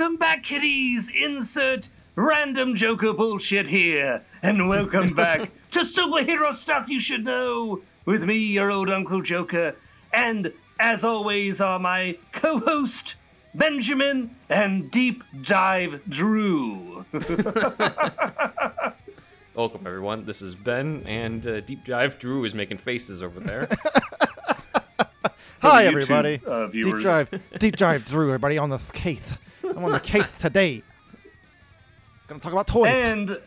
welcome back, kiddies. Insert random Joker bullshit here. And welcome back to superhero stuff you should know with me, your old Uncle Joker. And as always, are my co host, Benjamin, and Deep Dive Drew. Welcome, everyone. This is Ben, and uh, Deep Dive Drew is making faces over there. Hi, YouTube, everybody. uh, deep viewers. drive, deep drive through everybody on the Keith. I'm on the Keith today. Gonna talk about toys. And,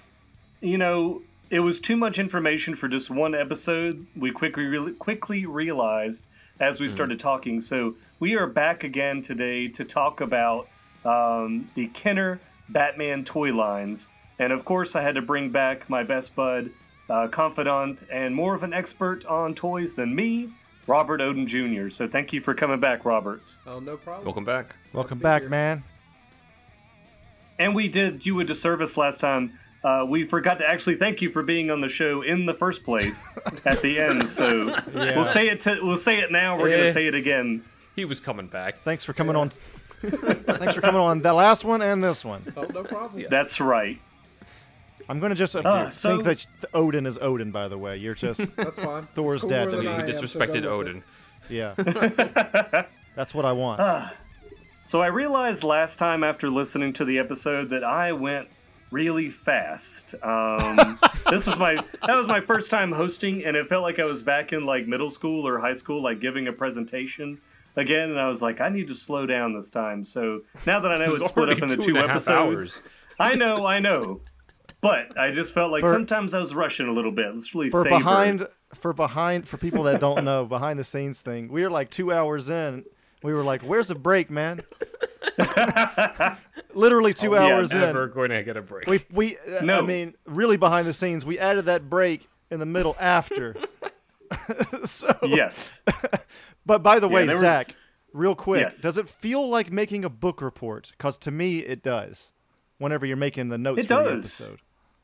you know, it was too much information for just one episode. We quickly re- quickly realized as we started talking. So we are back again today to talk about um, the Kenner Batman toy lines. And of course, I had to bring back my best bud, uh, confidant, and more of an expert on toys than me, Robert Oden Jr. So thank you for coming back, Robert. Oh, no problem. Welcome back. Welcome back, here. man. And we did you a disservice last time. Uh, we forgot to actually thank you for being on the show in the first place at the end. So Yeah. we'll say it. To, we'll say it now. We're gonna Eh. say it again. He was coming back. Thanks for coming on. Thanks for coming on the last one and this one. Oh, no problem. That's right. I'm gonna just uh, so- think that Odin is Odin. By the way, you're just That's fine. Thor's It's dad to me. I He am, so disrespected go with it. Odin. yeah. That's what I want. Ah. So I realized last time after listening to the episode that I went really fast. Um, this was my that was my first time hosting, and it felt like I was back in like middle school or high school, like giving a presentation again. And I was like, I need to slow down this time. So now that I know was it's split up into two two and a half episodes, I know, I know. But I just felt like For- sometimes I was rushing a little bit. Let's really for savor. behind, for behind, for people that don't know, behind the scenes thing, we are like two hours in. We were like, "Where's a break, man?" Literally two Oh, yeah, hours in. Never going to get a break. We we uh, I mean really behind the scenes we added that break in the middle after. so Yes. but by the way, there was- Zach, real quick, Yes. does it feel like making a book report? Because to me it does. Whenever you're making the notes It for the does. episode.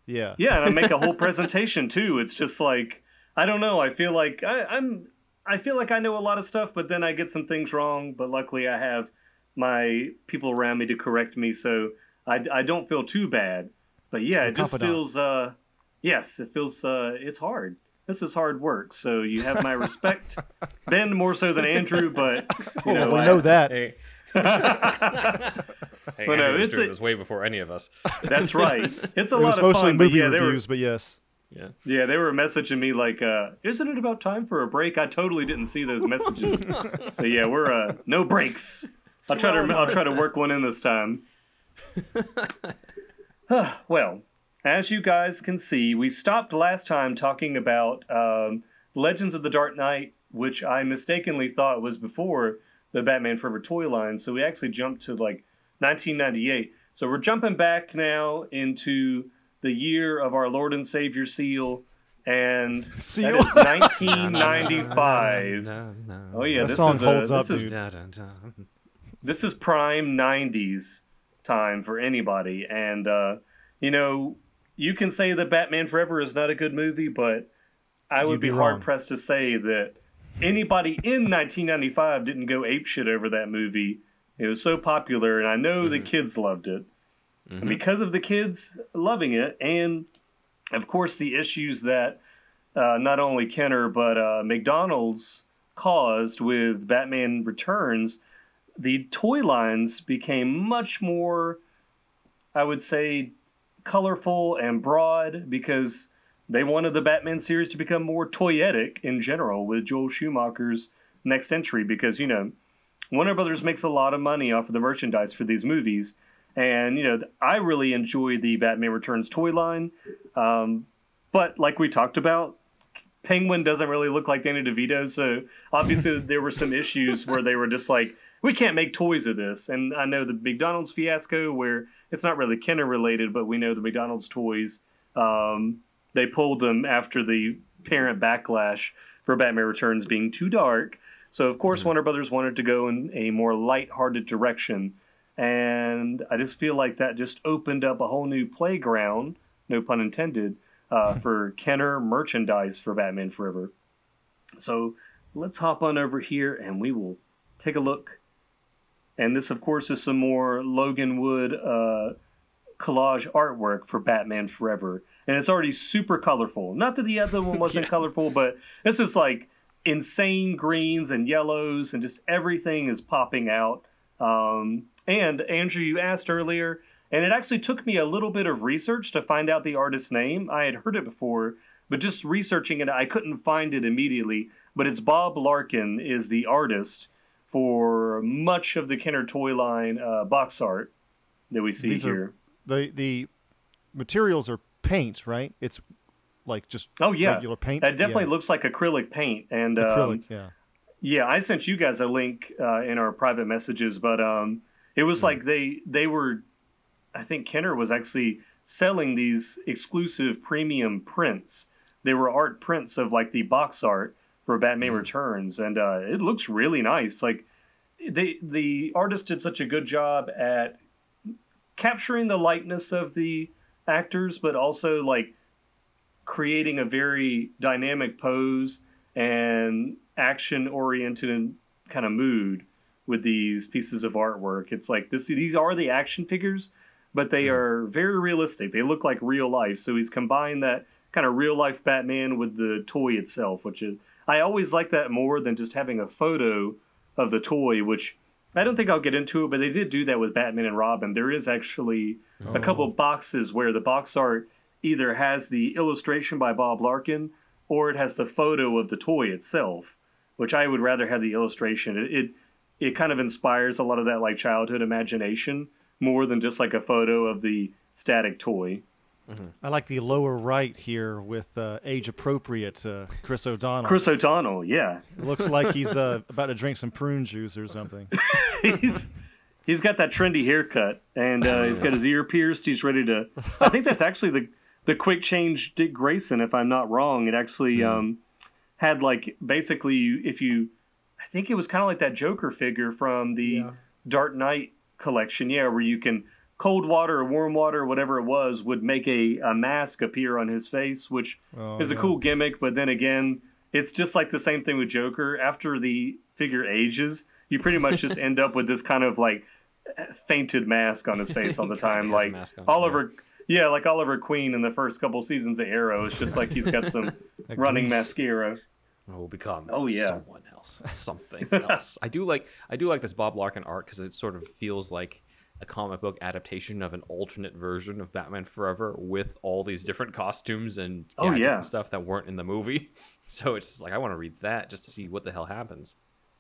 Yeah. Yeah, and I make a whole presentation too. It's just like I don't know. I feel like I, I'm. I feel like I know a lot of stuff, but then I get some things wrong. But luckily, I have my people around me to correct me, so I, I don't feel too bad. But yeah, it just confidant. feels. Uh, yes, it feels. Uh, it's hard. This is hard work. So you have my respect. ben more so than Andrew, but you know, Well, we I- know that. Hey. hey, Well, no, Andrew was it's doing a- this way before any of us. that's right. It's a It lot was of mostly fun. but movie yeah, they were- reviews, but yes. Yeah. Yeah, they were messaging me like, uh, "Isn't it about time for a break?" I totally didn't see those messages. so yeah, we're uh, no breaks. I'll try to I'll try to work one in this time. well, as you guys can see, we stopped last time talking about um, Legends of the Dark Knight, which I mistakenly thought was before the Batman Forever toy line. So we actually jumped to like 1998. So we're jumping back now into the year of our Lord and Savior Seal, and Seal? that is 1995. Oh yeah, That this song is a, holds up, this is this is prime 90s time for anybody and uh, you know you can say that batman forever is not a good movie but i would You'd be, be hard pressed to say that anybody in 1995 didn't go ape shit over that movie it was so popular and i know Mm-hmm. the kids loved it and because of the kids loving it and of course the issues that uh, not only kenner but uh, mcdonald's caused with batman returns the toy lines became much more, I would say, colorful and broad because they wanted the Batman series to become more toyetic in general with Joel Schumacher's next entry because, you know, Warner Brothers makes a lot of money off of the merchandise for these movies. And, you know, I really enjoy the Batman Returns toy line. Um, but like we talked about, Penguin doesn't really look like Danny DeVito, so obviously there were some issues where they were just like, we can't make toys of this. And I know the McDonald's fiasco, where it's not really Kenner related, but we know the McDonald's toys, um, they pulled them after the parent backlash for Batman Returns being too dark. So of course Warner Brothers wanted to go in a more light-hearted direction, and I just feel like that just opened up a whole new playground, no pun intended, uh, for Kenner merchandise for Batman Forever. So let's hop on over here and we will take a look And this, of course, is some more Logan Wood uh, collage artwork for Batman Forever. And it's already super colorful. Not that the other one wasn't yeah. colorful, but this is like insane greens and yellows, and just everything is popping out. Um, and Andrew, you asked earlier, and it actually took me a little bit of research to find out the artist's name. I had heard it before, but just researching it, I couldn't find it immediately. But it's Bob Larkin is the artist for much of the Kenner toy line uh, box art that we see These here. Are, the the materials are paint, right? It's like just oh yeah regular paint. That definitely yeah. looks like acrylic paint. And acrylic, um, yeah, yeah. I sent you guys a link uh, in our private messages, but um, it was mm. like they they were, I think Kenner was actually selling these exclusive premium prints. They were art prints of like the box art for Batman mm. Returns, and uh, it looks really nice. Like they the artist did such a good job at capturing the likeness of the actors, but also like creating a very dynamic pose and action oriented kind of mood with these pieces of artwork. It's like this these are the action figures, but they mm. are very realistic. They look like real life. So he's combined that kind of real life Batman with the toy itself, which is I always like that more than just having a photo of the toy, which I don't think I'll get into it, but they did do that with Batman and Robin. There is actually oh. a couple boxes where the box art either has the illustration by Bob Larkin or it has the photo of the toy itself, which I would rather have the illustration. It, it it kind of inspires a lot of that like childhood imagination more than just like a photo of the static toy. Mm-hmm. I like the lower right here with uh, age appropriate uh, Chris O'Donnell. Chris O'Donnell, yeah. Looks like he's uh, about to drink some prune juice or something. he's he's got that trendy haircut and uh, he's got his ear pierced. He's ready to. I think that's actually the the quick change Dick Grayson, if I'm not wrong. It actually mm. um, had like basically if you, I think it was kind of like that Joker figure from the yeah. Dark Knight collection, yeah, where you can cold water or warm water, whatever it was, would make a, a mask appear on his face, which oh, is a no. cool gimmick. But then again, it's just like the same thing with Joker. After the figure ages, you pretty much just end up with this kind of like fainted mask on his face all the time, like Oliver. Yeah yeah, like Oliver Queen in the first couple seasons of Arrow. It's just like he's got some running mascara. Will become oh yeah someone else, something else. I do like I do like this Bob Larkin art because it sort of feels like a comic book adaptation of an alternate version of Batman Forever with all these different costumes and oh yeah and stuff that weren't in the movie. So it's just like I want to read that just to see what the hell happens.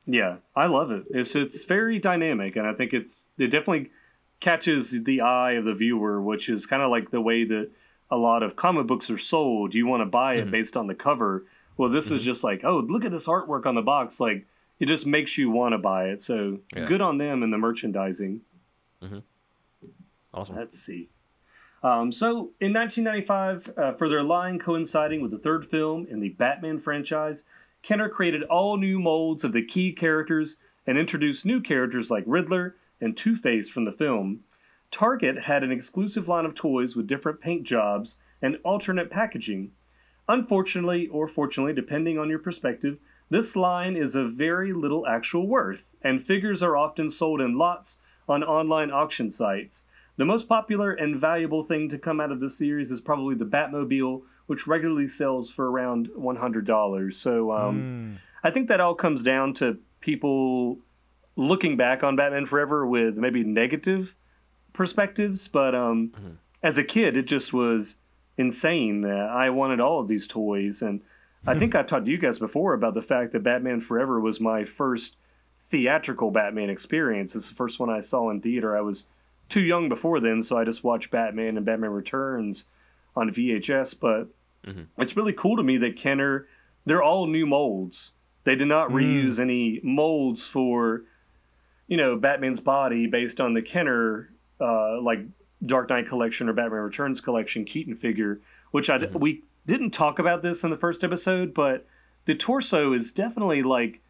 Yeah, I love it. It's it's very dynamic, and I think it's it definitely catches the eye of the viewer, which is kind of like the way that a lot of comic books are sold. You want to buy it mm-hmm. based on the cover. Well, this mm-hmm. is just like, oh, look at this artwork on the box. Like, it just makes you want to buy it. So yeah. good on them and the merchandising. Mm-hmm. Awesome. Let's see. Um, so in 1995, uh, for their line coinciding with the third film in the Batman franchise, Kenner created all new molds of the key characters and introduced new characters like Riddler and Two Face from the film, Target had an exclusive line of toys with different paint jobs and alternate packaging. Unfortunately, or fortunately, depending on your perspective, this line is of very little actual worth, and figures are often sold in lots on online auction sites. The most popular and valuable thing to come out of this series is probably the Batmobile, which regularly sells for around $100. So um, mm. I think that all comes down to people looking back on Batman Forever with maybe negative perspectives, but um, mm-hmm. as a kid, it just was insane. I wanted all of these toys, and I think I talked to you guys before about the fact that Batman Forever was my first theatrical Batman experience. It's the first one I saw in theater. I was too young before then, so I just watched Batman and Batman Returns on VHS. But mm-hmm. it's really cool to me that Kenner, they're all new molds. They did not mm. reuse any molds for you know Batman's body based on the Kenner uh, like Dark Knight collection or Batman Returns collection Keaton figure, which I mm-hmm. we didn't talk about this in the first episode, but the torso is definitely like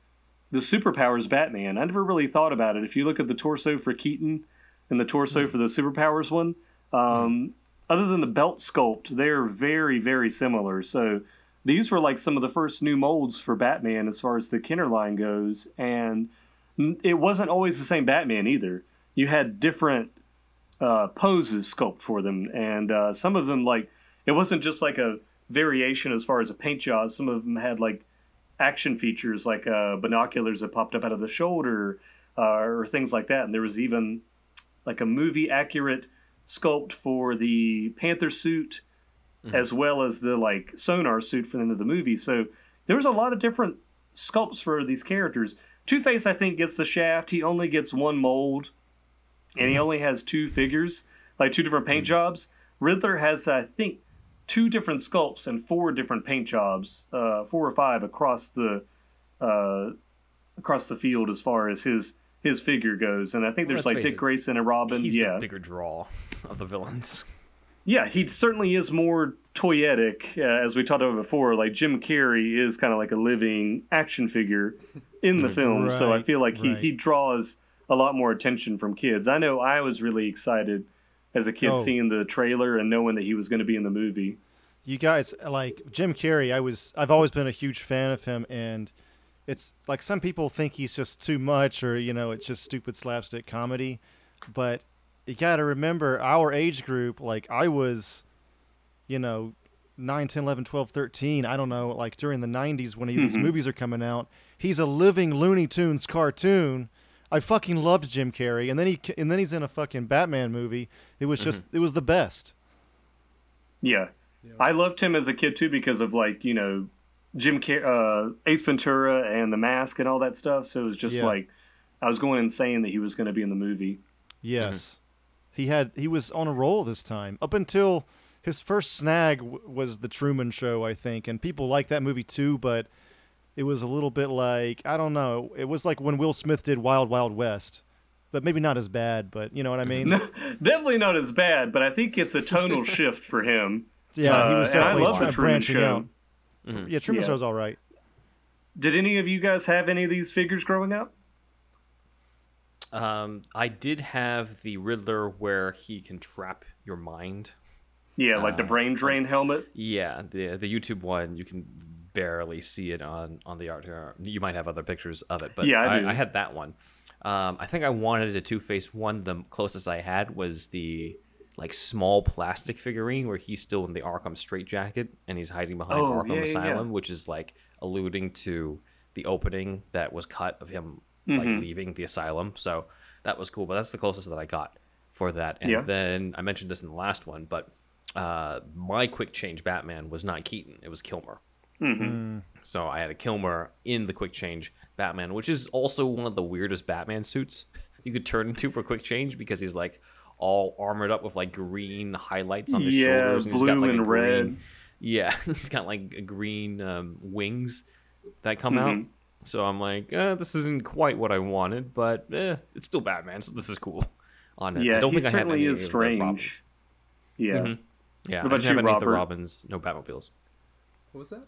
the superpowers Batman. I never really thought about it. If you look at the torso for Keaton and the torso mm-hmm. for the superpowers one, um, mm-hmm. other than the belt sculpt, they're very very similar. So these were like some of the first new molds for Batman as far as the Kenner line goes, and it wasn't always the same Batman either. You had different uh, poses sculpt for them, and uh, some of them like it wasn't just like a variation as far as a paint job. Some of them had like action features like uh, binoculars that popped up out of the shoulder uh, or things like that. And there was even like a movie accurate sculpt for the Panther suit mm-hmm. as well as the like sonar suit for the end of the movie. So there was a lot of different sculpts for these characters. Two Face, I think, gets the shaft. He only gets one mold, and he mm-hmm. only has two figures, like two different paint mm-hmm. jobs. Riddler has, I think, two different sculpts and four different paint jobs, uh, four or five across the uh, across the field as far as his his figure goes. And I think there's like Dick it, Grayson and Robin. He's yeah, bigger draw of the villains. Yeah, he certainly is more toyetic, uh, as we talked about before. Like Jim Carrey is kind of like a living action figure in the film, right, so I feel like he right. he draws a lot more attention from kids. I know I was really excited as a kid oh. seeing the trailer and knowing that he was going to be in the movie. You guys like Jim Carrey. I was I've always been a huge fan of him, and it's like some people think he's just too much, or you know, it's just stupid slapstick comedy. But you got to remember our age group. Like I was, you know, 9, 10, 11, 12, 13. I don't know. Like during the 90s when he, mm-hmm. these movies are coming out, he's a living Looney Tunes cartoon I fucking loved Jim Carrey, and then he and then he's in a fucking Batman movie. It was just mm-hmm. it was the best. Yeah. yeah. I loved him as a kid too because of like you know Jim Car- uh, Ace Ventura and The Mask and all that stuff. So it was just yeah. like I was going insane that he was going to be in the movie. Yes, mm-hmm. he had he was on a roll this time up until his first snag w- was the Truman Show, I think, and people like that movie too, but it was a little bit like I don't know. It was like when Will Smith did Wild Wild West, but maybe not as bad. But you know what I mean? definitely not as bad. But I think it's a tonal shift for him. Yeah, he was uh, definitely I love the Truman Show. Mm-hmm. Yeah, Truman yeah. Show's all right. Did any of you guys have any of these figures growing up? Um, I did have the Riddler where he can trap your mind. Yeah, like uh, the brain drain helmet. Yeah, the the YouTube one you can barely see it on on the art here. You might have other pictures of it, but yeah, I, I, I had that one. Um, I think I wanted a Two Face one. The closest I had was the like small plastic figurine where he's still in the Arkham straitjacket and he's hiding behind oh, Arkham yeah, Asylum, yeah. which is like alluding to the opening that was cut of him mm-hmm. like leaving the asylum. So that was cool, but that's the closest that I got for that. And yeah. then I mentioned this in the last one, but uh, my quick change Batman was not Keaton; it was Kilmer. Mm-hmm. Mm. So I had a Kilmer in the quick change Batman, which is also one of the weirdest Batman suits you could turn into for quick change because he's like all armored up with like green highlights on his yeah, shoulders. And blue he's got, like, and red. Green, yeah, he's got like green um, wings that come mm-hmm. out. So I'm like, eh, this isn't quite what I wanted, but eh, it's still Batman, so this is cool. On it, yeah, I don't he think certainly I had any is strange. Yeah, mm-hmm. yeah. What about I didn't you, have any Robert? of the Robins, no Batmobiles. What was that?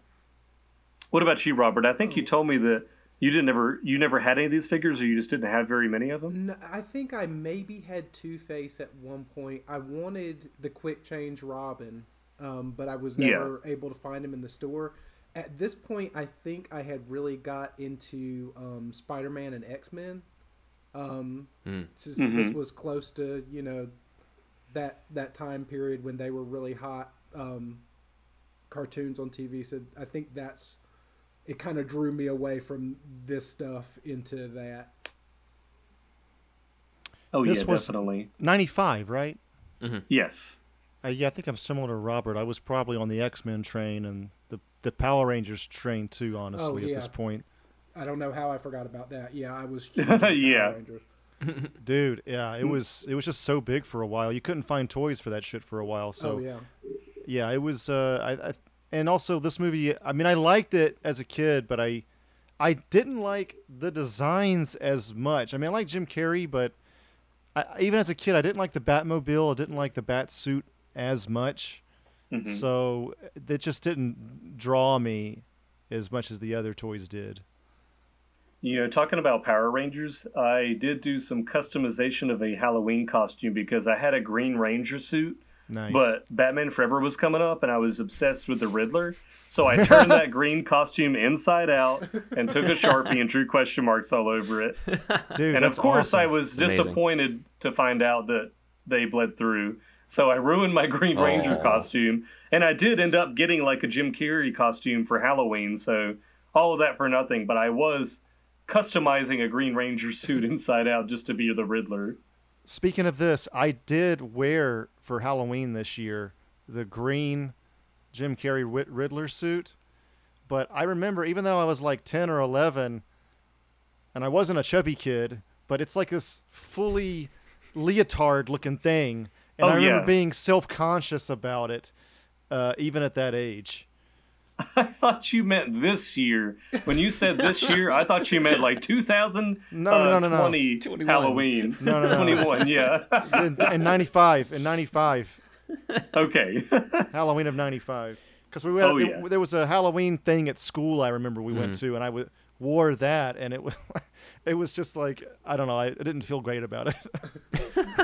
What about you, Robert? I think you told me that you didn't ever you never had any of these figures, or you just didn't have very many of them. No, I think I maybe had Two Face at one point. I wanted the Quick Change Robin, um, but I was never yeah. able to find him in the store. At this point, I think I had really got into um, Spider Man and X Men. Um, mm. this, mm-hmm. this was close to you know that that time period when they were really hot um, cartoons on TV. So I think that's it kind of drew me away from this stuff into that. Oh this yeah, definitely. Ninety five, right? Mm-hmm. Yes. Uh, yeah, I think I'm similar to Robert. I was probably on the X Men train and the the Power Rangers train too. Honestly, oh, yeah. at this point. I don't know how I forgot about that. Yeah, I was. yeah. Dude, yeah, it was it was just so big for a while. You couldn't find toys for that shit for a while. So oh, yeah. Yeah, it was. Uh, I, I and also this movie i mean i liked it as a kid but i i didn't like the designs as much. I mean i like jim carrey but I, even as a kid i didn't like the batmobile. I didn't like the bat suit as much. Mm-hmm. so it just didn't draw me as much as the other toys did. You know talking about power rangers i did do some customization of a halloween costume because i had a green ranger suit Nice. But Batman Forever was coming up, and I was obsessed with the Riddler. So I turned that green costume inside out and took a sharpie and drew question marks all over it. Dude, And of course, awesome. I was amazing. disappointed to find out that they bled through. So I ruined my Green Ranger Aw. costume, and I did end up getting like a Jim Carrey costume for Halloween. So all of that for nothing. But I was customizing a Green Ranger suit inside out just to be the Riddler. Speaking of this, I did wear for Halloween this year the green Jim Carrey Rid- Riddler suit. But I remember, even though I was like 10 or 11, and I wasn't a chubby kid, but it's like this fully leotard looking thing. And Oh, I remember yeah. being self conscious about it, uh, even at that age. I thought you meant this year. When you said this year, I thought you meant like 2020 uh, No, no, no, no, no. 21. Halloween. No, no, no. 21, yeah. In, in 95, in 95, okay. Halloween of 95. Because we went, Oh, there, yeah. there was a Halloween thing at school I remember we went mm. to, and I w- wore that, and it was it was just like, I don't know, I, I didn't feel great about it.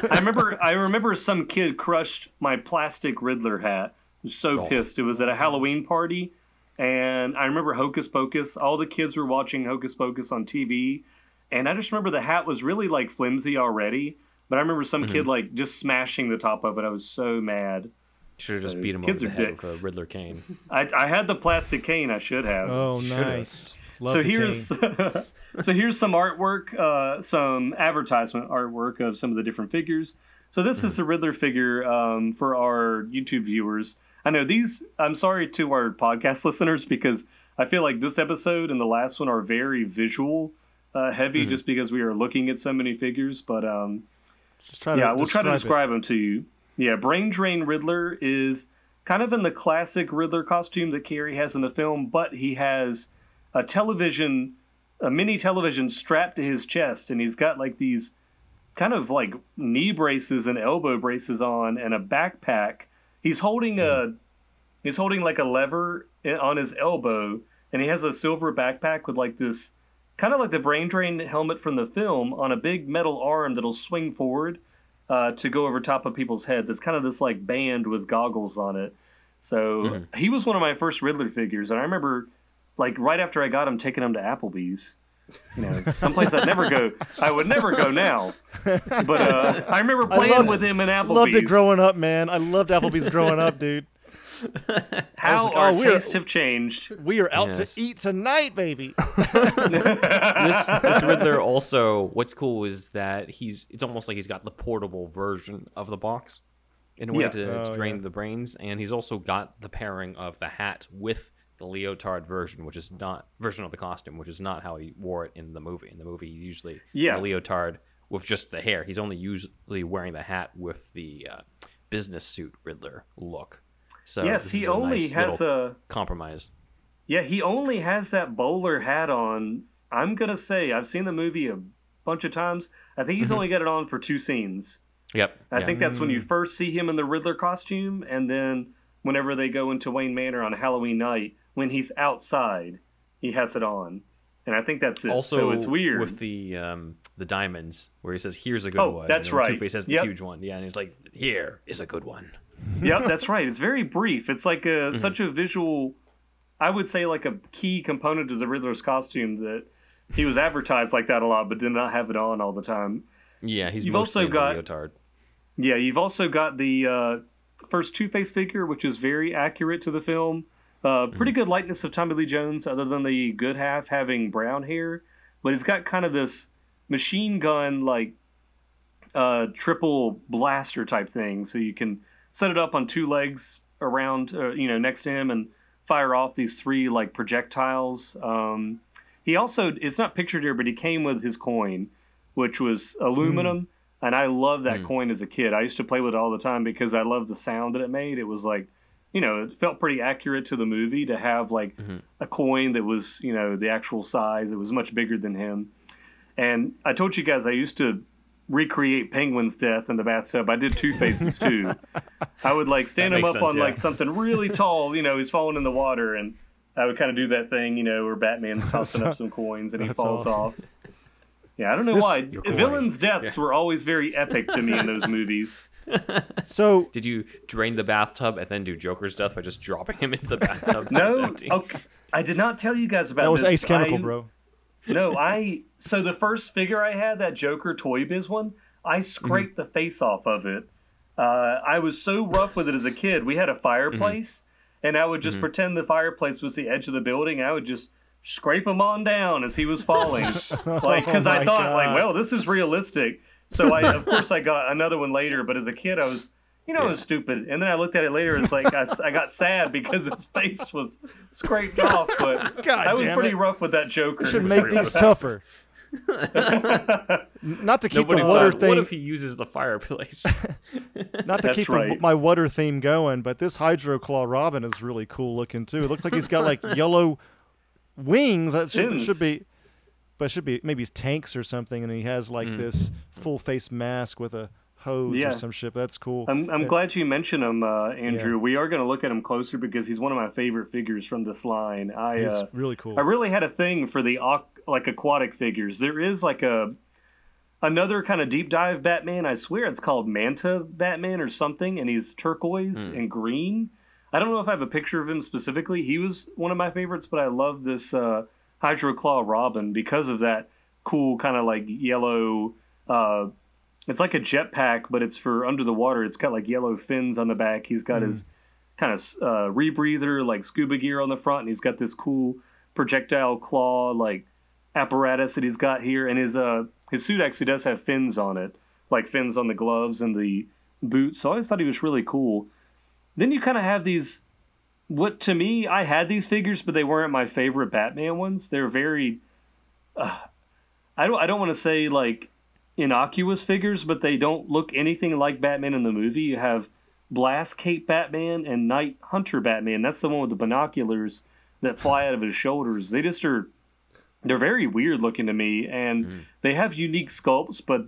I remember I remember some kid crushed my plastic Riddler hat. I was so Oh. pissed. It was at a Halloween party and I remember Hocus Pocus. All the kids were watching Hocus Pocus on TV and I just remember the hat was really like flimsy already. But I remember some Mm-hmm. kid like just smashing the top of it. I was so mad. Should have just So, beat him kids over the are head dicks. with a Riddler cane. I, I had the plastic cane. I should have. oh, Should've. nice. Love so here's so here's some artwork, uh, some advertisement artwork of some of the different figures. So this is the Riddler figure um, for our YouTube viewers. I know these. I'm sorry to our podcast listeners because I feel like this episode and the last one are very visual uh, heavy, just because we are looking at so many figures. But um, Just try to yeah, we'll try to it. describe them to you. Yeah, Brain Drain Riddler is kind of in the classic Riddler costume that Carrey has in the film, but he has a television, a mini television strapped to his chest, and he's got like these kind of like knee braces and elbow braces on, and a backpack. He's holding a, he's holding like a lever on his elbow, and he has a silver backpack with like this, kind of like the Brain Drain helmet from the film, on a big metal arm that'll swing forward uh, to go over top of people's heads. It's kind of this like band with goggles on it. So he was one of my first Riddler figures, and I remember like right after I got him, taking him to Applebee's. You know, someplace I'd never go. I would never go now. But uh, I remember playing loved- with him in Applebee's. Loved it growing up, man. I loved Applebee's growing up, dude. How like, our oh, we're- tastes have changed. We are out Yes. to eat tonight, baby. this this Riddler also what's cool is that he's it's almost like he's got the portable version of the box in a way Yeah. to, to Oh, drain yeah. the brains, and he's also got the pairing of the hat with the leotard version, which is not version of the costume, which is not how he wore it in the movie. In the movie, he's usually Yeah. the leotard with just the hair. He's only usually wearing the hat with the uh, business suit Riddler look. So yes, he only nice has a. compromise. Yeah, he only has that bowler hat on. I'm gonna say I've seen the movie a bunch of times. I think he's only got it on for two scenes. Yep. I yeah. think that's when you first see him in the Riddler costume, and then whenever they go into Wayne Manor on Halloween night, when he's outside, he has it on, and I think that's it. Also, so it's weird. with the um, the diamonds, where he says, "Here's a good Oh, one." that's and right. Two-Face has the huge one, yeah, and he's like, "Here is a good one." yep, that's right. It's very brief. It's like a Mm-hmm. such a visual. I would say like a key component to the Riddler's costume that he was advertised like that a lot, but did not have it on all the time. Yeah, he's You've also got- leotard. Yeah, you've also got the uh, first Two Face figure, which is very accurate to the film. Uh, pretty good likeness of Tommy Lee Jones, other than the good half having brown hair. But he's got kind of this machine gun, like uh, triple blaster type thing. So you can set it up on two legs around, uh, you know, next to him and fire off these three like projectiles. Um, he also, it's not pictured here, but he came with his coin, which was aluminum. And I loved that coin as a kid. I used to play with it all the time because I loved the sound that it made. It was like, you know, it felt pretty accurate to the movie to have like a coin that was, you know, the actual size. It was much bigger than him. And I told you guys I used to recreate Penguin's death in the bathtub. I did Two Faces too. I would like stand him up sense, on yeah. like something really tall, you know, he's falling in the water, and I would kind of do that thing, you know, where Batman's tossing up some coins and he falls awesome. off. Yeah, I don't know this, why. Villains' deaths yeah. were always very epic to me in those movies. So, did you drain the bathtub and then do Joker's death by just dropping him into the bathtub? no, okay. I did not tell you guys about that was this. Ace Chemical, I, bro. no, I. So the first figure I had, that Joker Toy Biz one, I scraped mm-hmm. the face off of it. Uh, I was so rough with it as a kid. We had a fireplace, mm-hmm. and I would just mm-hmm. pretend the fireplace was the edge of the building. I would just scrape him on down as he was falling, like because oh I thought God. like, well, this is realistic. So I, of course, I got another one later. But as a kid, I was, you know, yeah. it was stupid. And then I looked at it later. It's like I, I got sad because his face was scraped off. But God I was pretty it. rough with that Joker. should make these tougher. not to keep Nobody the water thing. What if he uses the fireplace? not to keep right. the, my water theme going, but this Hydro Claw Robin is really cool looking too. It looks like he's got like yellow wings. That should, should be, but it should be maybe he's tanks or something, and he has like mm. this full face mask with a hose yeah. or some shit. That's cool. I'm, I'm glad you mentioned him, uh, Andrew. Yeah. We are going to look at him closer because he's one of my favorite figures from this line. I he's uh, really cool. I really had a thing for the like aquatic figures. There is like a another kind of deep dive Batman. I swear it's called Manta Batman or something, and he's turquoise mm. and green. I don't know if I have a picture of him specifically. He was one of my favorites, but I love this uh, Hydro Claw Robin because of that cool kind of like yellow. Uh, it's like a jetpack, but it's for under the water. It's got like yellow fins on the back. He's got mm. his kind of uh, rebreather, like scuba gear on the front, and he's got this cool projectile claw like apparatus that he's got here. And his uh his suit actually does have fins on it, like fins on the gloves and the boots. So I always thought he was really cool then you kind of have these what to me i had these figures but they weren't my favorite batman ones. They're very uh, i don't i don't want to say like innocuous figures but they don't look anything like batman in the movie. You have blast cape batman and night hunter batman. That's the one with the binoculars that fly out of his shoulders. They just are they're very weird looking to me and mm. they have unique sculpts but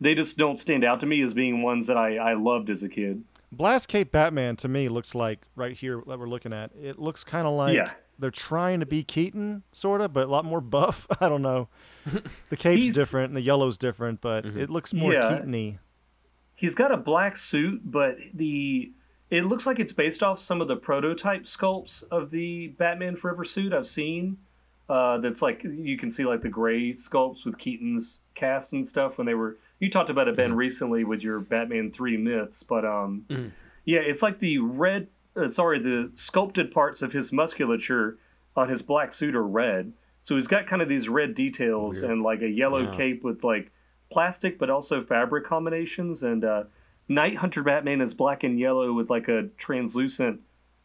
they just don't stand out to me as being ones that i, I loved as a kid Blast Cape Batman to me looks like right here that we're looking at. It looks kind of like yeah. they're trying to be Keaton, sort of, but a lot more buff. I don't know. The cape's different and the yellow's different, but mm-hmm. it looks more yeah. Keaton-y. He's got a black suit, but the it looks like it's based off some of the prototype sculpts of the Batman Forever suit I've seen. Uh, that's like you can see like the gray sculpts with Keaton's cast and stuff when they were you talked about it Ben mm-hmm. recently with your Batman three myths, but um, mm-hmm. yeah, it's like the red. Uh, sorry, the sculpted parts of his musculature on his black suit are red. So he's got kind of these red details Weird. and like a yellow yeah. cape with like plastic but also fabric combinations. And uh, Night Hunter Batman is black and yellow with like a translucent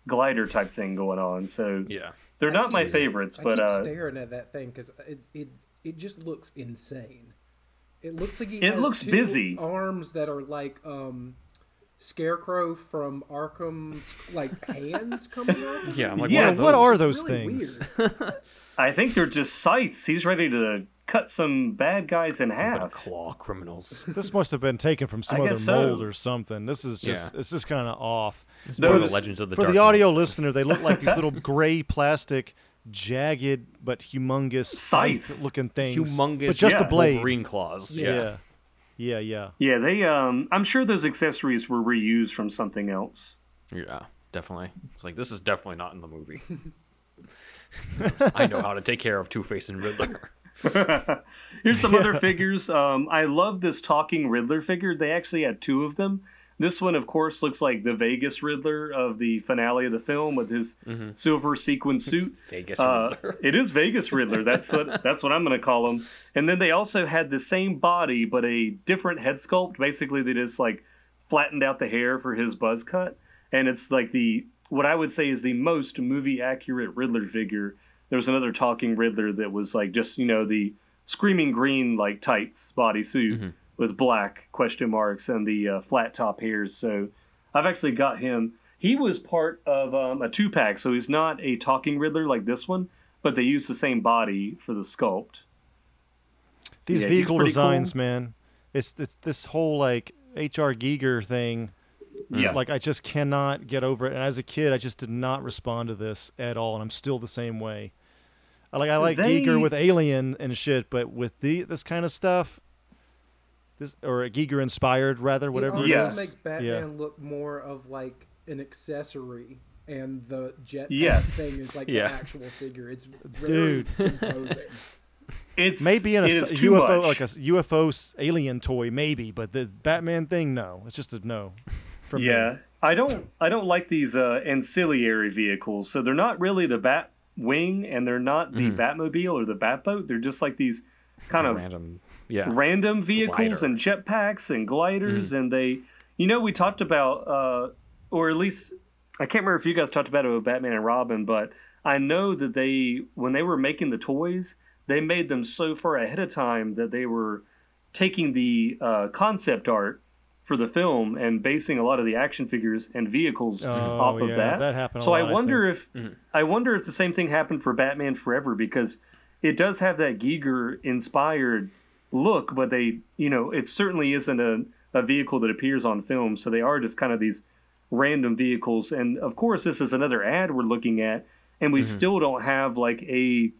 glider type thing going on. So yeah, they're I not my favorites. I but uh, staring at that thing because it it it just looks insane. It looks like he it looks busy arms that are like um, Scarecrow from Arkham's like hands coming off. Yeah, I'm like, yes. what, are what are those really things? I think they're just scythes. He's ready to cut some bad guys in half. Claw criminals. this must have been taken from some other mold or something. This is just yeah. it's just kind of off. It's for the Legends of the For Dark the audio listener, they look like these little gray plastic jagged but humongous scythe looking things. Humongous, but just yeah. the blade. Wolverine claws. Yeah. yeah. Yeah, yeah. Yeah, they um I'm sure those accessories were reused from something else. Yeah, definitely. It's like this is definitely not in the movie. I know how to take care of Two Face and Riddler. Here's some yeah. other figures. Um, I love this talking Riddler figure. They actually had two of them. This one, of course, looks like the Vegas Riddler of the finale of the film with his mm-hmm. silver sequin suit. Vegas uh, Riddler. it is Vegas Riddler. That's what that's what I'm going to call him. And then they also had the same body but a different head sculpt. Basically, they just like flattened out the hair for his buzz cut, and it's like the what I would say is the most movie accurate Riddler figure. There was another talking Riddler that was like just you know the screaming green like tights bodysuit. Mm-hmm with black question marks and the uh, flat top hairs. So I've actually got him. He was part of um, a two pack, so he's not a talking Riddler like this one, but they use the same body for the sculpt. So, These yeah, vehicle designs, cool. man. It's it's this whole like H.R. Giger thing. Yeah. Like I just cannot get over it. And as a kid, I just did not respond to this at all, and I'm still the same way. like I like They- Giger with Alien and shit, but with the this kind of stuff, this or Giger inspired rather, whatever. It it Yes. makes Batman look more of like an accessory, and the jet Yes. thing is like Yeah. the actual figure. It's very imposing. It's Maybe in a, it s- too UFO much. like a UFO alien toy, maybe, but the Batman thing, no, it's just a no. From yeah. me. I don't I don't like these uh, ancillary vehicles. So they're not really the Bat Wing, and they're not the Batmobile or the Batboat. They're just like these kind of random. Yeah. random vehicles Glider. and jetpacks and gliders and they you know we talked about uh or at least i can't remember if you guys talked about it with batman and robin but i know that they when they were making the toys they made them so far ahead of time that they were taking the uh, concept art for the film and basing a lot of the action figures and vehicles Oh, off of yeah, that. that happened So lot, I I wonder think. if I wonder if the same thing happened for Batman Forever because it does have that Giger inspired look, but they you know it certainly isn't a, a vehicle that appears on film. So they are just kind of these random vehicles. And of course, this is another ad we're looking at, and we still don't have like a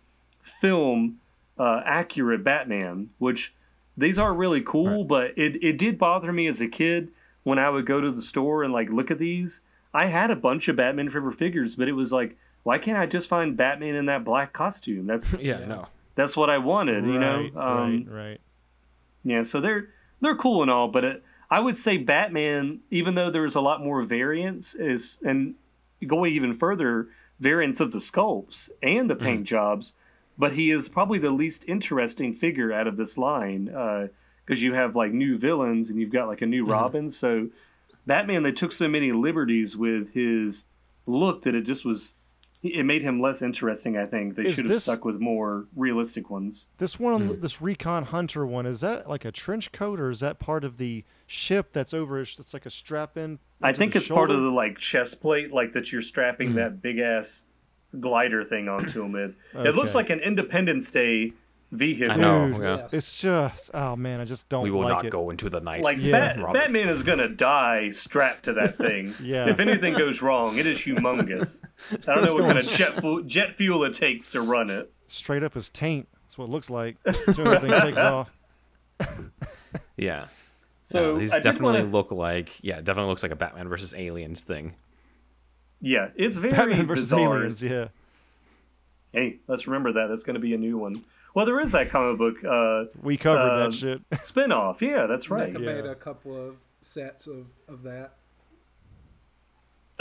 film uh, accurate Batman, which these are really cool, but it, it did bother me as a kid when I would go to the store and like look at these. I had a bunch of Batman Forever figures, but it was like, why can't I just find Batman in that black costume? That's Yeah. No. that's what I wanted, you know. Right, Um, right, right. yeah, so they're they're cool and all, but it, I would say Batman, even though there's a lot more variance, is and going even further, variants of the sculpts and the paint mm-hmm. jobs, but he is probably the least interesting figure out of this line uh, because you have like new villains and you've got like a new mm-hmm. Robin. So Batman, they took so many liberties with his look that it just was. It made him less interesting. I think they Is should have this- stuck with more realistic ones. This one, hmm. this Recon Hunter one, is that like a trench coat or is that part of the ship that's over? It's like a strap in. I think it's part of the like chest plate, like that you're strapping hmm. that big ass glider thing onto him. It, it looks like an Independence Day vehicle. I know. Dude, yeah. Yes. It's just, oh man, I just don't We will like not it. go into the night. Like Yeah. Bat- Batman is gonna die strapped to that thing. Yeah. If anything goes wrong, it is humongous. I don't know what kind of jet, fu- jet fuel it takes to run it. Straight up as taint. That's what it looks like. As soon as the thing takes off. Yeah. So Uh, these I definitely wanna- look like yeah, definitely looks like a Batman versus aliens thing. Yeah, it's very Batman versus bizarre. aliens, yeah. Hey, let's remember that. That's going to be a new one. Well, there is that comic book uh, We covered Um, that shit. spin-off. Yeah, that's right. Mecha Yeah. made a couple of sets of, of that.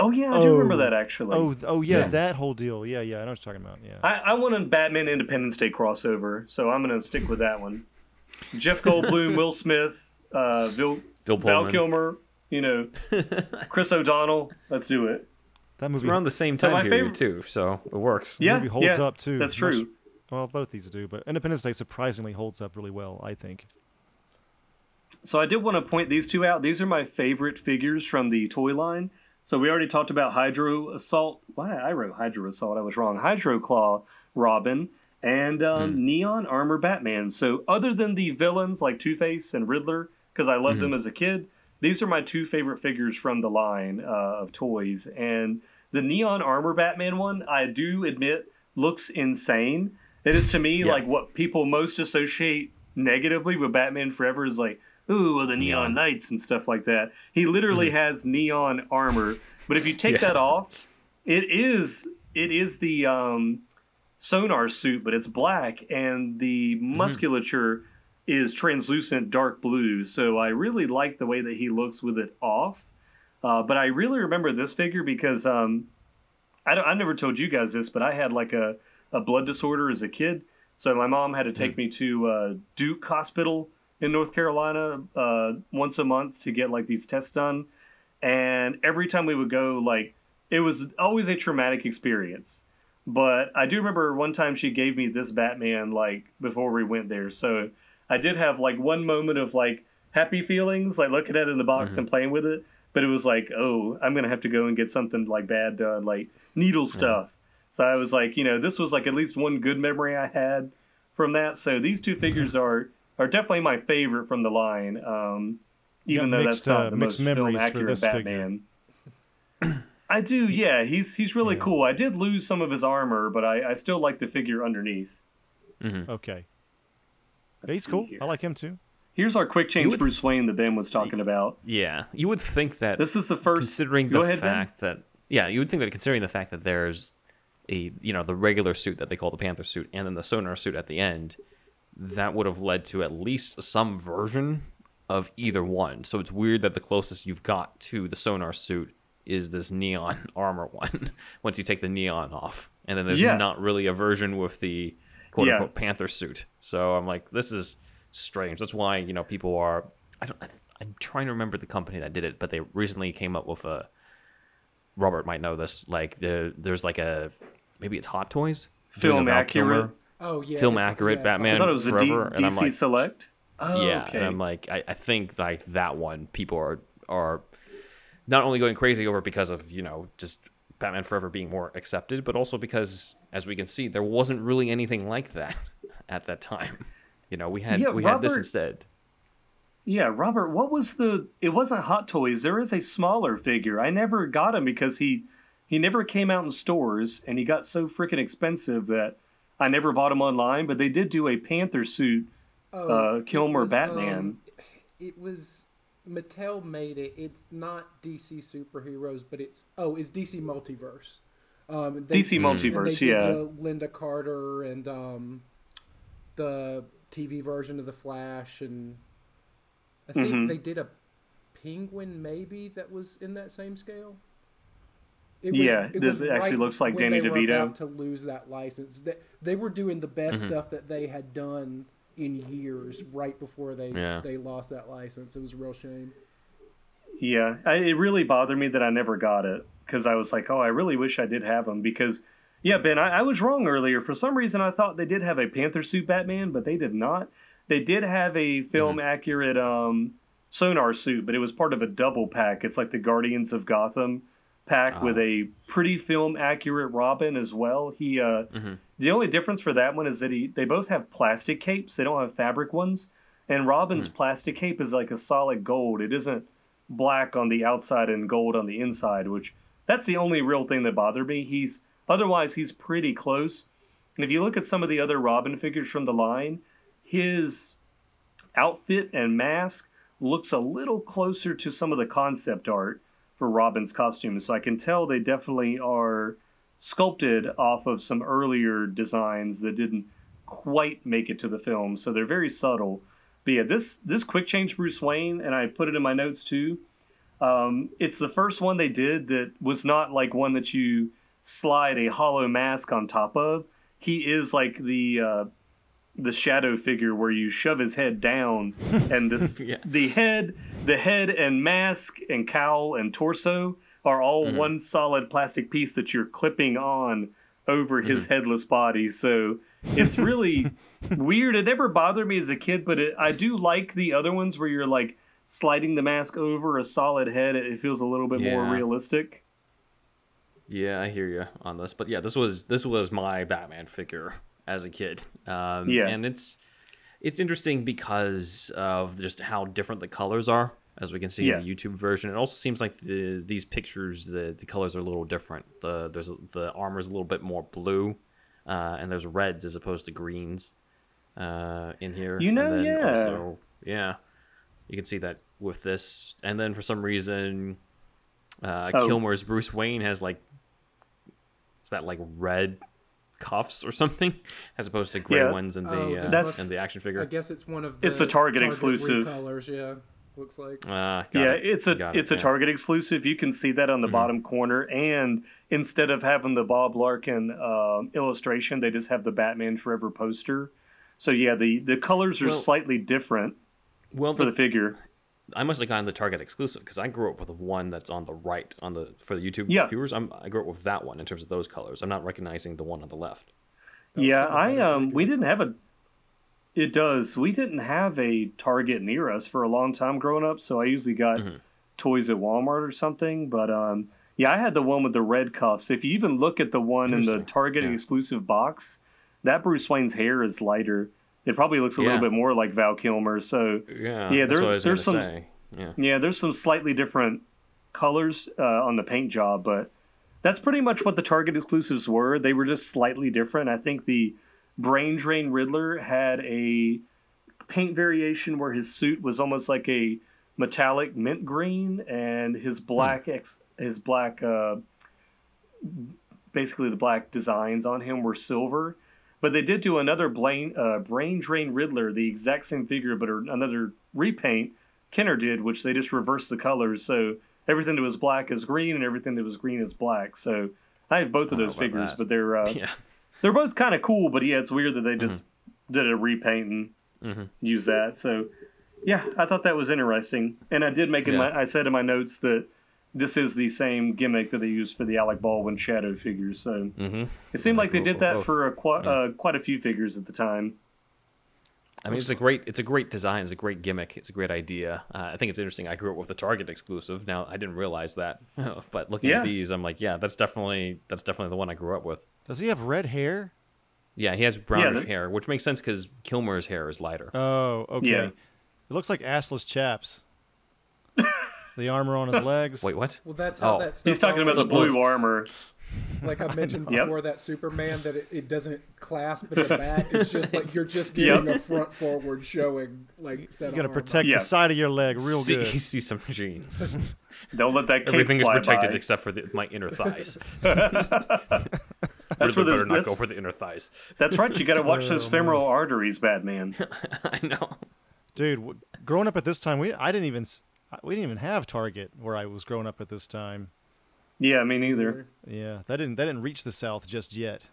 Oh yeah, I do remember Oh. that actually. Oh, oh yeah, Yeah. that whole deal. Yeah, yeah, I know what you're talking about. Yeah. I, I want a Batman Independence Day crossover, so I'm going to stick with that one. Jeff Goldblum, Will Smith, uh, Bill, Bill Val Pullman. Kilmer, you know, Chris O'Donnell. Let's do it. That It's around the same time my period favorite- too, so it works. Yeah, movie holds yeah, up too. That's Much- true. well, both these do, but Independence Day surprisingly holds up really well, I think. So I did want to point these two out. These are my favorite figures from the toy line. So we already talked about Hydro Assault. Why I wrote Hydro Assault? I was wrong. Hydro Claw Robin and um, Neon Armor Batman. So other than the villains like Two Face and Riddler, because I loved them as a kid, these are my two favorite figures from the line uh, of toys. And the Neon Armor Batman one, I do admit, looks insane. It is to me Yeah. like what people most associate negatively with Batman Forever is like, ooh, well, the neon knights and stuff like that. He literally has neon armor, but if you take Yeah. that off, it is it is the um, sonar suit, but it's black, and the musculature is translucent dark blue. So I really like the way that he looks with it off. Uh, but I really remember this figure because um, I, don't, I never told you guys this, but I had like a, a blood disorder as a kid. So my mom had to take me to uh, Duke Hospital in North Carolina uh, once a month to get like these tests done. And every time we would go, like it was always a traumatic experience. But I do remember one time she gave me this Batman like before we went there. So I did have like one moment of like happy feelings, like looking at it in the box and playing with it. But it was like, oh, I'm gonna have to go and get something like bad done, like needle stuff. So I was like, you know, this was like at least one good memory I had from that. So these two figures are are definitely my favorite from the line. Um, even though mixed, that's not uh, the mixed most film accurate. Batman. I do, yeah. He's he's really yeah. cool. I did lose some of his armor, but I, I still like the figure underneath. Mm-hmm. Okay. He's cool. Here. I like him too. Here's our quick change would, Bruce Wayne that Ben was talking about. Yeah, you would think that this is the first. Considering the ahead, fact ben. that yeah, you would think that considering the fact that there's a you know the regular suit that they call the Panther suit and then the sonar suit at the end, that would have led to at least some version of either one. So it's weird that the closest you've got to the sonar suit is this neon armor one. once you take the neon off, and then there's yeah. not really a version with the quote unquote yeah. Panther suit. So I'm like, this is strange. That's why you know people are. I don't. I'm trying to remember the company that did it, but they recently came up with a. Robert might know this. Like the there's like a maybe it's Hot Toys film accurate. Oh yeah, film accurate yeah, Batman. I thought it was Forever, a D- DC like, Select. Oh, yeah, okay. and I'm like, I, I think like that one, people are are not only going crazy over because of you know just Batman Forever being more accepted, but also because, as we can see, there wasn't really anything like that at that time. You know, we had yeah, we Robert, had this instead. Yeah, Robert, what was the? It wasn't Hot Toys. There is a smaller figure. I never got him because he he never came out in stores, and he got so freaking expensive that I never bought him online. But they did do a Panther suit, oh, uh, Kilmer was, Batman. Um, it was Mattel made it. It's not DC superheroes, but it's oh, it's DC Multiverse. Um, they, DC Multiverse, yeah. Lynda Carter and um, the TV version of the Flash, and I think mm-hmm. they did a Penguin maybe that was in that same scale. It was, yeah, it this actually right looks like Danny they DeVito. Were about to lose that license, they, they were doing the best mm-hmm. stuff that they had done in years right before they yeah. they lost that license. It was a real shame. Yeah, I, it really bothered me that I never got it because I was like, oh, I really wish I did have them because yeah, Ben, I, I, was wrong earlier. For some reason, I thought they did have a Panther suit Batman, but they did not. They did have a film mm-hmm. accurate um, sonar suit, but it was part of a double pack. It's like the Guardians of Gotham pack uh-huh. with a pretty film accurate Robin as well. He uh, mm-hmm. The only difference for that one is that he they both have plastic capes. They don't have fabric ones. And Robin's mm. plastic cape is like a solid gold. It isn't black on the outside and gold on the inside, which that's the only real thing that bothered me. He's Otherwise, he's pretty close. And if you look at some of the other Robin figures from the line, his outfit and mask looks a little closer to some of the concept art for Robin's costume. So I can tell they definitely are sculpted off of some earlier designs that didn't quite make it to the film. So they're very subtle. But yeah, this this quick change Bruce Wayne, and I put it in my notes too. Um, it's the first one they did that was not like one that you slide a hollow mask on top of. He is like the uh, the shadow figure where you shove his head down, and this yeah. the head, the head and mask and cowl and torso are all mm-hmm. one solid plastic piece that you're clipping on over his mm-hmm. headless body. So it's really weird. It never bothered me as a kid, but it, I do like the other ones where you're like sliding the mask over a solid head. It feels a little bit yeah. more realistic. Yeah, I hear you on this, but yeah, this was this was my Batman figure as a kid. Um, yeah, and it's it's interesting because of just how different the colors are, as we can see yeah. in the YouTube version. It also seems like the these pictures the the colors are a little different. The there's the armor is a little bit more blue, uh, and there's reds as opposed to greens uh, in here. You know, yeah, also, yeah, you can see that with this, and then for some reason. Uh, oh. Kilmer's Bruce Wayne has like is that like red cuffs or something, as opposed to gray yeah. ones in the oh, uh, that's, in the action figure. I guess it's one of the it's a Target, Target exclusive colors. Yeah, looks like. Uh, yeah, it. it's a got it's it, a yeah. Target exclusive. You can see that on the mm-hmm. bottom corner, and instead of having the Bob Larkin uh, illustration, they just have the Batman Forever poster. So yeah, the the colors are well, slightly different. Well, for the, the figure, I must have gotten the Target exclusive because I grew up with the one that's on the right on the for the YouTube yeah. viewers. I'm, I grew up with that one in terms of those colors. I'm not recognizing the one on the left. yeah, I um we didn't have a. It does. We didn't have a Target near us for a long time growing up, so I usually got mm-hmm. toys at Walmart or something. But um, yeah, I had the one with the red cuffs. If you even look at the one in the Target yeah. exclusive box, that Bruce Wayne's hair is lighter it probably looks a yeah. little bit more like Val Kilmer. So yeah, yeah, there, there's some yeah. yeah, there's some slightly different colors uh, on the paint job, but that's pretty much what the Target exclusives were. They were just slightly different. I think the Brain Drain Riddler had a paint variation where his suit was almost like a metallic mint green, and his black hmm. ex, his black, uh, basically the black designs on him were silver. But they did do another brain, uh, brain drain Riddler, the exact same figure, but another repaint. Kenner did, which they just reversed the colors, so everything that was black is green, and everything that was green is black. So I have both of those figures, that. but they're uh, yeah. They're both kind of cool. But yeah, it's weird that they just mm-hmm. did a repaint and mm-hmm. use that. So yeah, I thought that was interesting, and I did make in yeah. my I said in my notes that this is the same gimmick that they used for the Alec Baldwin shadow figures. So mm-hmm. it seemed like they did that for a, uh, quite a few figures at the time. I mean, it's a great, it's a great design. It's a great gimmick. It's a great idea. Uh, I think it's interesting. I grew up with a Target exclusive. Now I didn't realize that, but looking yeah. at these, I'm like, yeah, that's definitely that's definitely the one I grew up with. Does he have red hair? Yeah, he has brownish yeah, hair, which makes sense because Kilmer's hair is lighter. Oh, okay. Yeah. It looks like assless chaps. the armor on his legs. Wait, what? Well, that's how oh. that. He's talking about the blue armor. Like I mentioned before, yep. that Superman that it, it, doesn't clasp at the back. It's just like you're just getting yep. a front forward showing like set. You got to protect the side of your leg real see, good. You see some jeans. Don't let that. Everything is protected by. except for the, my inner thighs. that's where better not go for the inner thighs. That's right. You got to watch those oh, femoral arteries, Batman. I know, dude. Growing up at this time, we I didn't even we didn't even have Target where I was growing up at this time. Yeah, me neither. Yeah, that didn't that didn't reach the South just yet.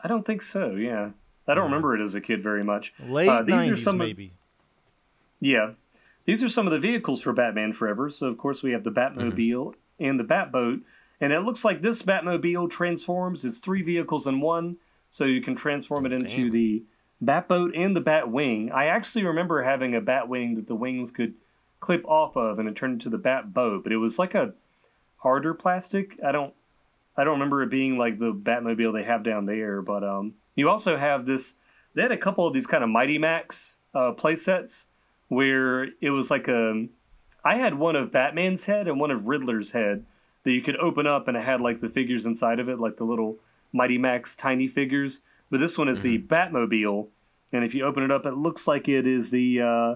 I don't think so. Yeah, I don't remember it as a kid very much. Late uh, these 90s, are some maybe. Of, yeah, these are some of the vehicles for Batman Forever. So of course we have the Batmobile mm-hmm. and the Batboat, and it looks like this Batmobile transforms. It's three vehicles in one, so you can transform it into Damn. the Batboat and the Batwing. I actually remember having a Batwing that the wings could clip off of, and it turned into the Batboat, but it was like a harder plastic. I don't I don't remember it being like the Batmobile they have down there, but um, you also have this. They had a couple of these kind of Mighty Max uh, play sets where it was like a. I had one of Batman's head and one of Riddler's head that you could open up, and it had like the figures inside of it, like the little Mighty Max tiny figures. But this one is mm-hmm. the Batmobile, and if you open it up, it looks like it is the uh,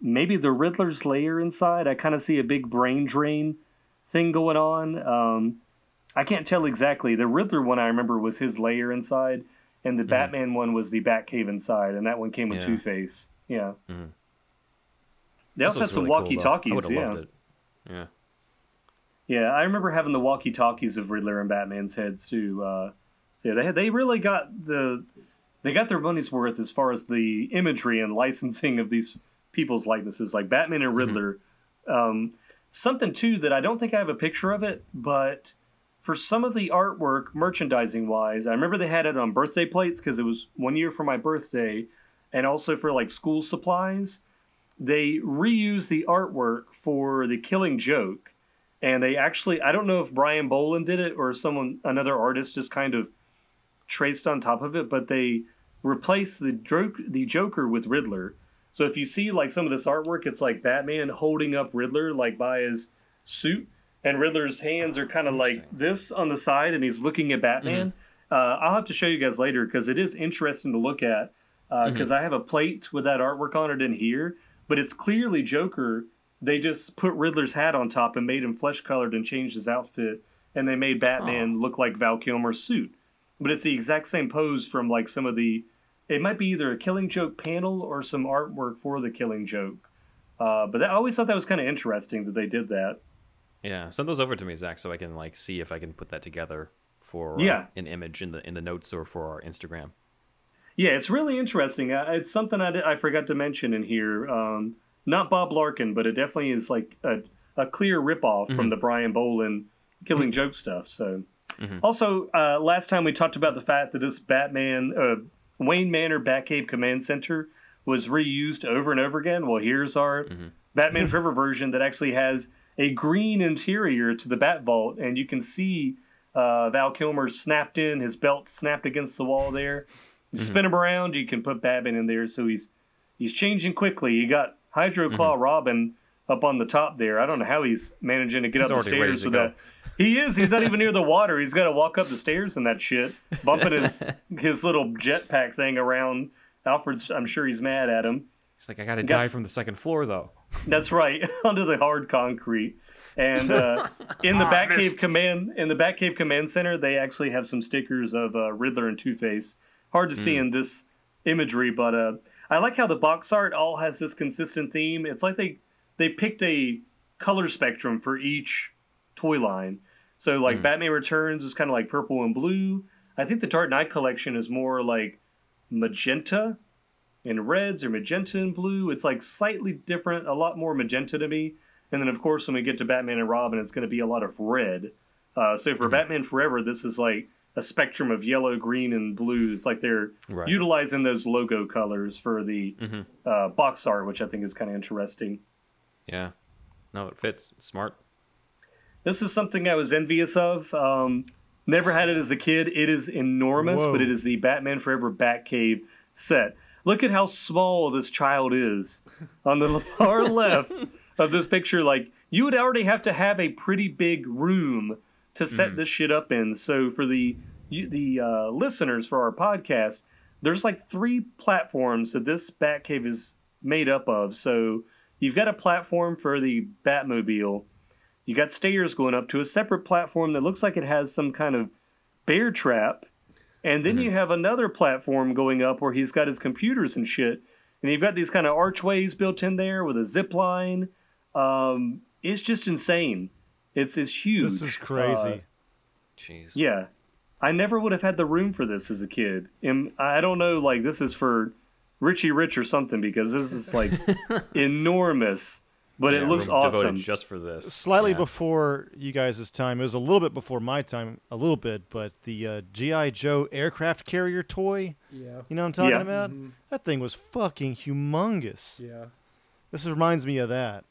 maybe the Riddler's layer inside. I kind of see a big brain drain thing going on. Um, I can't tell exactly. The Riddler one I remember was his lair inside, and the mm-hmm. Batman one was the Batcave inside, and that one came with yeah. Two Face. Yeah. Mm-hmm. They also had some really walkie talkies. Cool, yeah. Yeah. Yeah, I remember having the walkie talkies of Riddler and Batman's heads too. Uh, so yeah, they had, they really got the they got their money's worth as far as the imagery and licensing of these people's likenesses, like Batman and mm-hmm. Riddler. Mm-hmm. Um, something too that I don't think I have a picture of it, but for some of the artwork, merchandising wise, I remember they had it on birthday plates because it was one year for my birthday, and also for like school supplies. They reused the artwork for the Killing Joke, and they actually I don't know if Brian Bolland did it or someone another artist just kind of traced on top of it, but they replaced the joke the Joker with Riddler so if you see like some of this artwork, it's like Batman holding up Riddler like by his suit, and Riddler's hands are kind of like this on the side, and he's looking at Batman. Mm-hmm. Uh, I'll have to show you guys later because it is interesting to look at. Because uh, mm-hmm. I have a plate with that artwork on it in here, but it's clearly Joker. They just put Riddler's hat on top and made him flesh colored and changed his outfit, and they made Batman oh. look like Val Kilmer's suit. But it's the exact same pose from like some of the it might be either a Killing Joke panel or some artwork for the Killing Joke. Uh, but that, I always thought that was kind of interesting that they did that. Yeah, send those over to me, Zach, so I can like see if I can put that together for uh, yeah. an image in the in the notes or for our Instagram. Yeah, it's really interesting. Uh, it's something I, did, I forgot to mention in here. Um, not Bob Larkin, but it definitely is like a, a clear ripoff mm-hmm. from the Brian Bolland Killing mm-hmm. Joke stuff. So, mm-hmm. also uh, last time we talked about the fact that this Batman uh, Wayne Manor Batcave Command Center was reused over and over again. Well, here's our mm-hmm. Batman Forever version that actually has a green interior to the Bat Vault, and you can see uh, Val Kilmer snapped in, his belt snapped against the wall there. Mm-hmm. Spin him around, you can put Batman in there, so he's he's changing quickly. You got Hydro Claw mm-hmm. Robin up on the top there. I don't know how he's managing to get he's up the stairs with that He is. He's not even near the water. He's got to walk up the stairs and that shit, bumping his his little jetpack thing around. Alfred's. I'm sure he's mad at him. He's like, I gotta die from the second floor though. That's right, under the hard concrete. And uh, in the Batcave command in the Batcave command center, they actually have some stickers of uh, Riddler and Two Face. Hard to see in this imagery, but uh, I like how the box art all has this consistent theme. It's like they they picked a color spectrum for each toy line. So like Batman Returns is kind of like purple and blue. I think the Dark Knight collection is more like magenta and reds or magenta and blue. It's like slightly different, a lot more magenta to me. And then of course when we get to Batman and Robin, it's going to be a lot of red. Uh, so for Batman Forever, this is like a spectrum of yellow, green, and blue. It's like they're Right. utilizing those logo colors for the Mhm. uh, box art, which I think is kind of interesting. Yeah. No, it fits. It's smart. This is something I was envious of. Um, never had it as a kid. It is enormous, Whoa. but it is the Batman Forever Batcave set. Look at how small this child is on the far left of this picture. Like, you would already have to have a pretty big room to set this shit up in. So, for the you, the uh, listeners for our podcast, there's like three platforms that this Batcave is made up of. So, you've got a platform for the Batmobile. You got stairs going up to a separate platform that looks like it has some kind of bear trap. And then you have another platform going up where he's got his computers and shit. And you've got these kind of archways built in there with a zip line. Um, it's just insane. It's it's huge. This is crazy. Uh, Jeez. yeah. I never would have had the room for this as a kid. And I don't know, like, this is for Richie Rich or something because this is like enormous, but it looks awesome. Devoted just for this. Slightly Yeah. before you guys' time, it was a little bit before my time, a little bit, but the uh, GI Joe aircraft carrier toy. Yeah. You know what I'm talking Yeah. about? That thing was fucking humongous. Yeah. This reminds me of that.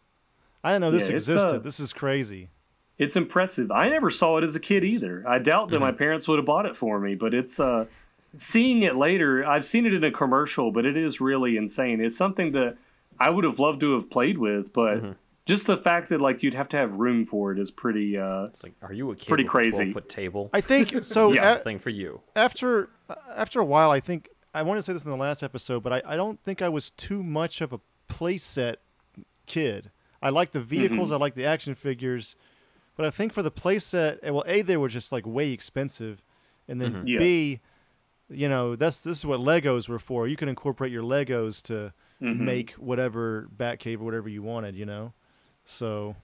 I didn't know this Yeah, existed. uh, this is crazy. It's impressive. I never saw it as a kid either. I doubt that Mm-hmm. my parents would have bought it for me, but it's uh seeing it later, I've seen it in a commercial, but it is really insane. It's something that I would have loved to have played with, but Mm-hmm. just the fact that like you'd have to have room for it is pretty uh It's like, are you a kid Pretty with a crazy. 12 foot table? I think so. Yeah. Thing for you. after after a while, I think I want to say this in the last episode, but I, I don't think I was too much of a playset kid. I like the vehicles, Mm-hmm. I like the action figures, but I think for the playset, well, a they were just like way expensive, and then Mm-hmm. Yeah. b, you know, that's this is what Legos were for. You can incorporate your Legos to Mm-hmm. make whatever Batcave or whatever you wanted, you know. So,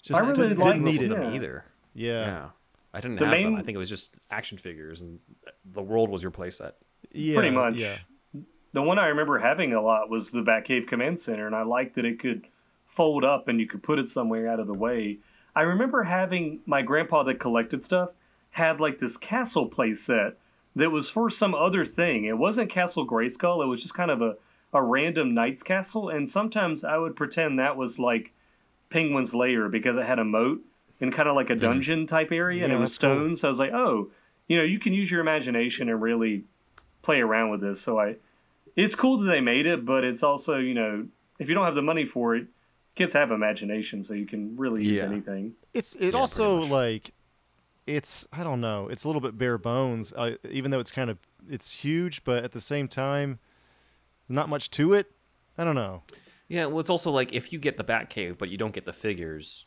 just I really didn't, like didn't need them, it. yeah. Either. Yeah. Yeah. I didn't The have them. main- I think it was just action figures, and the world was your playset. yeah, pretty much. Yeah. The one I remember having a lot was the Batcave Command Center, and I liked that it could fold up and you could put it somewhere out of the way. I remember having my grandpa that collected stuff had like this castle play set that was for some other thing. It wasn't Castle Grayskull, it was just kind of a, a random knight's castle, and sometimes I would pretend that was like Penguin's Lair because it had a moat and kind of like a mm-hmm. dungeon type area, and Yeah, it was that's cool. stone. So I was like, oh, you know, you can use your imagination and really play around with this. So I, it's cool that they made it, but it's also you know, if you don't have the money for it, kids have imagination, so you can really use Yeah. anything. It's it pretty also like it's I don't know. It's a little bit bare bones, uh, even though it's kind of it's huge, but at the same time, not much to it. I don't know. Yeah, well, it's also like if you get the Batcave, but you don't get the figures,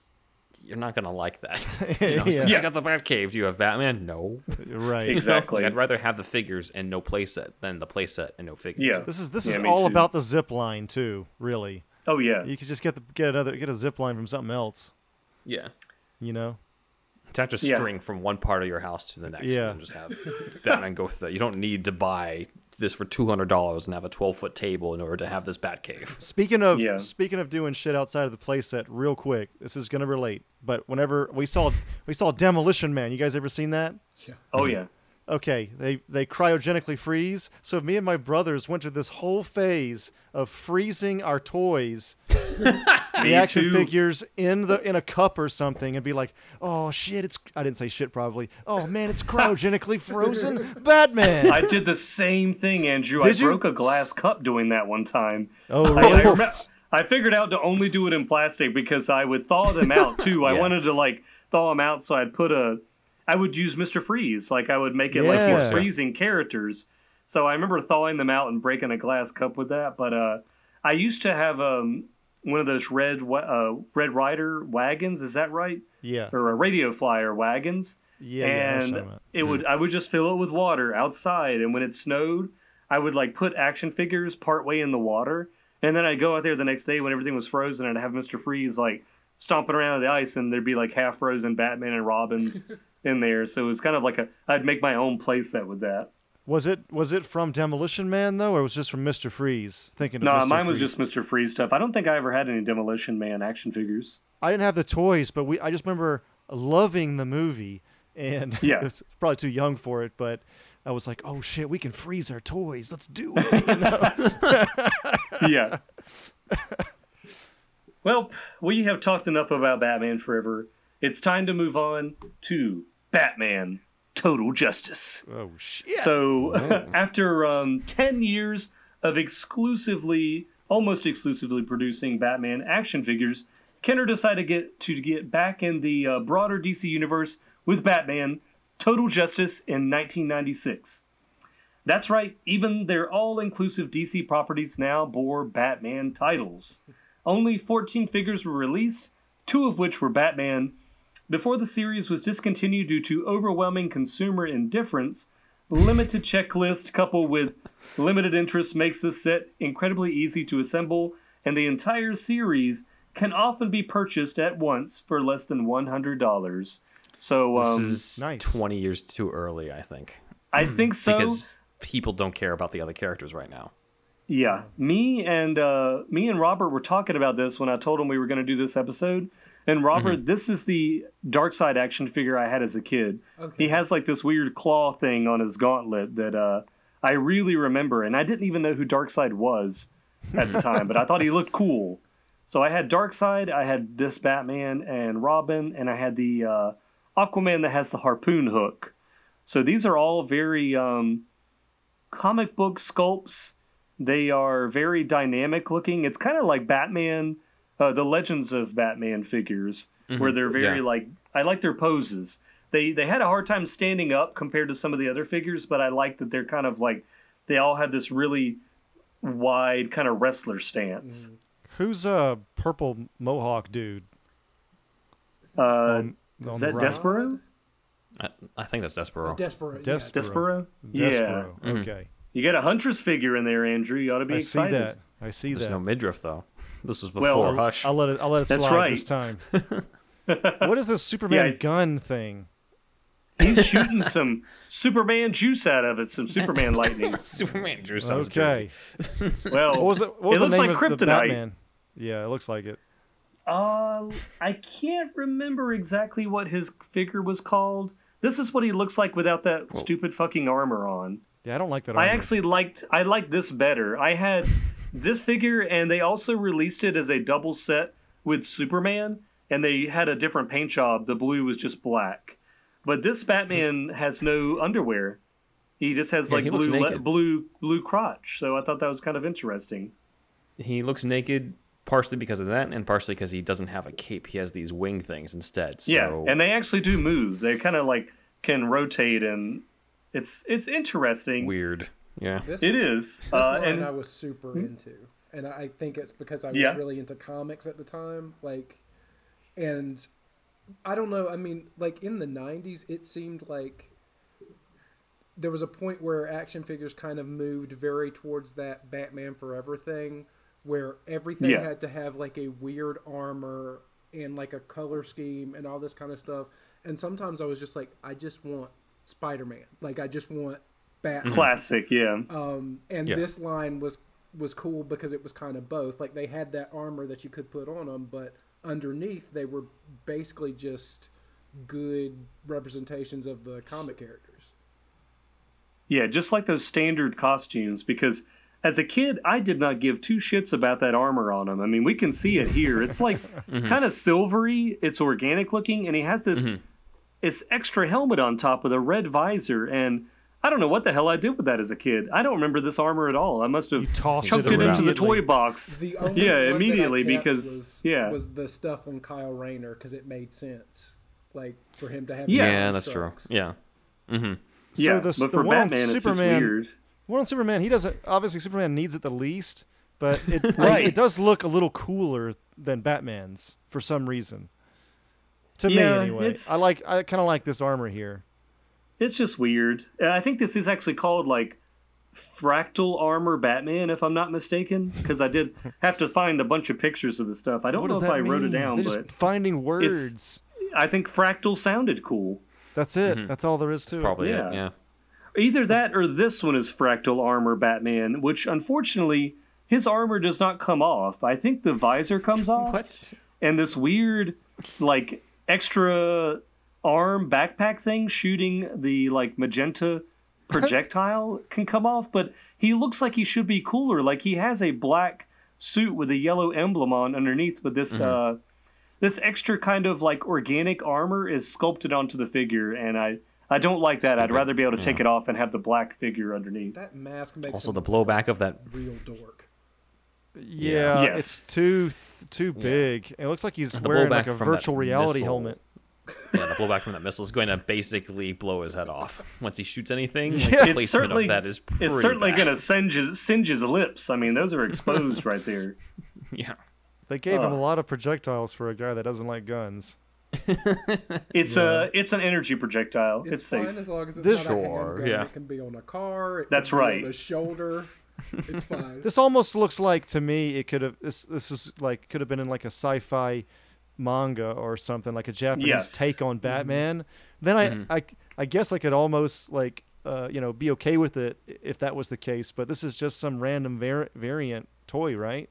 you're not gonna like that. you know, it's like, Yeah. I got the Batcave. Do you have Batman? No. Right. Exactly. I'd rather have the figures and no playset than the playset and no figures. Yeah. This is this Yeah, is all too. about the zip line too. Really, Oh yeah. you could just get the get another get a zip line from something else. Yeah. You know. Attach a Yeah. string from one part of your house to the next, Yeah. and just have Batman go with that. You don't need to buy this for two hundred dollars and have a twelve foot table in order to have this Batcave. Speaking of Yeah. speaking of doing shit outside of the playset, real quick, this is gonna relate. But whenever we saw we saw Demolition Man, you guys ever seen that? Yeah. Oh yeah. Okay, they they cryogenically freeze. So me and my brothers went through this whole phase of freezing our toys, the action too. figures in the in a cup or something, and be like, "Oh shit, it's I didn't say shit probably. Oh man, it's cryogenically frozen Batman." I did the same thing, Andrew. Did I you? broke a glass cup doing that one time. oh I, really? I, rem- I figured out to only do it in plastic because I would thaw them out too. I Yeah. wanted to like thaw them out, so I'd put a. I would use Mister Freeze, like I would make it like these freezing characters. So I remember thawing them out and breaking a glass cup with that. But uh, I used to have um one of those red uh, Red Rider wagons. Is that right? Yeah. Or a Radio Flyer wagons Yeah. yeah, I know what you're and about. it would I would just fill it with water outside, and when it snowed, I would like put action figures part way in the water, and then I'd go out there the next day when everything was frozen, and I'd have Mister Freeze like stomping around on the ice, and there'd be like half frozen Batman and Robins in there. So it was kind of like a I'd make my own playset with that. Was it was it from Demolition Man though, or was it just from Mister Freeze? Thinking of No, Mr. mine was just Mister Freeze stuff. I don't think I ever had any Demolition Man action figures. I didn't have the toys, but we I just remember loving the movie, and Yeah. it's probably too young for it, but I was like, oh shit, we can freeze our toys. Let's do it. You know? yeah. well, we have talked enough about Batman Forever. It's time to move on to Batman Total Justice. oh shit. So, after um, 10 years of exclusively, almost exclusively producing Batman action figures, Kenner decided to get, to get back in the uh, broader DC universe with Batman Total Justice in 1996. That's right, even their all inclusive DC properties now bore Batman titles. Only 14 figures were released, two of which were Batman. Before the series was discontinued due to overwhelming consumer indifference, limited checklist coupled with limited interest makes this set incredibly easy to assemble, and the entire series can often be purchased at once for less than $100. So This um, is nice. 20 years too early, I think. I think so. Because people don't care about the other characters right now. Yeah, me and uh, me and Robert were talking about this when I told him we were going to do this episode. And Robert, this is the Darkseid action figure I had as a kid. Okay. He has like this weird claw thing on his gauntlet that uh, I really remember, and I didn't even know who Darkseid was at the time, but I thought he looked cool. So I had Darkseid, I had this Batman and Robin, and I had the uh, Aquaman that has the harpoon hook. So these are all very um, comic book sculpts. They are very dynamic looking. It's kind of like Batman, uh, the Legends of Batman figures, where they're very yeah. like. I like their poses. They they had a hard time standing up compared to some of the other figures, but I like that they're kind of like they all have this really wide kind of wrestler stance. Who's a purple mohawk dude? Uh, on- on is that right? Despero? I, I think that's Despero. Desperate. Des- yeah. Despero? Yeah. Despero. Mm-hmm. Okay. You got a Huntress figure in there, Andrew. You ought to be I see that. I see There's that. There's no midriff though. This was before Well, Hush. I'll let it. I'll let it That's slide right. this time. what is this Superman it's- gun thing? He's shooting some Superman juice out of it, some Superman lightning. Superman juice. sounds. Okay. Well, What was the, what was it the looks name like of kryptonite. the Batman? Yeah, it looks like it. Uh, I can't remember exactly what his figure was called. This is what he looks like without that stupid fucking armor on. Yeah, I don't like that. I actually liked I liked this better. I had this figure and they also released it as a double set with Superman and they had a different paint job. The blue was just black. But this Batman has no underwear. He just has Yeah, like blue le- blue blue crotch. So I thought that was kind of interesting. He looks naked partially because of that and partially because he doesn't have a cape. He has these wing things instead. So Yeah, and they actually do move. They kind of like can rotate and it's it's interesting. weird. Yeah. This, It is. This Uh, line and I was super into, and I think it's because I was Yeah. really into comics at the time. Like, and I don't know. I mean, like in the '90s, it seemed like there was a point where action figures kind of moved very towards that Batman Forever thing, where everything Yeah. had to have like a weird armor and like a color scheme and all this kind of stuff. And sometimes I was just like, I just want Spider Man. Like, I just want Batman. Mm-hmm. classic, yeah. Um, and Yeah. this line was was cool because it was kind of both. Like they had that armor that you could put on them, but underneath they were basically just good representations of the comic characters. Yeah, just like those standard costumes, because as a kid, I did not give two shits about that armor on him. I mean, we can see it here. It's like mm-hmm. kind of silvery, it's organic looking, and he has this mm-hmm. this extra helmet on top with a red visor. And I don't know what the hell I did with that as a kid. I don't remember this armor at all. I must have tossed chucked it it, into the toy box. The only yeah, one that I immediately kept because was, yeah, was the stuff on Kyle Rayner because it made sense, like for him to have. Yes. Yeah, his that's true. Yeah. Mm-hmm. So yeah. the, but for one Batman, it's just Superman, weird. one on Superman, he doesn't. Obviously, Superman needs it the least, but it I- Right. it does look a little cooler than Batman's for some reason. To Yeah, me, anyway. I like. I kind of like this armor here. It's just weird. I think this is actually called like fractal armor Batman, if I'm not mistaken, because I did have to find a bunch of pictures of the stuff. I don't What know if that I wrote it down, They're but just finding words. I think fractal sounded cool. That's it. Mm-hmm. That's all there is to it. Probably Yeah. it. Yeah. Either that or this one is fractal armor Batman, which unfortunately his armor does not come off. I think the visor comes off. What? and this weird like extra arm backpack thing shooting the like magenta projectile can come off but he looks like he should be cooler like he has a black suit with a yellow emblem on underneath but this uh this extra kind of like organic armor is sculpted onto the figure and i i don't like that i'd rather be able to take it off and have the black figure underneath That mask makes Also, the blowback of that. real dork. Yeah, Yes. it's too th- too big. It looks like he's The wearing like a virtual reality missile. helmet. Yeah, the blowback from that missile is going to basically blow his head off once he shoots anything. Like, Yeah. It's placement certainly- of that is pretty it's certainly going to singe his, singe his lips i mean those are exposed right there Yeah. They gave him a lot of projectiles for a guy that doesn't like guns. it's uh, a it's an energy projectile it's, It's, safe fine as long as it's This- not a Sure, handgun. yeah. It can be on a car. It That's can be right. On a shoulder. It's fine. This almost looks like to me it could have this this is like could have been in like a sci-fi manga or something like a Japanese Yes. take on Batman. Then I, I I guess I could almost like uh, you know be okay with it if that was the case, but this is just some random var- variant toy, right?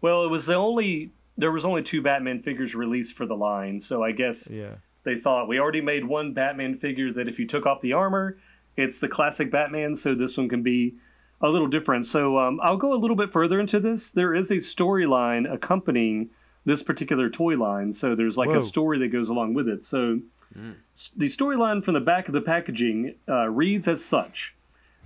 Well, it was the only there was only two Batman figures released for the line, so I guess Yeah. they thought we already made one Batman figure that if you took off the armor, it's the classic Batman, so this one can be a little different. So um, I'll go a little bit further into this. There is a storyline accompanying this particular toy line, so there's like Whoa. a story that goes along with it. So s- the storyline from the back of the packaging uh, reads as such.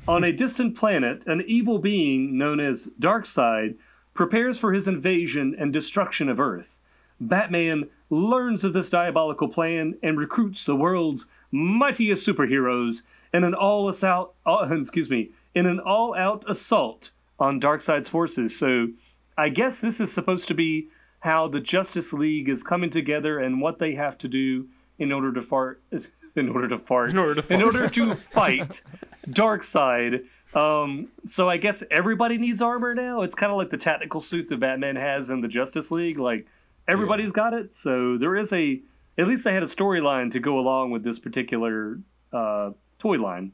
On a distant planet, an evil being known as Darkseid prepares for his invasion and destruction of Earth. Batman learns of this diabolical plan and recruits the world's mightiest superheroes in an all assault, uh, excuse me, in an all-out assault on Darkseid's forces. So, I guess this is supposed to be how the Justice League is coming together and what they have to do in order to fart, in order to fart, In order to in order to fight Darkseid. Um, so I guess everybody needs armor now. It's kind of like the tactical suit that Batman has in the Justice League. Like everybody's got it. So there is a at least they had a storyline to go along with this particular uh, toy line.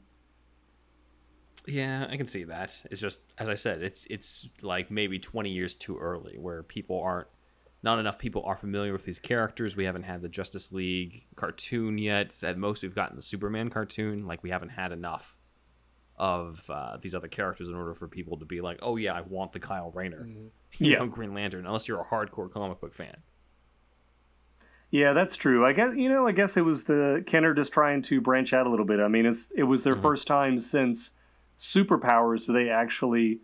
Yeah, I can see that. It's just as I said, it's it's like maybe 20 years too early where people aren't not enough people are familiar with these characters. We haven't had the Justice League cartoon yet. At most we've gotten the Superman cartoon. Like we haven't had enough of uh, these other characters in order for people to be like, "Oh yeah, I want the Kyle Rayner." You Yeah. know, Green Lantern, unless you're a hardcore comic book fan. Yeah, that's true. I guess you know. I guess it was the Kenner just trying to branch out a little bit. I mean, it's it was their first time since Superpowers that they actually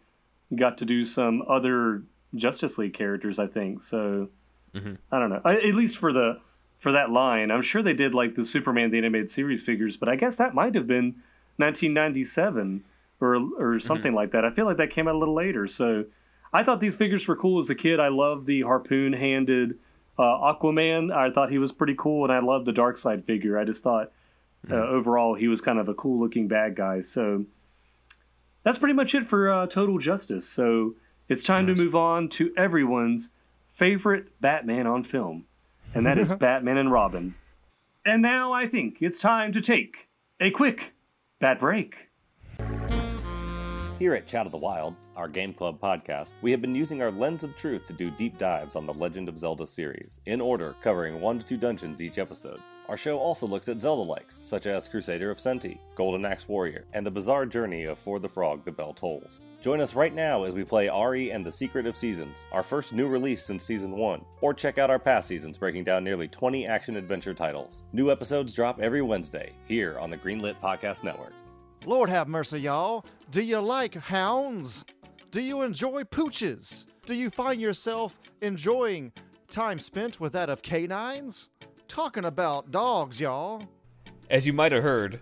got to do some other Justice League characters. I think so. I don't know. I, at least for the for that line, I'm sure they did like the Superman the animated series figures, but I guess that might have been 1997 or or something like that. I feel like that came out a little later. So I thought these figures were cool as a kid. I loved the harpoon handed uh, Aquaman. I thought he was pretty cool, and I loved the Darkseid figure. I just thought uh, overall he was kind of a cool looking bad guy. So that's pretty much it for uh, Total Justice. So it's time to move on to everyone's favorite Batman on film, and that is Batman and Robin. And now I think it's time to take a quick bat break. Here at Chat of the Wild, our Game Club podcast, we have been using our lens of truth to do deep dives on the Legend of Zelda series, in order, covering one to two dungeons each episode. Our show also looks at Zelda likes, such as Crusader of Centy, Golden Axe Warrior, and the bizarre journey of For the Frog the Bell Tolls. Join us right now as we play Ary and the Secret of Seasons, our first new release since Season 1, or check out our past seasons breaking down nearly 20 action adventure titles. New episodes drop every Wednesday, here on the Greenlit Podcast Network. Lord have mercy, y'all. Do you like hounds? Do you enjoy pooches? Do you find yourself enjoying time spent with that of canines? Talking about dogs, y'all. As you might have heard,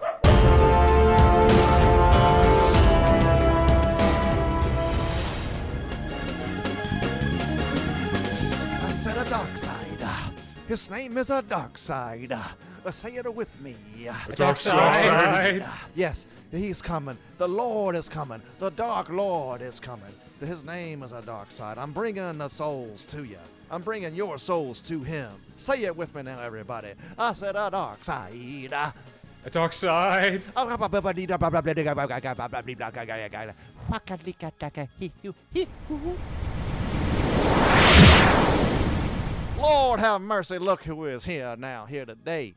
A dark side. His name is a dark side. Uh, say it with me. Dark side. Yes, he's coming. The Lord is coming. The Dark Lord is coming. His name is a dark side. I'm bringing the souls to you. I'm bringing your souls to him. Say it with me now, everybody. I said a dark side. A dark side. Lord have mercy, look who is here now, here today.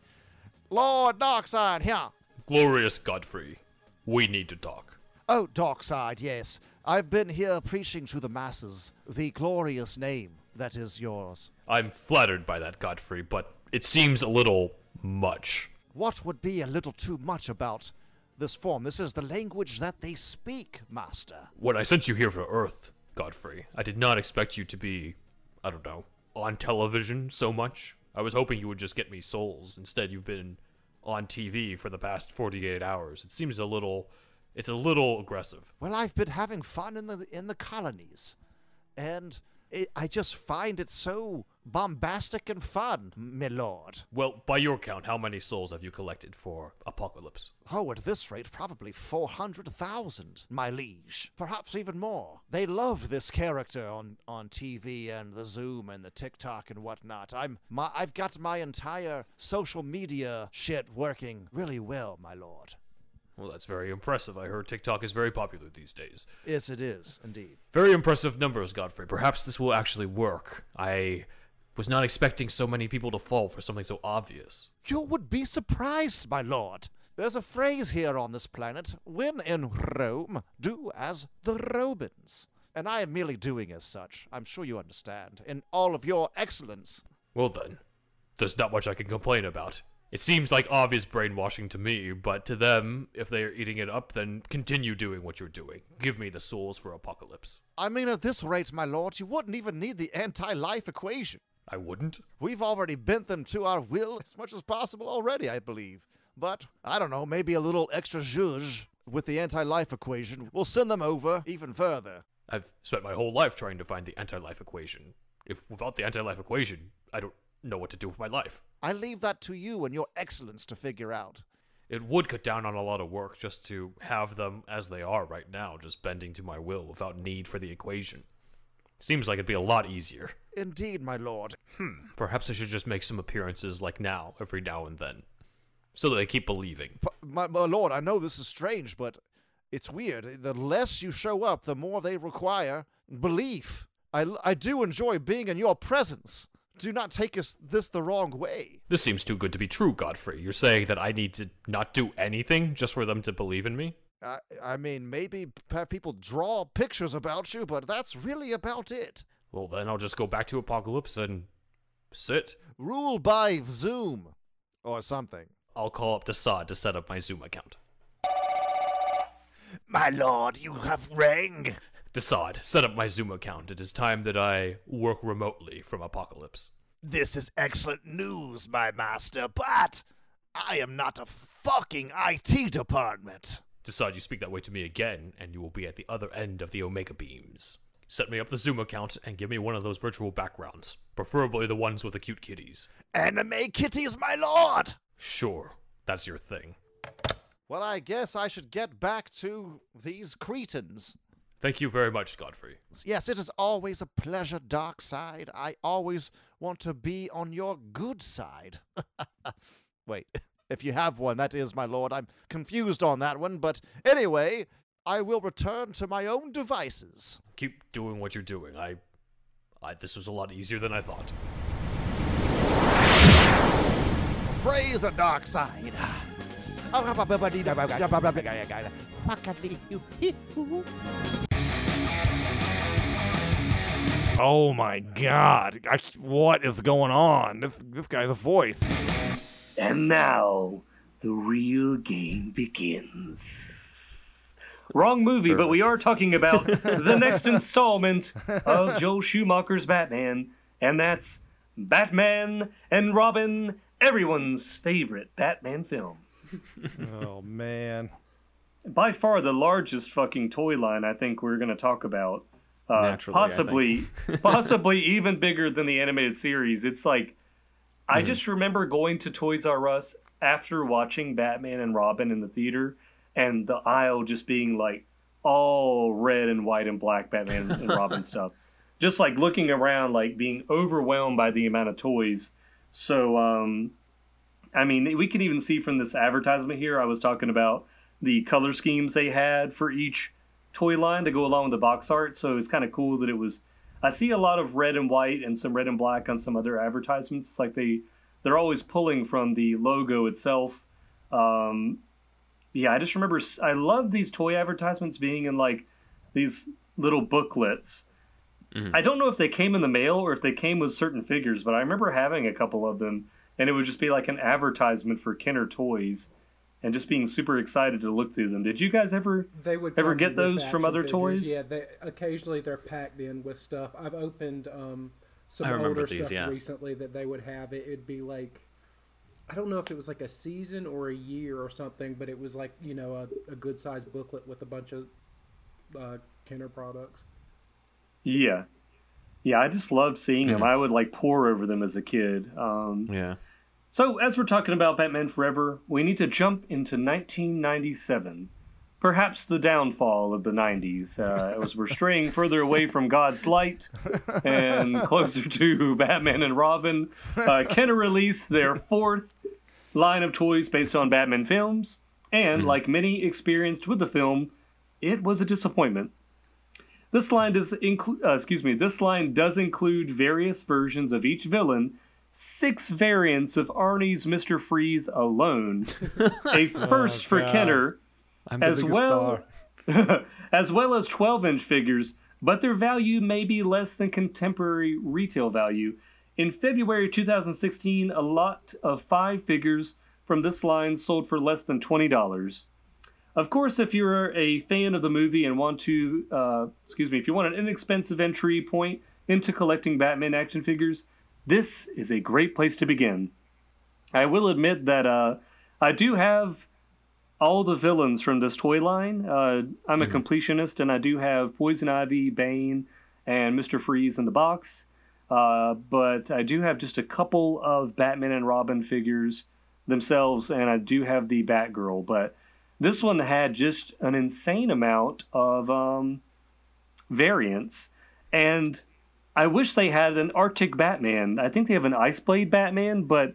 Lord Darkseid here. Glorious Godfrey, we need to talk. Oh, Darkseid, yes. I've been here preaching to the masses the glorious name that is yours. I'm flattered by that, Godfrey, but it seems a little much. What would be a little too much about this form? This is the language that they speak, Master. When I sent you here for Earth, Godfrey, I did not expect you to be, I don't know, on television so much. I was hoping you would just get me souls. Instead, you've been on TV for the past 48 hours. It seems a little it's a little aggressive. Well, I've been having fun in the in the colonies. And it, I just find it so bombastic and fun, my lord. Well, by your count, how many souls have you collected for Apokolips? Oh, at this rate, probably 400,000, my liege. Perhaps even more. They love this character on, on TV and the Zoom and the TikTok and whatnot. I'm my, I've got my entire social media shit working really well, my lord. Well, that's very impressive. I heard TikTok is very popular these days. Yes, it is, indeed. Very impressive numbers, Godfrey. Perhaps this will actually work. I was not expecting so many people to fall for something so obvious. You would be surprised, my lord. There's a phrase here on this planet when in Rome, do as the Romans. And I am merely doing as such. I'm sure you understand. In all of your excellence. Well, then, there's not much I can complain about. It seems like obvious brainwashing to me, but to them, if they are eating it up, then continue doing what you're doing. Give me the souls for Apokolips. I mean, at this rate, my lord, you wouldn't even need the anti life equation. I wouldn't? We've already bent them to our will as much as possible already, I believe. But, I don't know, maybe a little extra zhuzh with the anti life equation will send them over even further. I've spent my whole life trying to find the anti life equation. If without the anti life equation, I don't know what to do with my life. I leave that to you and your excellence to figure out. It would cut down on a lot of work just to have them as they are right now, just bending to my will without need for the equation. Seems like it'd be a lot easier. Indeed, my lord. Hmm, perhaps I should just make some appearances like now, every now and then. So that they keep believing. P- my, my lord, I know this is strange, but it's weird. The less you show up, the more they require belief. I, I do enjoy being in your presence. Do not take us this the wrong way. This seems too good to be true, Godfrey. You're saying that I need to not do anything just for them to believe in me? I, I mean, maybe have people draw pictures about you, but that's really about it. Well, then I'll just go back to Apokolips and sit. Rule by Zoom or something. I'll call up Desaad to set up my Zoom account. My lord, you have rang. Desaad, set up my Zoom account. It is time that I work remotely from Apokolips. This is excellent news, my master, but I am not a fucking IT department. Desaad you speak that way to me again, and you will be at the other end of the Omega beams. Set me up the Zoom account and give me one of those virtual backgrounds, preferably the ones with the cute kitties. Anime kitties, my lord! Sure, that's your thing. Well, I guess I should get back to these Cretans. Thank you very much, Godfrey. Yes, it is always a pleasure, Darkseid. I always want to be on your good side. Wait, if you have one, that is, my lord. I'm confused on that one, but anyway, I will return to my own devices. Keep doing what you're doing. I, I this was a lot easier than I thought. Praise the dark side. Oh my god. I, what is going on? This, this guy's a voice. And now the real game begins. Wrong movie, Perfect. but we are talking about the next installment of Joel Schumacher's Batman, and that's Batman and Robin, everyone's favorite Batman film. oh man. By far the largest fucking toy line I think we're going to talk about. Uh, Naturally, possibly possibly even bigger than the animated series. It's like. I hmm. just remember going to Toys R Us after watching Batman and Robin in the theater and the aisle just being like all red and white and black Batman and Robin stuff. Just like looking around like being overwhelmed by the amount of toys. So um I mean, we can even see from this advertisement here I was talking about the color schemes they had for each toy line to go along with the box art. So it's kind of cool that it was. I see a lot of red and white and some red and black on some other advertisements. It's like they they're always pulling from the logo itself. Um, yeah, I just remember I love these toy advertisements being in like these little booklets. Mm-hmm. I don't know if they came in the mail or if they came with certain figures, but I remember having a couple of them, and it would just be like an advertisement for Kenner toys and just being super excited to look through them. Did you guys ever they would ever get those from other figures. toys? Yeah, they occasionally they're packed in with stuff. I've opened um, some older these, stuff yeah. recently that they would have. It, it'd be like I don't know if it was like a season or a year or something, but it was like you know a, a good sized booklet with a bunch of uh, Kenner products. Yeah, yeah, I just loved seeing mm-hmm. them. I would like pore over them as a kid. Um, yeah. So, as we're talking about Batman Forever, we need to jump into 1997. Perhaps the downfall of the 90s, uh, as we're straying further away from God's light and closer to Batman and Robin. Uh, Kenner released their fourth line of toys based on Batman films, and mm-hmm. like many experienced with the film, it was a disappointment. This line does include, uh, excuse me, this line does include various versions of each villain six variants of Arnie's Mr. Freeze alone, a first oh, for Kenner, as well as well as 12-inch figures, but their value may be less than contemporary retail value. In February 2016, a lot of five figures from this line sold for less than $20. Of course, if you're a fan of the movie and want to, uh, excuse me, if you want an inexpensive entry point into collecting Batman action figures, this is a great place to begin. I will admit that uh, I do have all the villains from this toy line. Uh, I'm a mm-hmm. completionist, and I do have Poison Ivy, Bane, and Mister Freeze in the box. Uh, but I do have just a couple of Batman and Robin figures themselves, and I do have the Batgirl. But this one had just an insane amount of um, variants, and I wish they had an Arctic Batman. I think they have an Ice Blade Batman, but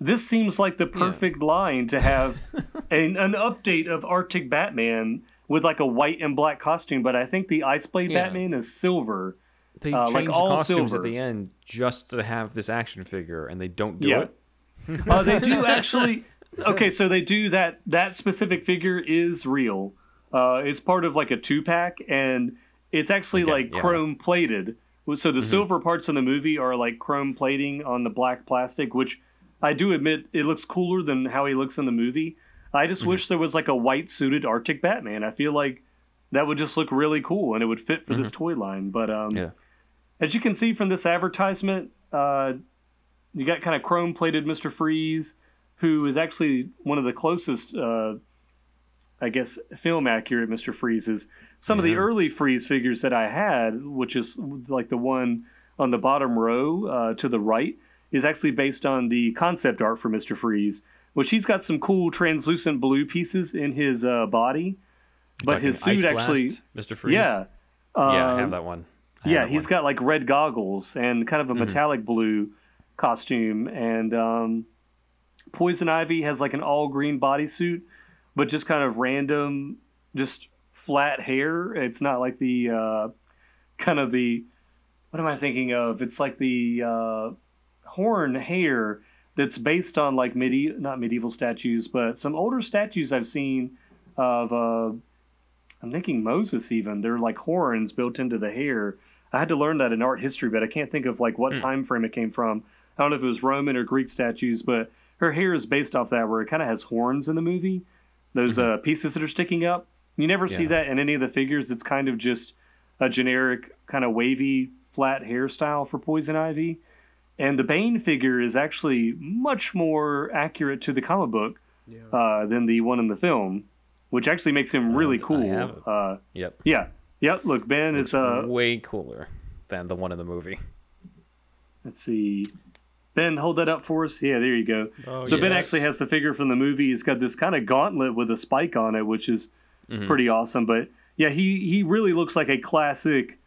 this seems like the perfect yeah. line to have an, an update of Arctic Batman with like a white and black costume. But I think the Ice Blade yeah. Batman is silver. They uh, change like costumes silver. at the end just to have this action figure, and they don't do yeah. it. uh, they do actually. Okay, so they do that. That specific figure is real. Uh, it's part of like a two pack, and it's actually okay, like chrome plated. So the mm-hmm. silver parts in the movie are like chrome plating on the black plastic, which I do admit it looks cooler than how he looks in the movie. I just mm-hmm. wish there was like a white suited Arctic Batman. I feel like that would just look really cool and it would fit for mm-hmm. this toy line. But um, yeah. as you can see from this advertisement, uh, you got kind of chrome plated Mister Freeze, who is actually one of the closest uh, I guess, film accurate Mr. Freezes. Some of the early Freeze figures that I had, which is like the one on the bottom row uh, to the right, is actually based on the concept art for Mr. Freeze, which he's got some cool translucent blue pieces in his uh, body. But his suit actually, Mr. Freeze. Yeah, um, yeah, I have that one. yeah, that he's one. got like red goggles and kind of a mm-hmm. metallic blue costume, and um, Poison Ivy has like an all green bodysuit but just kind of random, just flat hair. It's not like the uh, kind of the what am I thinking of? It's like the uh, horn hair that's based on like medieval not medieval statues, but some older statues I've seen of uh, I'm thinking Moses even. They're like horns built into the hair. I had to learn that in art history, but I can't think of like what mm. time frame it came from. I don't know if it was Roman or Greek statues, but her hair is based off that, where it kind of has horns in the movie. Those mm-hmm. uh, pieces that are sticking up. You never yeah. see that in any of the figures. It's kind of just a generic kind of wavy flat hairstyle for Poison Ivy. And the Bane figure is actually much more accurate to the comic book yeah. uh, than the one in the film, which actually makes him really cool. Uh, yep. Yeah. Yep. Look, Ben it's is uh, way cooler than the one in the movie. Let's see. Ben, hold that up for us. Yeah, there you go. Oh, so yes. Ben actually has the figure from the movie. He's got this kind of gauntlet with a spike on it, which is mm-hmm. pretty awesome. But yeah, he he really looks like a classic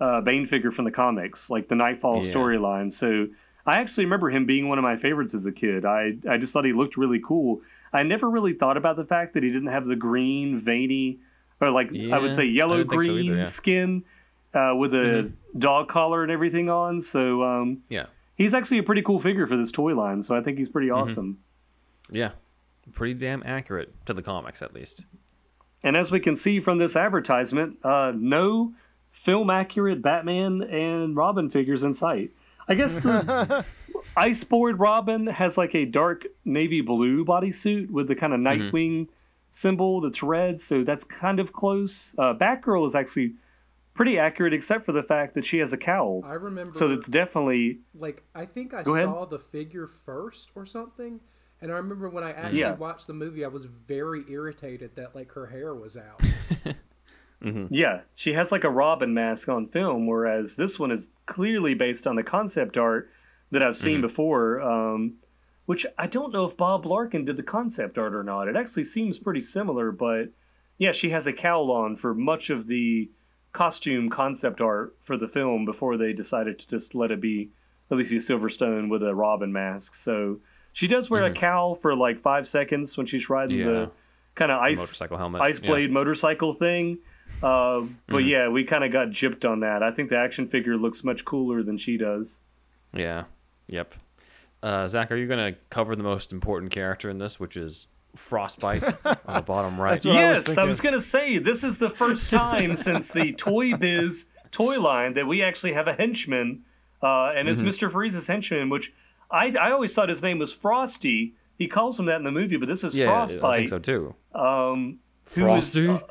uh, Bane figure from the comics, like the Knightfall yeah. storyline. So I actually remember him being one of my favorites as a kid. I I just thought he looked really cool. I never really thought about the fact that he didn't have the green veiny or like yeah, I would say yellow green so either, yeah. skin uh, with a mm-hmm. dog collar and everything on. So um, yeah, he's actually a pretty cool figure for this toy line. So I think he's pretty mm-hmm. awesome. Mm-hmm. Yeah, pretty damn accurate to the comics at least. And as we can see from this advertisement, uh, no film accurate Batman and Robin figures in sight. I guess the Iceboard Robin has like a dark navy blue bodysuit with the kind of mm-hmm. Nightwing mm-hmm. symbol that's red, so that's kind of close. Uh, Batgirl is actually pretty accurate, except for the fact that she has a cowl. I remember. So it's definitely like I think I saw ahead. the figure first or something, and I remember when I actually yeah. watched the movie, I was very irritated that like her hair was out. mm-hmm. Yeah, she has like a Robin mask on film, whereas this one is clearly based on the concept art that I've seen mm-hmm. before. Um, which I don't know if Bob Larkin did the concept art or not. It actually seems pretty similar, but yeah, she has a cowl on for much of the costume concept art for the film before they decided to just let it be Alicia Silverstone with a Robin mask. So she does wear mm-hmm. a cowl for like five seconds when she's riding yeah. the kind of ice motorcycle helmet, ice blade yeah. motorcycle thing. Uh, but mm-hmm. yeah, we kind of got gypped on that. I think the action figure looks much cooler than she does. Yeah. Yep. Uh, Zach, are you going to cover the most important character in this, which is frostbite on the bottom right. yes, I was, I was, gonna say this is the first time since the Toy Biz toy line that we actually have a henchman, uh, and it's mm-hmm. Mister Freeze's henchman, which I I always thought his name was Frosty. He calls him that in the movie, but this is yeah, Frostbite. I think so too. Um, Frosty, who is, uh,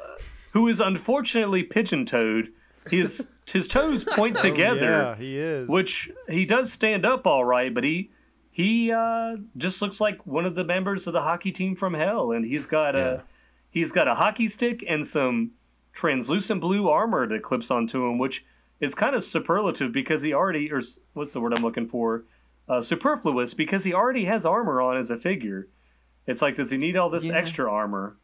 who is unfortunately pigeon-toed. His his toes point together. Oh, yeah, he is. Which he does stand up all right, but he he uh, just looks like one of the members of the hockey team from hell, and he's got yeah. a he's got a hockey stick and some translucent blue armor that clips onto him, which is kind of superlative because he already or what's the word I'm looking for? Uh, superfluous because he already has armor on as a figure. It's like, does he need all this yeah. extra armor?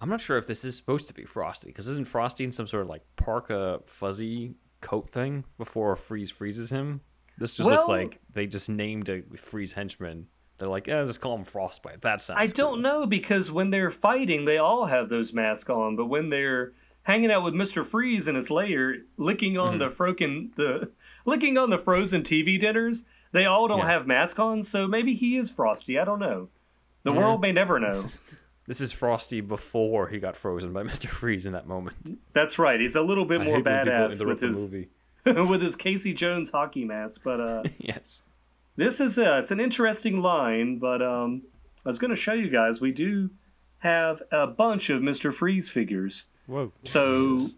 I'm not sure if this is supposed to be Frosty because isn't Frosty in some sort of like parka fuzzy coat thing before Freeze freezes him? This just well, looks like they just named a freeze henchman. They're like, yeah, just call him Frostbite. That sounds. I don't know because when they're fighting, they all have those masks on. But when they're hanging out with Mister Freeze in his lair, licking on mm-hmm. the frozen the licking on the frozen TV dinners, they all don't yeah. have masks on. So maybe he is Frosty. I don't know. The yeah. world may never know. This is Frosty before he got frozen by Mister Freeze in that moment. That's right. He's a little bit more badass with his movie. with his Casey Jones hockey mask. But uh, yes, this is a, it's an interesting line. But um, I was going to show you guys. We do have a bunch of Mister Freeze figures. Whoa! So Jesus.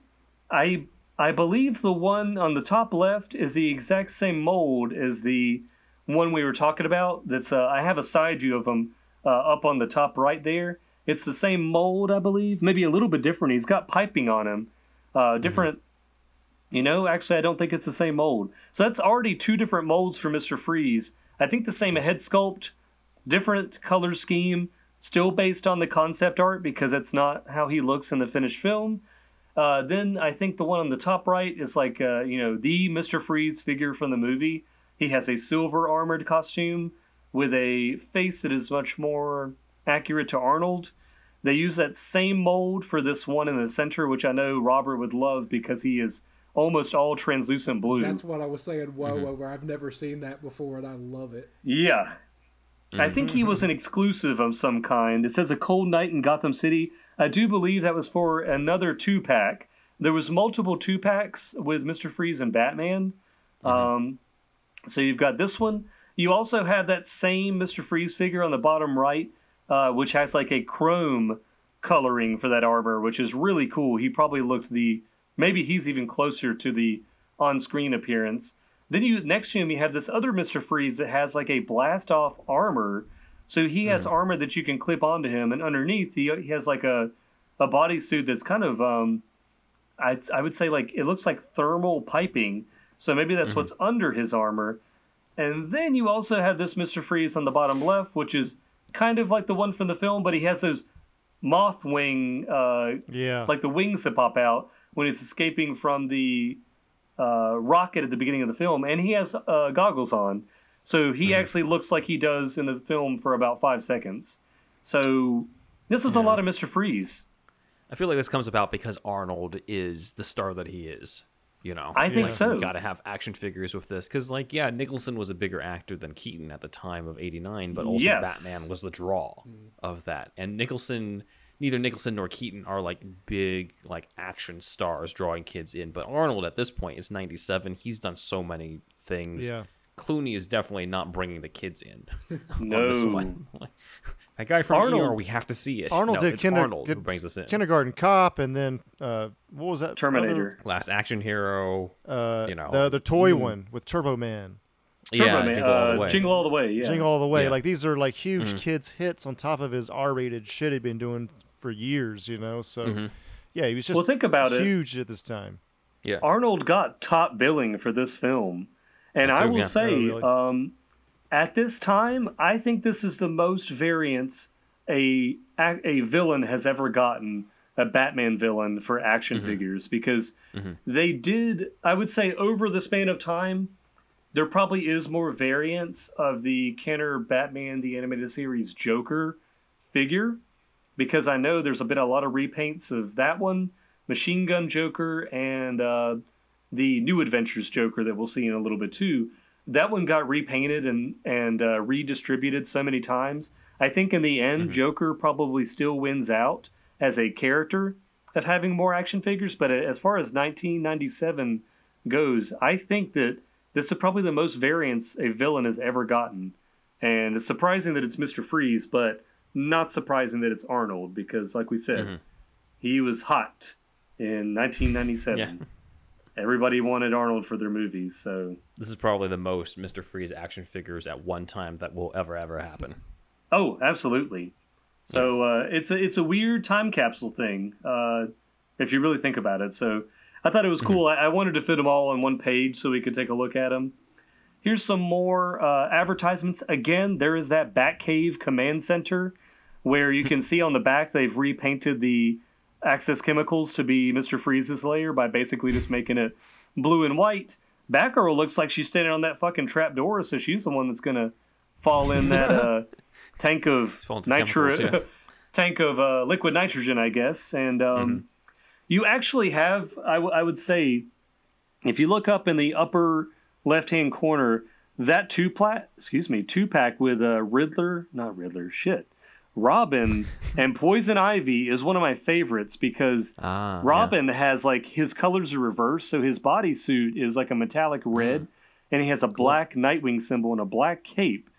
I I believe the one on the top left is the exact same mold as the one we were talking about. That's uh, I have a side view of him uh, up on the top right there. It's the same mold, I believe, maybe a little bit different. He's got piping on him, uh, different you know, actually, I don't think it's the same mold. So that's already two different molds for Mr. Freeze. I think the same head sculpt, different color scheme, still based on the concept art because that's not how he looks in the finished film. Uh, then I think the one on the top right is like, uh, you know, the Mr. Freeze figure from the movie. He has a silver armored costume with a face that is much more accurate to Arnold. They use that same mold for this one in the center, which I know Robert would love because he is almost all translucent blue. That's what I was saying. Whoa, mm-hmm. over! I've never seen that before, and I love it. Yeah, mm-hmm. I think he was an exclusive of some kind. It says a cold night in Gotham City. I do believe that was for another two pack. There was multiple two packs with Mister Freeze and Batman. Mm-hmm. Um, so you've got this one. You also have that same Mister Freeze figure on the bottom right, uh, which has like a chrome coloring for that armor, which is really cool. He probably looked the maybe he's even closer to the on-screen appearance. Then you next to him you have this other Mister Freeze that has like a blast off armor. So he has mm. armor that you can clip onto him, and underneath he, he has like a a bodysuit that's kind of um, I I would say like it looks like thermal piping. So maybe that's mm-hmm. what's under his armor. And then you also have this Mister Freeze on the bottom left, which is kind of like the one from the film, but he has those moth wing, uh, yeah, like the wings that pop out when he's escaping from the uh, rocket at the beginning of the film, and he has uh, goggles on, so he mm-hmm. actually looks like he does in the film for about five seconds. So this is yeah. a lot of Mister Freeze. I feel like this comes about because Arnold is the star that he is. You know, I think like, so. Got to have action figures with this because, like, yeah, Nicholson was a bigger actor than Keaton at the time of '89, but also yes. Batman was the draw mm. of that. And Nicholson, neither Nicholson nor Keaton are like big like action stars drawing kids in. But Arnold at this point is '97. He's done so many things. Yeah. Clooney is definitely not bringing the kids in. no. that guy from Arnold, ER, we have to see it. Arnold no, did kinder, Arnold who brings us in. Kindergarten Cop, and then uh, what was that? Terminator. Other? Last Action Hero. Uh, you know the the toy mm. one with Turbo Man. Turbo yeah, Man, Jingle, uh, all the way. Jingle All the Way. Yeah. Jingle All the Way. Yeah. Like these are like huge mm kids hits on top of his R-rated shit he'd been doing for years. You know, so mm-hmm. yeah, he was just well. Think about huge it. Huge at this time. Yeah. Arnold got top billing for this film and I will yeah. say, oh, really? um, at this time, I think this is the most variance a a villain has ever gotten a Batman villain for action mm-hmm. figures because mm-hmm. they did. I would say over the span of time, there probably is more variance of the Kenner Batman the animated series Joker figure because I know there's been a lot of repaints of that one, Machine Gun Joker, and uh, the New Adventures Joker that we'll see in a little bit too. That one got repainted and and uh, redistributed so many times. I think in the end, mm-hmm. Joker probably still wins out as a character of having more action figures. But as far as 1997 goes, I think that this is probably the most variance a villain has ever gotten. And it's surprising that it's Mister Freeze, but not surprising that it's Arnold because, like we said, mm-hmm. he was hot in 1997. Yeah everybody wanted Arnold for their movies, so this is probably the most Mister Freeze action figures at one time that will ever ever happen. Oh, absolutely. So uh, it's a it's a weird time capsule thing, uh, if you really think about it. So I thought it was cool. Mm-hmm. I, I, wanted to fit them all on one page so we could take a look at them. Here's some more uh, advertisements. Again, there is that Batcave Command Center where you can see on the back they've repainted the Axis Chemicals to be Mr. Freeze's layer by basically just making it blue and white. Batgirl looks like she's standing on that fucking trap door, so she's the one that's gonna fall in that uh, tank of nitro yeah. tank of uh, liquid nitrogen, I guess. And um, mm-hmm. you actually have, I, w- I would say, if you look up in the upper left hand corner, that two plat, excuse me, two pack with uh, Riddler, not Riddler, shit, Robin and Poison Ivy is one of my favorites because ah, Robin yeah. has like his colors are reversed, so his bodysuit is like a metallic mm. red, mm. and he has a cool. black Nightwing symbol and a black cape.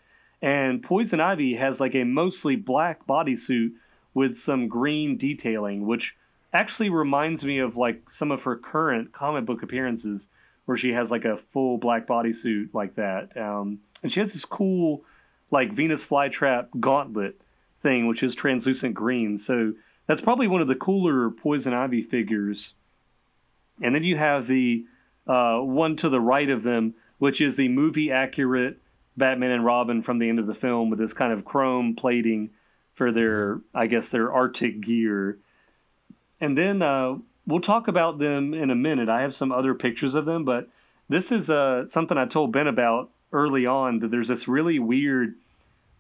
And Poison Ivy has like a mostly black bodysuit with some green detailing, which actually reminds me of like some of her current comic book appearances where she has like a full black bodysuit like that. Um, and she has this cool like Venus flytrap gauntlet thing, which is translucent green. So that's probably one of the cooler Poison Ivy figures. And then you have the uh, one to the right of them, which is the movie accurate Batman and Robin from the end of the film with this kind of chrome plating for their, I guess, their Arctic gear. And then uh, we'll talk about them in a minute. I have some other pictures of them, but this is uh, something I told Ben about early on that there's this really weird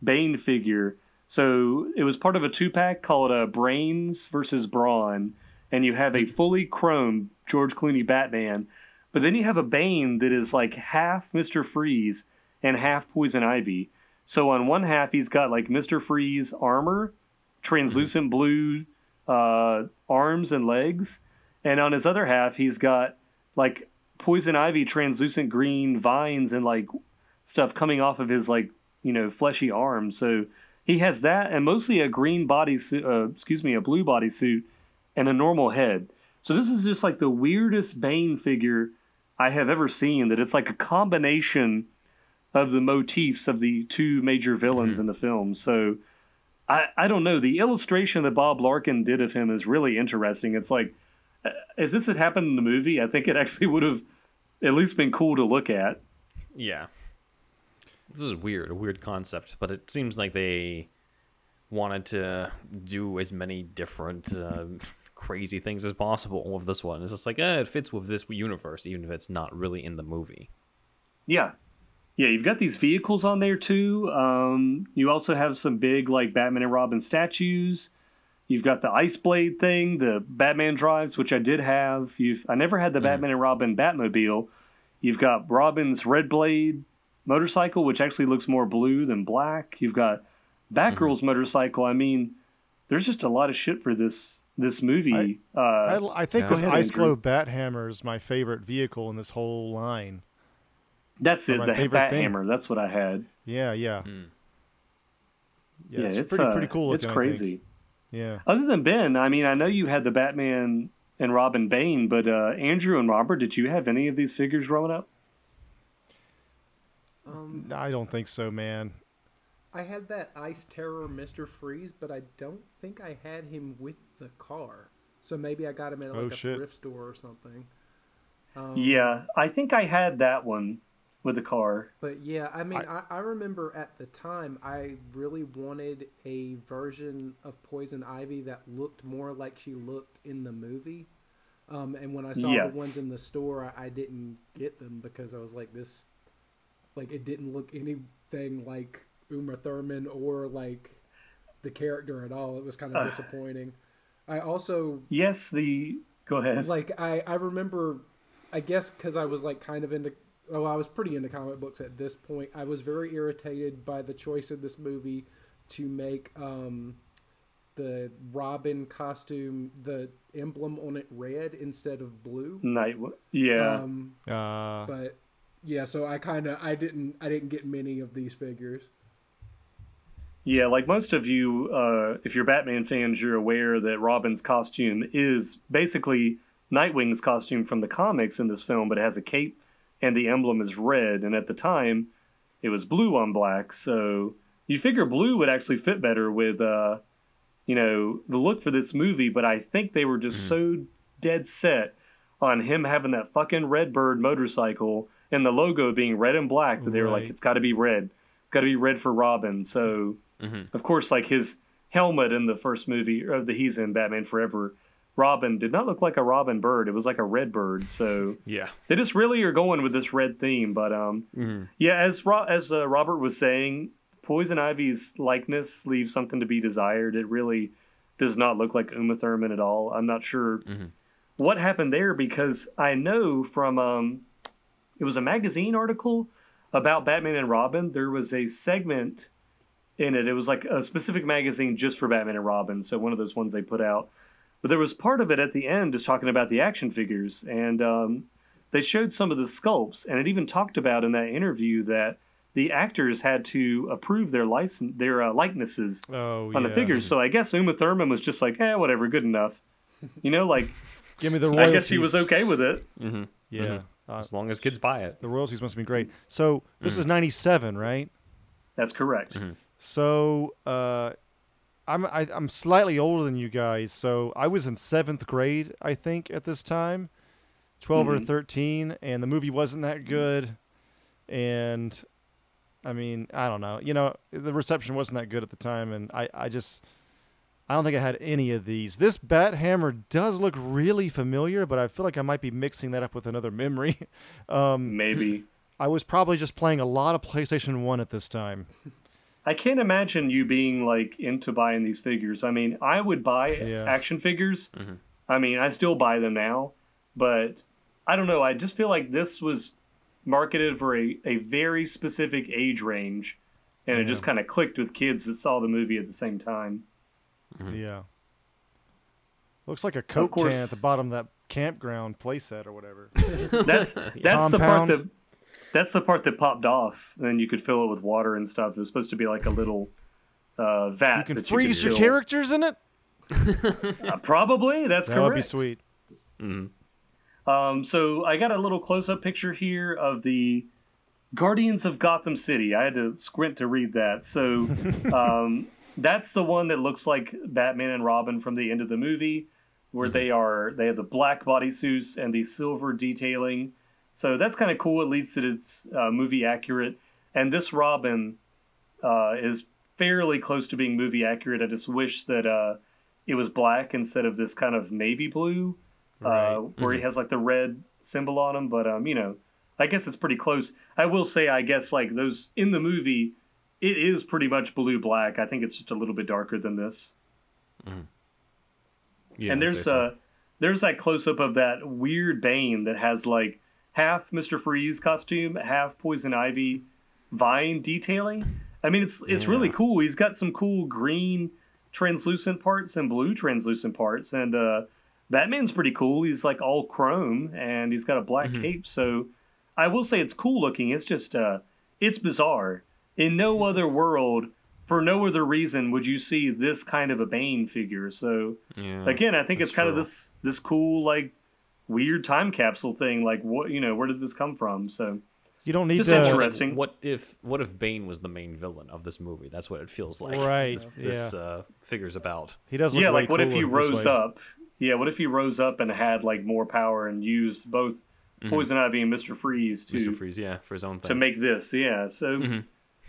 Bane figure So it was part of a two pack called uh, Brains versus Brawn, and you have a fully chrome George Clooney Batman, but then you have a Bane that is like half Mister Freeze and half Poison Ivy. So on one half he's got like Mister Freeze armor, translucent blue uh, arms and legs, and on his other half he's got like Poison Ivy translucent green vines and like stuff coming off of his like you know fleshy arms. So he has that and mostly a green bodysuit, uh, excuse me, a blue bodysuit and a normal head. So this is just like the weirdest Bane figure I have ever seen. That it's like a combination of the motifs of the two major villains mm-hmm. in the film. So I I don't know. The illustration that Bob Larkin did of him is really interesting. It's like as uh, this had happened in the movie, I think it actually would have at least been cool to look at. Yeah this is weird, a weird concept, but it seems like they wanted to do as many different uh, crazy things as possible with this one. It's just like, eh, it fits with this universe, even if it's not really in the movie. Yeah. Yeah, you've got these vehicles on there too. Um, you also have some big, like, Batman and Robin statues. You've got the Ice Blade thing, the Batman drives, which I did have. You've I never had the mm. Batman and Robin Batmobile. You've got Robin's Red Blade motorcycle, which actually looks more blue than black. You've got Batgirl's mm-hmm. motorcycle. I mean, there's just a lot of shit for this this movie. I, uh, I, I think yeah. this ahead, Ice Glow Bat Hammer is my favorite vehicle in this whole line. That's it, the Bat thing. Hammer. That's what I had. Yeah, yeah. Mm. Yeah, yeah, it's, it's pretty, uh, pretty cool. Looking, it's crazy. Yeah. Other than Ben, I mean, I know you had the Batman and Robin Bane, but uh, Andrew and Robert, did you have any of these figures growing up? Um, I don't think so, man. I had that Ice Terror Mister Freeze, but I don't think I had him with the car. So maybe I got him at like oh, a shit. thrift store or something. Um, yeah, I think I had that one with the car. But yeah, I mean, I, I, I, remember at the time I really wanted a version of Poison Ivy that looked more like she looked in the movie. Um, and when I saw yeah. the ones in the store, I, I, didn't get them because I was like, this like it didn't look anything like Uma Thurman or like the character at all. It was kind of uh, disappointing. I also yes, the go ahead. Like I I remember, I guess because I was like kind of into. Oh, I was pretty into comic books at this point. I was very irritated by the choice of this movie to make um, the Robin costume, the emblem on it red instead of blue. Night, yeah. Um, uh, but yeah, so I kind of I didn't I didn't get many of these figures. Yeah, like most of you, uh, if you're Batman fans, you're aware that Robin's costume is basically Nightwing's costume from the comics in this film, but it has a cape and the emblem is red. And at the time, it was blue on black. So you figure blue would actually fit better with, uh, you know, the look for this movie. But I think they were just mm-hmm. so dead set on him having that fucking red bird motorcycle and the logo being red and black that they were like, it's got to be red. It's got to be red for Robin. So, mm-hmm. of course, like his helmet in the first movie or the he's in Batman Forever, Robin did not look like a Robin bird. It was like a red bird. So yeah, they just really are going with this red theme. But um, mm-hmm. yeah, as Ro- as uh, Robert was saying, Poison Ivy's likeness leaves something to be desired. It really does not look like Uma Thurman at all. I'm not sure mm-hmm. what happened there because I know from um, it was a magazine article about Batman and Robin. There was a segment in it. It was like a specific magazine just for Batman and Robin. So one of those ones they put out. But there was part of it at the end just talking about the action figures, and um, they showed some of the sculpts, and it even talked about in that interview that the actors had to approve their license, their uh, likenesses oh, on yeah. the figures. So I guess Uma Thurman was just like, eh, whatever, good enough. You know, like give me the royalties. I guess he was okay with it. Mm-hmm. Yeah. Mm-hmm. Uh, as long as kids buy it. The royalties must have been great. So this mm-hmm. is 97, right? That's correct. Mm-hmm. So uh, I'm I, am i am slightly older than you guys. So I was in seventh grade, I think, at this time, 12 mm-hmm. or 13, and the movie wasn't that good. And I mean, I don't know. You know, the reception wasn't that good at the time, and I I just I don't think I had any of these. This Bat Hammer does look really familiar, but I feel like I might be mixing that up with another memory. Um, Maybe. I was probably just playing a lot of PlayStation 1 at this time. I can't imagine you being like into buying these figures. I mean, I would buy Yeah. action figures. Mm-hmm. I mean, I still buy them now, but I don't know. I just feel like this was marketed for a, a very specific age range, and it just kind of clicked with kids that saw the movie at the same time. Yeah. Looks like a Coke can at the bottom of that campground playset or whatever. That's that's the part that that's the part that popped off. And then you could fill it with water and stuff. It was supposed to be like a little uh, vat. You can that freeze you your fill. characters in it. Uh, probably that's That correct. would be sweet. Um, so I got a little close-up picture here of the Guardians of Gotham City. I had to squint to read that. So um, that's the one that looks like Batman and Robin from the end of the movie, where they are they have the black bodysuits and the silver detailing. So that's kind of cool. It leads that it's uh, movie accurate. And this Robin uh, is fairly close to being movie accurate. I just wish that uh, it was black instead of this kind of navy blue uh, where he has like the red symbol on him. But um, you know, I guess it's pretty close. I will say, I guess like those in the movie, it is pretty much blue black. I think it's just a little bit darker than this. Yeah, and there's so. uh there's that close up of that weird Bane that has like half Mister Freeze costume, half Poison Ivy vine detailing. I mean, it's it's really cool. He's got some cool green translucent parts and blue translucent parts, and uh, Batman's pretty cool. He's like all chrome and he's got a black Mm-hmm. cape. So I will say it's cool looking. It's just uh, it's bizarre. In no other world, for no other reason, would you see this kind of a Bane figure. So yeah. again i think it's kind of this this cool like weird time capsule thing like what you know where did this come from so You don't need Just to. interesting. What if what if Bane was the main villain of this movie? That's what it feels like. Right, This yeah. uh, figures about. He does. Look yeah like what if he rose up yeah what if he rose up and had like more power and used both poison ivy and mr freeze to Mr. Freeze, yeah, for his own thing. to make this yeah so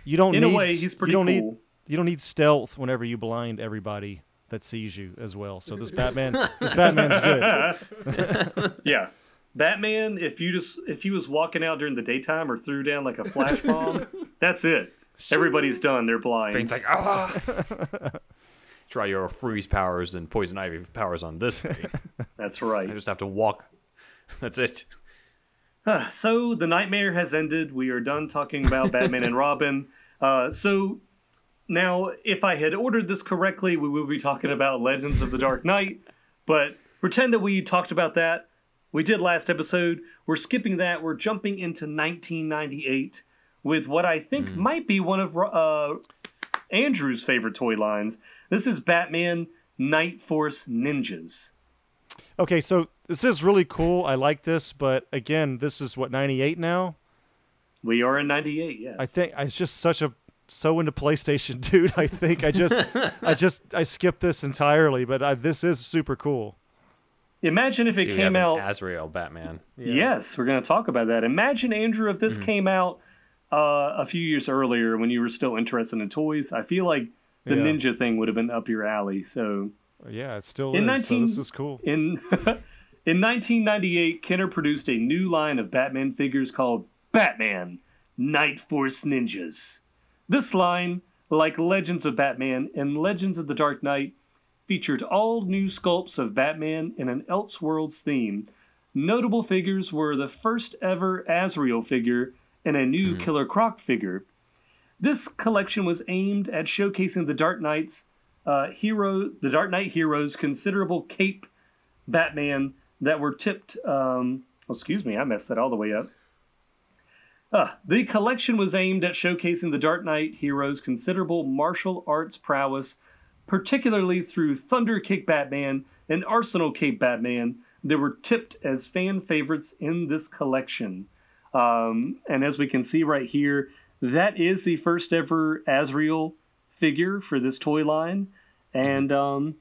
You don't in a need. way he's pretty you don't cool need. You don't need stealth whenever you blind everybody that sees you as well. So this Batman, this Batman's good. yeah batman if you just if he was walking out during the daytime or threw down like a flash bomb that's it everybody's done they're blind Bane's like, ah! Try your freeze powers and poison ivy powers on this Bane. that's I right just have to walk. That's it. So the nightmare has ended. We are done talking about Batman and Robin. Uh, so now, if I had ordered this correctly, we would be talking about Legends of the Dark Knight. But pretend that we talked about that. We did last episode. We're skipping that. We're jumping into 1998 with what I think might be one of uh, Andrew's favorite toy lines. This is Batman Knight Force Ninjas. Okay, so this is really cool. I like this, but again, this is what 98 now. We are in 98, yes. I think it's just such a so into PlayStation, dude. I think I just I just I skipped this entirely, but I, this is super cool. Imagine if it So came have an out. Azrael Batman. Yes, we're going to talk about that. Imagine, Andrew, if this came out uh, a few years earlier when you were still interested in toys. I feel like the Yeah. ninja thing would have been up your alley. So Yeah, it still In is. so 19 this is cool. in in 1998, Kenner produced a new line of Batman figures called Batman Knight Force Ninjas. This line, like Legends of Batman and Legends of the Dark Knight, featured all new sculpts of Batman in an Elseworlds theme. Notable figures were the first ever Azrael figure and a new Killer Croc figure. This collection was aimed at showcasing the Dark Knight's uh, hero, the Dark Knight heroes' considerable cape Batman that were tipped. Um, excuse me, I messed that all the way up. Uh, the collection was aimed at showcasing the Dark Knight hero's considerable martial arts prowess, particularly through Thunder Kick Batman and Arsenal Cape Batman that were tipped as fan favorites in this collection. Um, and as we can see right here, that is the first ever Azrael figure for this toy line. And um,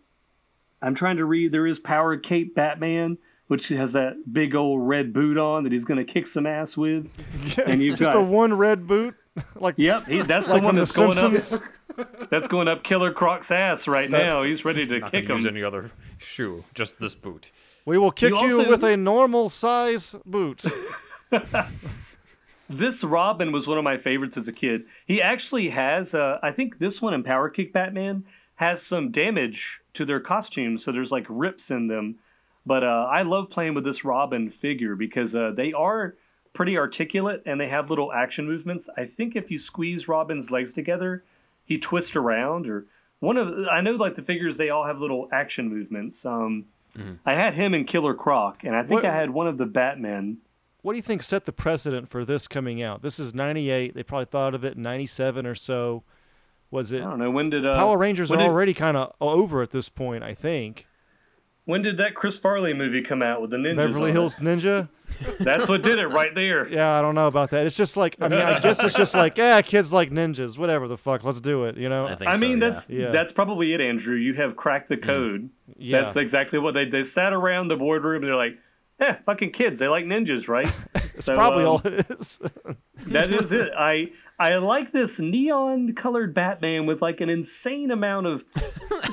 I'm trying to read. There is Power Cape Batman, which has that big old red boot on that he's going to kick some ass with. And you've just got- a one red boot, like Yep, he, that's like the one from The that's going Simpsons. up. That's going up Killer Croc's ass right now. He's ready to Not kick gonna use him. any other shoe, just this boot. We will kick you, also- with a normal size boot. this Robin was one of my favorites as a kid. He actually has, uh, I think this one in Power Kick Batman has some damage to their costumes, so there's like rips in them. But uh, I love playing with this Robin figure because uh, they are pretty articulate and they have little action movements. I think if you squeeze Robin's legs together, he twists around. Or one of I know like the figures they all have little action movements. Um, mm-hmm. I had him in Killer Croc, and I think what, I had one of the Batmen. What do you think set the precedent for this coming out? This is '98. They probably thought of it in '97 or so. Was it? I don't know. When did uh, Power Rangers are did, already kind of over at this point? I think. When did that Chris Farley movie come out with the ninjas? Beverly Hills Ninja. That's what did it right there. Yeah, I don't know about that. It's just like I mean, I guess it's just like yeah, kids like ninjas, whatever the fuck, let's do it. You know. I, I mean, so, that's yeah. that's probably it, Andrew. You have cracked the mm. code. Yeah. That's exactly what they they sat around the boardroom and they're like, yeah, fucking kids. They like ninjas, right? That's so, probably um, all it is. that is it. I I like this neon colored Batman with like an insane amount of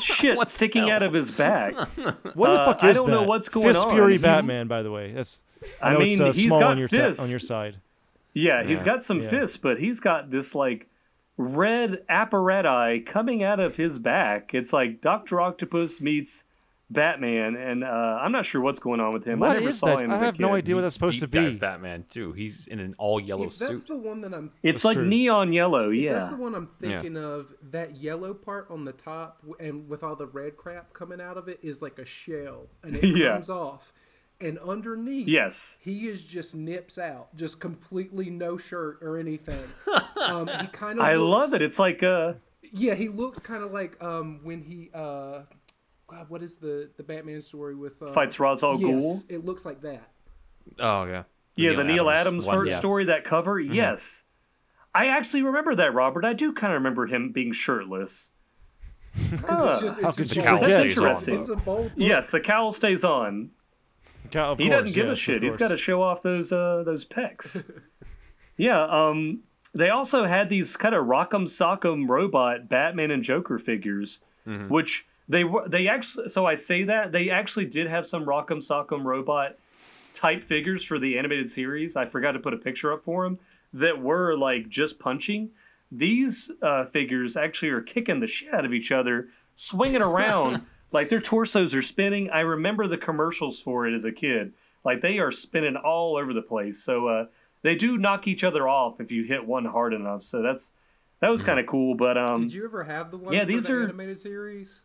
shit sticking out of his back. What the fuck uh, is I don't that? know what's going Fist on. Fury he, Batman, by the way. That's I, I mean, it's uh, he's small got on your fists. on your side. Yeah, he's got some yeah. fists, but he's got this like red apparatus coming out of his back. It's like Doctor Octopus meets Batman, and uh, I'm not sure what's going on with him. What I never is saw that? him. I have no idea what that's supposed to be. Batman too. He's in an all yellow if suit. That's the one that I'm. It's that's like true. neon yellow. If yeah, that's the one I'm thinking yeah. of. That yellow part on the top, and with all the red crap coming out of it, is like a shell, and it yeah. comes off. And underneath, yes, he is just nips out, just completely no shirt or anything. um, he kind of. I love it. It's like uh. Yeah, he looks kind of like um when he uh God, what is the the Batman story with uh, fights Ra's al Ghul? Yes, it looks like that. Oh yeah. The yeah, Neil the Neil Adams, Adams yeah. story, that cover. Mm-hmm. Yes, I actually remember that, Robert. I do kind of remember him being shirtless. Because it's just, it's the cowl stays interesting. Yes, the cowl stays on. Cow, he course, doesn't give yes, a shit. He's got to show off those uh, those pecs. yeah. Um. They also had these kind of rock'em sock'em robot Batman and Joker figures, mm-hmm. which they were they actually so I say that they actually did have some Rock'em Sock'em robot type figures for the animated series. I forgot to put a picture up for them that were like just punching. These uh, figures actually are kicking the shit out of each other, swinging around like their torsos are spinning. I remember the commercials for it as a kid. Like they are spinning all over the place. So uh, they do knock each other off if you hit one hard enough. So that's that was hmm. kind of cool. But um, did you ever have the ones yeah, these the are, animated series?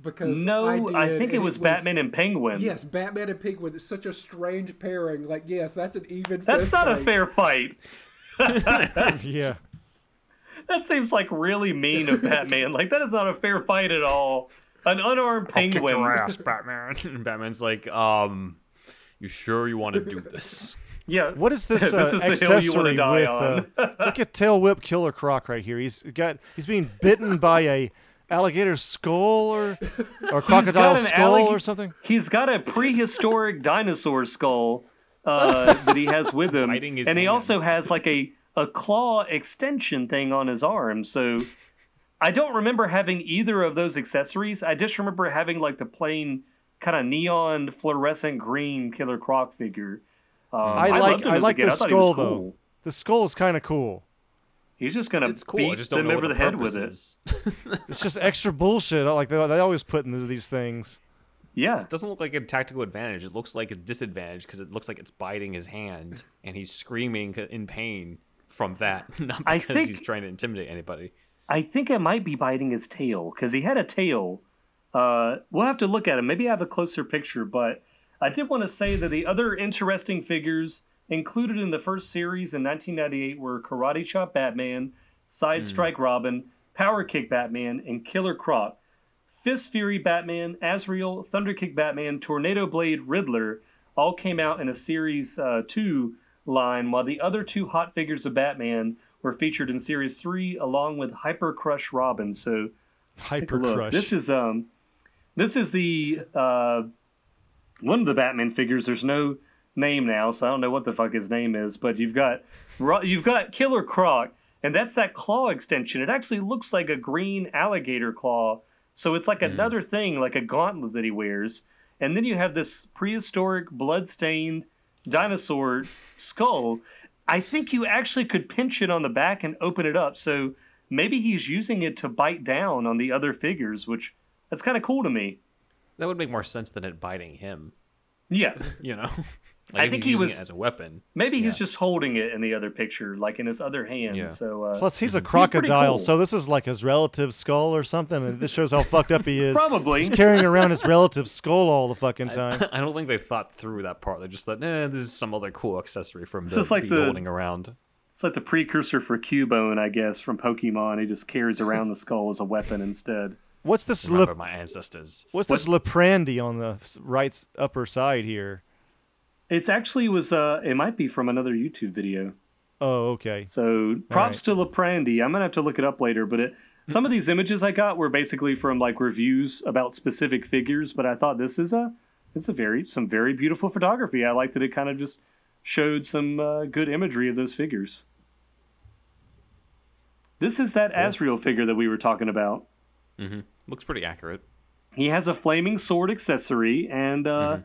Because no, I, did, I think it was, it was, Batman and Penguin. Yes, Batman and Penguin is such a strange pairing. Like, yes, that's an even. That's not fight. a fair fight. yeah, that seems like really mean of Batman. like that is not a fair fight at all. An unarmed penguin. I'll kick your ass, Batman. and Batman's like, um, you sure you want to do this? Yeah. What is this, uh, this is accessory with? Uh, look at Tail Whip Killer Croc right here. He's got he's being bitten by a alligator skull or or crocodile skull allig- or something? He's got a prehistoric dinosaur skull uh, that he has with him, and he hand. also has like a a claw extension thing on his arm. So I don't remember having either of those accessories. I just remember having like the plain kind of neon fluorescent green Killer Croc figure. Um, I like I, I like the skull cool. though. The skull is kind of cool. He's just gonna it's cool. beat just them over the, the head with it. it's just extra bullshit. Like they, they always put in these things. Yeah, it doesn't look like a tactical advantage. It looks like a disadvantage because it looks like it's biting his hand and he's screaming in pain from that, not because I think, he's trying to intimidate anybody. I think it might be biting his tail because he had a tail. Uh, we'll have to look at him. Maybe I have a closer picture, but I did want to say that the other interesting figures Included in the first series in 1998 were Karate Chop Batman, Side hmm. Strike mm. Robin, Power Kick Batman, and Killer Croc. Fist Fury Batman, Azrael, Thunder Kick Batman, Tornado Blade Riddler all came out in a Series uh, 2 line, while the other two hot figures of Batman were featured in Series 3 along with Hyper Crush Robin. So, Hyper Crush. This is um, this is the uh, one of the Batman figures. There's no name now, so I don't know what the fuck his name is. But you've got you've got Killer Croc, and that's that claw extension. It actually looks like a green alligator claw, so it's like mm. another thing, like a gauntlet that he wears. And then you have this prehistoric, blood-stained dinosaur skull. I think you actually could pinch it on the back and open it up. So maybe he's using it to bite down on the other figures, which that's kind of cool to me. That would make more sense than it biting him. Yeah. You know, I think he was as a weapon. Maybe Yeah. he's just holding it in the other picture, like in his other hand. Yeah. So uh, Plus, he's a pretty crocodile, cool. so this is like his relative's skull or something, and this shows how fucked up he is. probably He's carrying around his relative's skull all the fucking time. I don't think they thought through that part. They just thought, eh, this is some other cool accessory from So the it's like the- holding around. it's like the precursor for Cubone, I guess, from Pokemon. He just carries around the skull as a weapon instead. What's this? Remember Lip, my ancestors. what's this Liprandy on the right upper side here? It's actually was uh, it might be from another YouTube video. Oh, okay. So props to Laprandy. I'm gonna have to look it up later, but it, some of these images I got were basically from like reviews about specific figures. But I thought this is a it's a very some very beautiful photography. I liked that it kind of just showed some uh, good imagery of those figures. This is that Azrael figure that we were talking about. Looks pretty accurate. He has a flaming sword accessory and uh,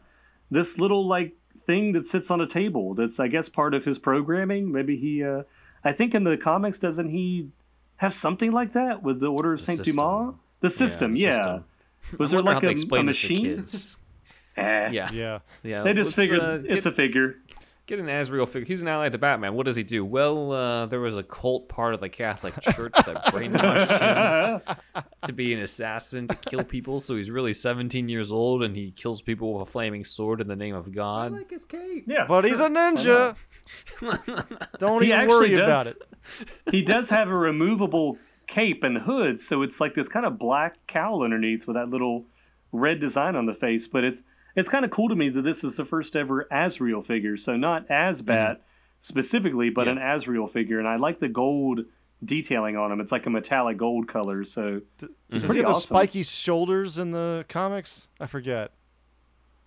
this little like thing that sits on a table. That's I guess part of his programming. Maybe he. Uh, I think in the comics doesn't he have something like that with the Order of Saint. Dumas? The system, the yeah. system. Was I there like a, a explain this to machine? Eh. Yeah, Yeah. yeah. They just let's, figured uh, it's get, a figure. Get an Azrael figure. He's an ally to Batman. What does he do? Well, uh, there was a cult part of the Catholic Church that brainwashed him to be an assassin to kill people. So he's really 17 years old and he kills people with a flaming sword in the name of I God. like his cape. Yeah, But he's a ninja. Don't He even actually worry does. about it. he does have a removable cape and hood, so it's like this kind of black cowl underneath with that little red design on the face. But it's it's kind of cool to me that this is the first ever Azrael figure. So not Azbat specifically, but Mm-hmm. Yeah. an Azrael figure, and I like the gold detailing on him. It's like a metallic gold color. So Does it's he pretty have the spiky shoulders in the comics? I forget.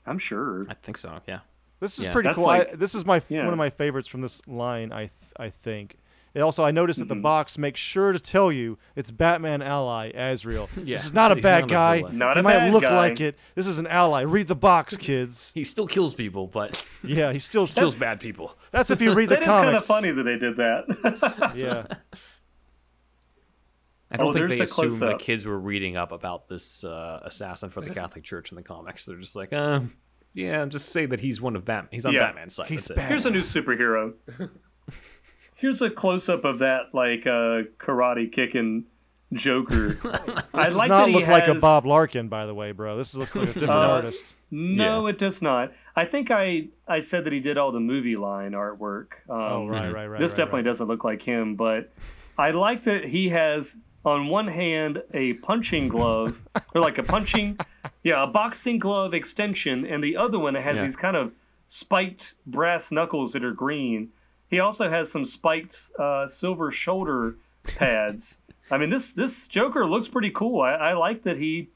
I'm sure. I think so, yeah. This is Yeah. pretty That's cool. like- I, this is my yeah. one of my favorites from this line. I th- I think. It also, I noticed that Mm-hmm. the box makes sure to tell you it's Batman ally Azrael. Yeah, This is not a he's bad not a guy. villain. Not he a might bad look guy. like it. This is an ally. Read the box, kids. He still kills people, but Yeah, he still kills bad people. That's if you read the comics. That is kind of funny that they did that. Yeah. I don't Oh, think they a assumed the kids were reading up about this uh, assassin for the Catholic Church in the comics. They're just like, uh, yeah, just say that he's one of Batman. He's on Yeah. Batman's side. He's That's it. bad. Here's a new superhero. Here's a close up of that like uh, karate kicking Joker. I Does like not that he look like a Bob Larkin, by the way, bro. This looks like a different Uh, artist. No, Yeah. it does not. I think I I said that he did all the movie line artwork. Um, Oh, right, right, right. this right, definitely right. doesn't look like him, but I like that he has on one hand a punching glove or like a punching, yeah, a boxing glove extension, and the other one has Yeah. these kind of spiked brass knuckles that are green. He also has some spiked uh, silver shoulder pads. I mean, this this Joker looks pretty cool. I, I like that he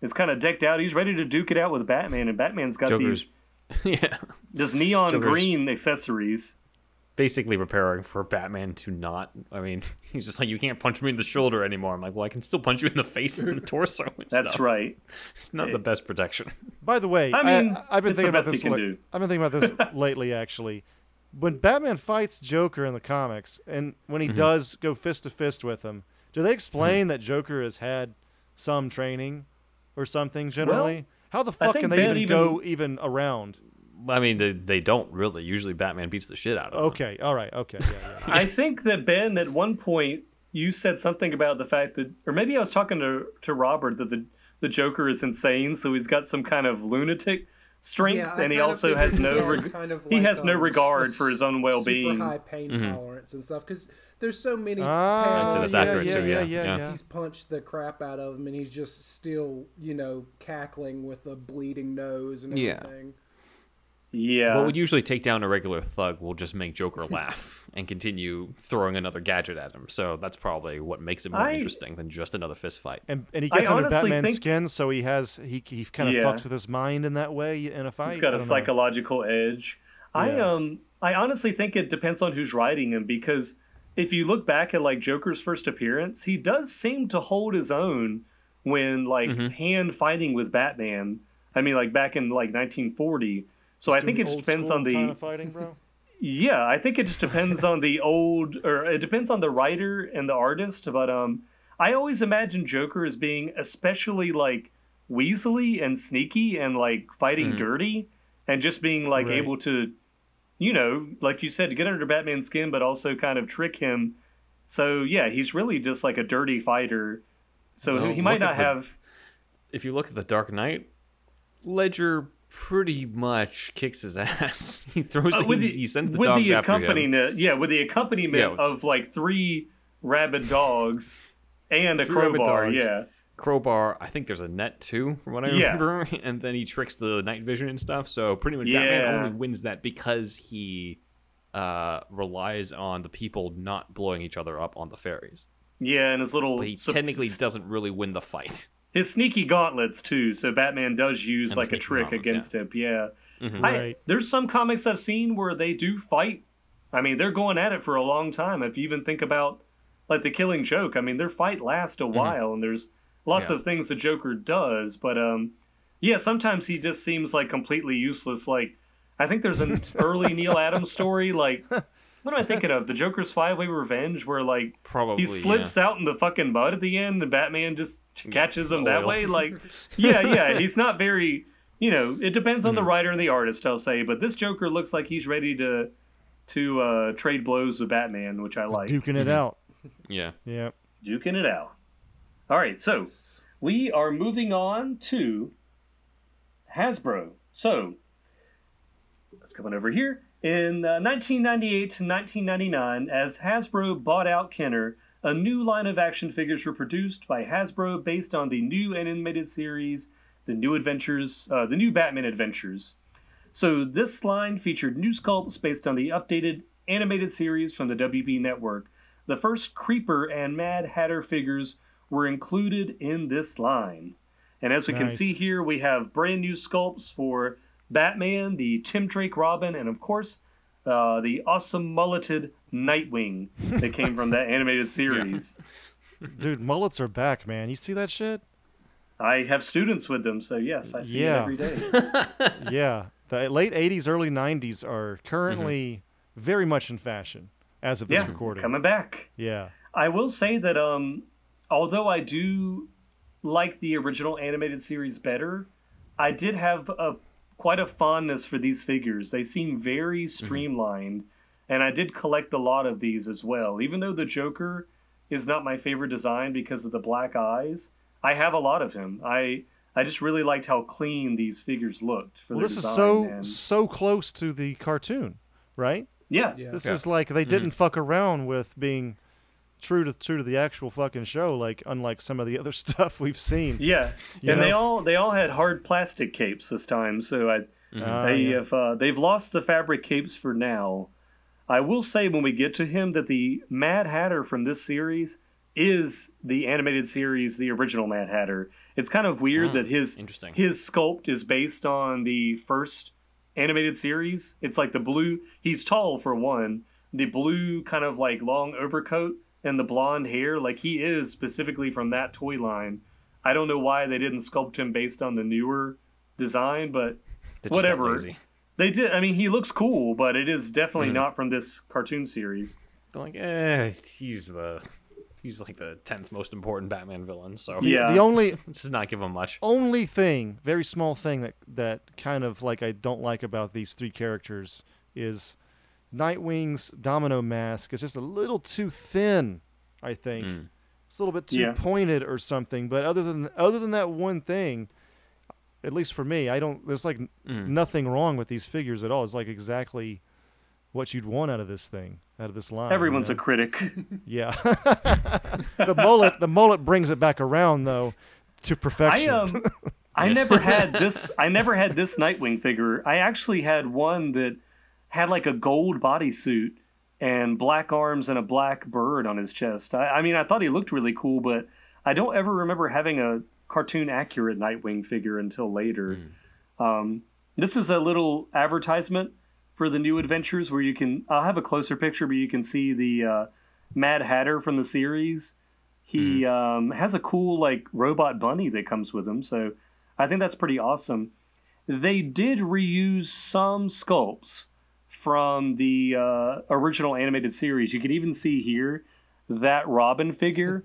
is kind of decked out. He's ready to duke it out with Batman, and Batman's got Joker's these yeah, this neon Joker's- green accessories. basically preparing for Batman to not. I mean, he's just like, you can't punch me in the shoulder anymore. I'm like, well, I can still punch you in the face and the torso. And That's stuff. right. It's not the best protection. By the way, I mean, I, have been thinking about best he this. can do. I've been thinking about this lately, actually. When Batman fights Joker in the comics, and when Mm-hmm. he does go fist to fist with him, do they explain that Joker has had some training or something? Generally, how the fuck can they even, even- go even around? I mean, they, they don't really. Usually, Batman beats the shit out of them. Okay, all right, okay, yeah, yeah. I think that Ben, at one point, you said something about the fact that, or maybe I was talking to to Robert that the the Joker is insane, so he's got some kind of lunatic strength, Yeah, and he also has no had reg- kind of he like, has no um, regard for his own well being. Super high pain tolerance and stuff because there's so many. Ah, parents I'd say that's yeah, accurate, yeah, too, yeah, yeah, yeah, yeah. yeah. He's punched the crap out of him, and he's just still, you know, cackling with a bleeding nose and Yeah. everything. Yeah, What would usually take down a regular thug will just make Joker laugh and continue throwing another gadget at him. So that's probably what makes it more I- interesting than just another fist fight. And and he I gets under Batman's think- skin, so he has he he kind of Yeah. fucks with his mind in that way in a fight. He's got a don't know. psychological edge. I Yeah. um I honestly think it depends on who's writing him because if you look back at like Joker's first appearance, he does seem to hold his own when like Mm-hmm. hand fighting with Batman. I mean like back in like 1940. So I think it just depends on the kind of fighting, bro. Yeah, I think it just depends on the old, or it depends on the writer and the artist. But um, I always imagine Joker as being especially like weaselly and sneaky and like fighting mm. dirty and just being like right. able to, you know, like you said, to get under Batman's skin, but also kind of trick him. So yeah, he's really just like a dirty fighter. So well, he might not the, have. If you look at the Dark Knight, Ledger pretty much kicks his ass. he throws uh, the, he sends the with dogs the accompaniment, Yeah, with the accompaniment yeah. of like three rabid dogs and a crowbar. Yeah. Crowbar, I think there's a net too, from what I yeah. remember, and then he tricks the night vision and stuff. So pretty much, yeah. Batman only wins that because he uh, relies on the people not blowing each other up on the ferries. Yeah, and his little. But he technically doesn't really win the fight his sneaky gauntlets too. So Batman does use and like a trick against yeah. him. Yeah, mm-hmm. I, right. There's some comics I've seen where they do fight. I mean, they're going at it for a long time. If you even think about like the Killing Joke, I mean, their fight lasts a mm-hmm. while, and there's lots yeah. of things the Joker does. But um, yeah, sometimes he just seems like completely useless. Like I think there's an early Neal Adams story like what am I thinking of? The Joker's Five Way Revenge, where like probably he slips yeah. out in the fucking mud at the end, and Batman just catches him that way. Like, yeah, yeah, he's not very. You know, it depends on mm-hmm. the writer and the artist, I'll say. But this Joker looks like he's ready to to uh, trade blows with Batman, which I like. Duking it mm-hmm. out. Yeah. Yeah. Duking it out. All right, so we are moving on to Hasbro. So let's come on over here. In uh, 1998 to 1999, as Hasbro bought out Kenner, a new line of action figures were produced by Hasbro based on the new animated series, The New Adventures, uh, The New Batman Adventures. So this line featured new sculpts based on the updated animated series from the WB network. The first Creeper and Mad Hatter figures were included in this line. And as we nice. can see here, we have brand new sculpts for Batman, the Tim Drake Robin, and of course, uh, the awesome mulleted Nightwing that came from that animated series. Dude, mullets are back, man. You see that shit? I have students with them, so yes, I see yeah. it every day. yeah, the late '80s, early '90s are currently mm-hmm. very much in fashion as of this yeah, recording. Coming back. Yeah. I will say that um, although I do like the original animated series better, I did have a quite a fondness for these figures. They seem very mm-hmm. streamlined, mm-hmm. and I did collect a lot of these as well. Even though the Joker is not my favorite design because of the black eyes, I have a lot of him. I I just really liked how clean these figures looked. For well, this design, is so and... so close to the cartoon, right? Yeah. yeah. This yeah. is like they didn't mm-hmm. fuck around with being true to true to the actual fucking show like unlike some of the other stuff we've seen yeah and know? they all they all had hard plastic capes this time so i mm-hmm. uh, they yeah. have uh, they've lost the fabric capes for now i will say when we get to him that the mad hatter from this series is the animated series the original mad hatter it's kind of weird oh, that his interesting. his sculpt is based on the first animated series it's like the blue he's tall for one the blue kind of like long overcoat and the blonde hair. Like he is specifically from that toy line. I don't know why they didn't sculpt him based on the newer design, but whatever. They did. I mean, he looks cool, but it is definitely mm. not from this cartoon series. They're like, eh, he's the he's like the tenth most important Batman villain. So yeah, the only this does not give him much. Only thing, very small thing that that kind of like I don't like about these three characters is Nightwing's domino mask is just a little too thin. I think mm. it's a little bit too yeah. pointed or something. But other than other than that one thing, at least for me, I don't. There's like mm. nothing wrong with these figures at all. It's like exactly what you'd want out of this thing, out of this line. Everyone's you know? a critic. Yeah. the mullet, the mullet brings it back around though to perfection. I um, I never had this. I never had this Nightwing figure. I actually had one that had like a gold bodysuit and black arms and a black bird on his chest. I, I, mean, I thought he looked really cool, but I don't ever remember having a cartoon accurate Nightwing figure until later. Mm. Um, this is a little advertisement for the new adventures where you can. I'll have a closer picture, but you can see the uh, Mad Hatter from the series. He mm. um, has a cool like robot bunny that comes with him, so I think that's pretty awesome. They did reuse some sculpts from the uh, original animated series. You can even see here that Robin figure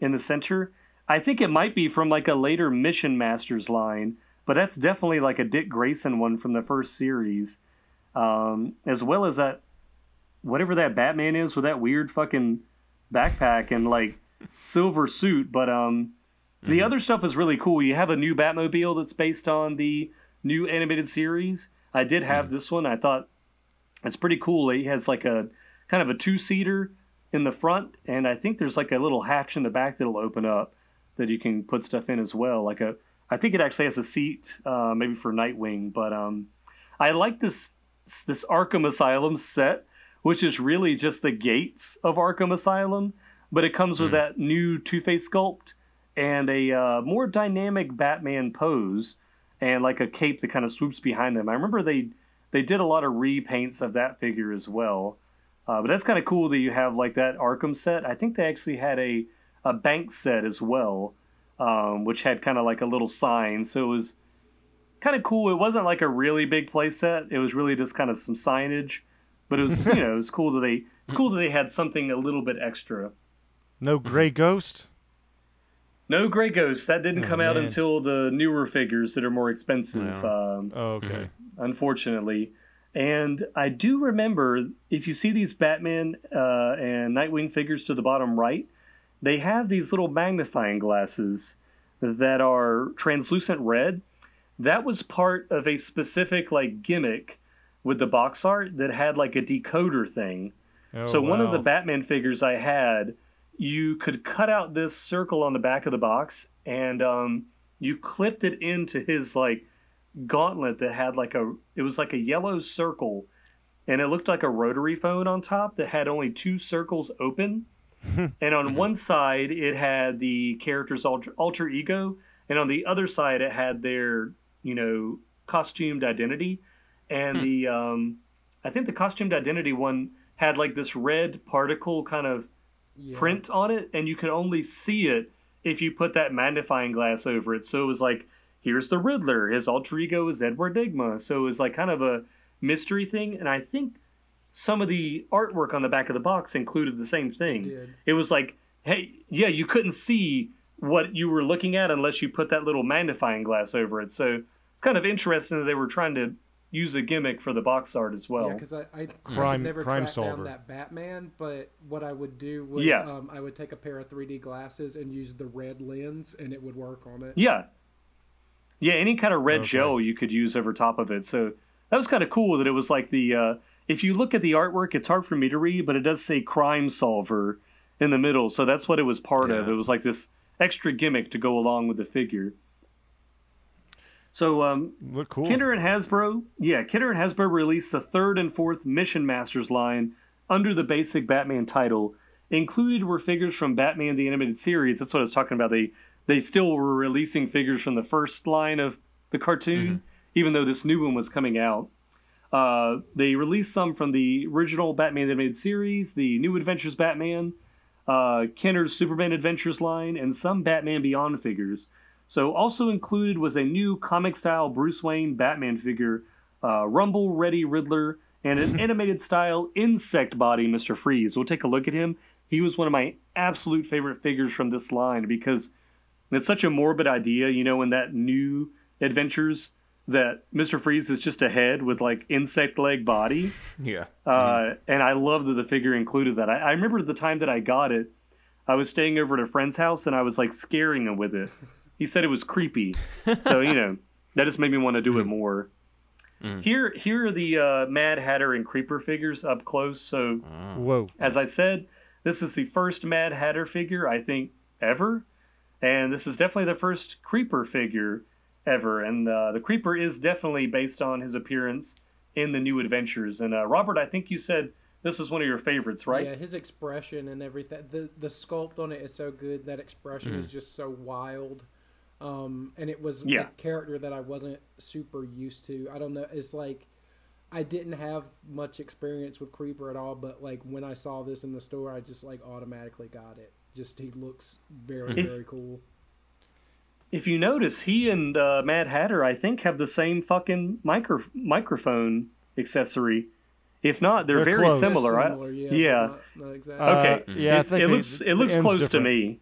in the center. I think it might be from like a later Mission Masters line, but that's definitely like a Dick Grayson one from the first series, um, as well as that whatever that Batman is with that weird fucking backpack and like silver suit. But um, the mm-hmm. other stuff is really cool. You have a new Batmobile that's based on the new animated series. I did have mm-hmm. this one. I thought it's pretty cool. It has like a kind of a two seater in the front, and I think there's like a little hatch in the back that'll open up that you can put stuff in as well. Like a, I think it actually has a seat, uh, maybe for Nightwing. But um, I like this this Arkham Asylum set, which is really just the gates of Arkham Asylum, but it comes mm. with hmm. that new Two Face sculpt and a uh, more dynamic Batman pose, and like a cape that kind of swoops behind them. I remember they they did a lot of repaints of that figure as well. Uh, but that's kind of cool that you have like that Arkham set. I think they actually had a a bank set as well, um, which had kind of like a little sign. So it was kind of cool. It wasn't like a really big play set. It was really just kind of some signage. But it was you know it was cool that they it's cool that they had something a little bit extra. No gray ghost. No Gray Ghost. That didn't oh, come out until the newer figures that are more expensive. Yeah. Um, oh, okay. Unfortunately. And I do remember if you see these Batman uh, and Nightwing figures to the bottom right, they have these little magnifying glasses that are translucent red. That was part of a specific like gimmick with the box art that had like a decoder thing. Oh, so wow. one of the Batman figures I had you could cut out this circle on the back of the box and um, you clipped it into his like gauntlet that had like a it was like a yellow circle and it looked like a rotary phone on top that had only two circles open and on mm-hmm. one side it had the character's alter, alter ego and on the other side it had their you know costumed identity and hmm. the um, i think the costumed identity one had like this red particle kind of yeah. print on it, and you could only see it if you put that magnifying glass over it. So it was like, here's the Riddler. His alter ego is Edward Nygma. So it was like kind of a mystery thing. And I think some of the artwork on the back of the box included the same thing. It, it was like, hey, yeah, you couldn't see what you were looking at unless you put that little magnifying glass over it. So it's kind of interesting that they were trying to use a gimmick for the box art as well. Yeah, because I, I, crime, I never crime track solver. down that Batman, but what I would do was yeah. um, I would take a pair of 3D glasses and use the red lens, and it would work on it. Yeah, yeah, any kind of red okay. gel you could use over top of it. So that was kind of cool that it was like the. Uh, if you look at the artwork, it's hard for me to read, but it does say crime solver in the middle. So that's what it was part yeah. of. It was like this extra gimmick to go along with the figure. So, um, look cool. Kenner and Hasbro, yeah, Kenner and Hasbro released the third and fourth Mission Masters line under the basic Batman title. Included were figures from Batman the Animated Series. That's what I was talking about. They they still were releasing figures from the first line of the cartoon, mm-hmm. even though this new one was coming out. Uh, they released some from the original Batman Animated Series, the New Adventures Batman, uh, Kenner's Superman Adventures line, and some Batman Beyond figures. So, also included was a new comic style Bruce Wayne Batman figure, uh, Rumble Ready Riddler, and an animated style insect body Mr. Freeze. We'll take a look at him. He was one of my absolute favorite figures from this line because it's such a morbid idea, you know, in that new adventures that Mr. Freeze is just a head with like insect leg body. Yeah. Uh, mm-hmm. And I love that the figure included that. I, I remember the time that I got it, I was staying over at a friend's house and I was like scaring him with it he said it was creepy. So you know that just made me want to do mm. it more. Mm. Here, here are the uh, Mad Hatter and Creeper figures up close. So, ah. whoa! As I said, this is the first Mad Hatter figure I think ever, and this is definitely the first Creeper figure ever. And uh, the Creeper is definitely based on his appearance in the New Adventures. And uh, Robert, I think you said this was one of your favorites, right? Yeah, his expression and everything. The the sculpt on it is so good. That expression mm. is just so wild. Um, and it was yeah. a character that I wasn't super used to. I don't know. It's like I didn't have much experience with Creeper at all, but like when I saw this in the store, I just like automatically got it. Just he looks very if, very cool. If you notice, he and uh, Mad Hatter, I think, have the same fucking micro- microphone accessory. If not, they're, They're very close. similar. I- Similar, yeah. yeah. Not, not exactly. Uh, Okay. yeah, I think it they- looks it looks end's close to me.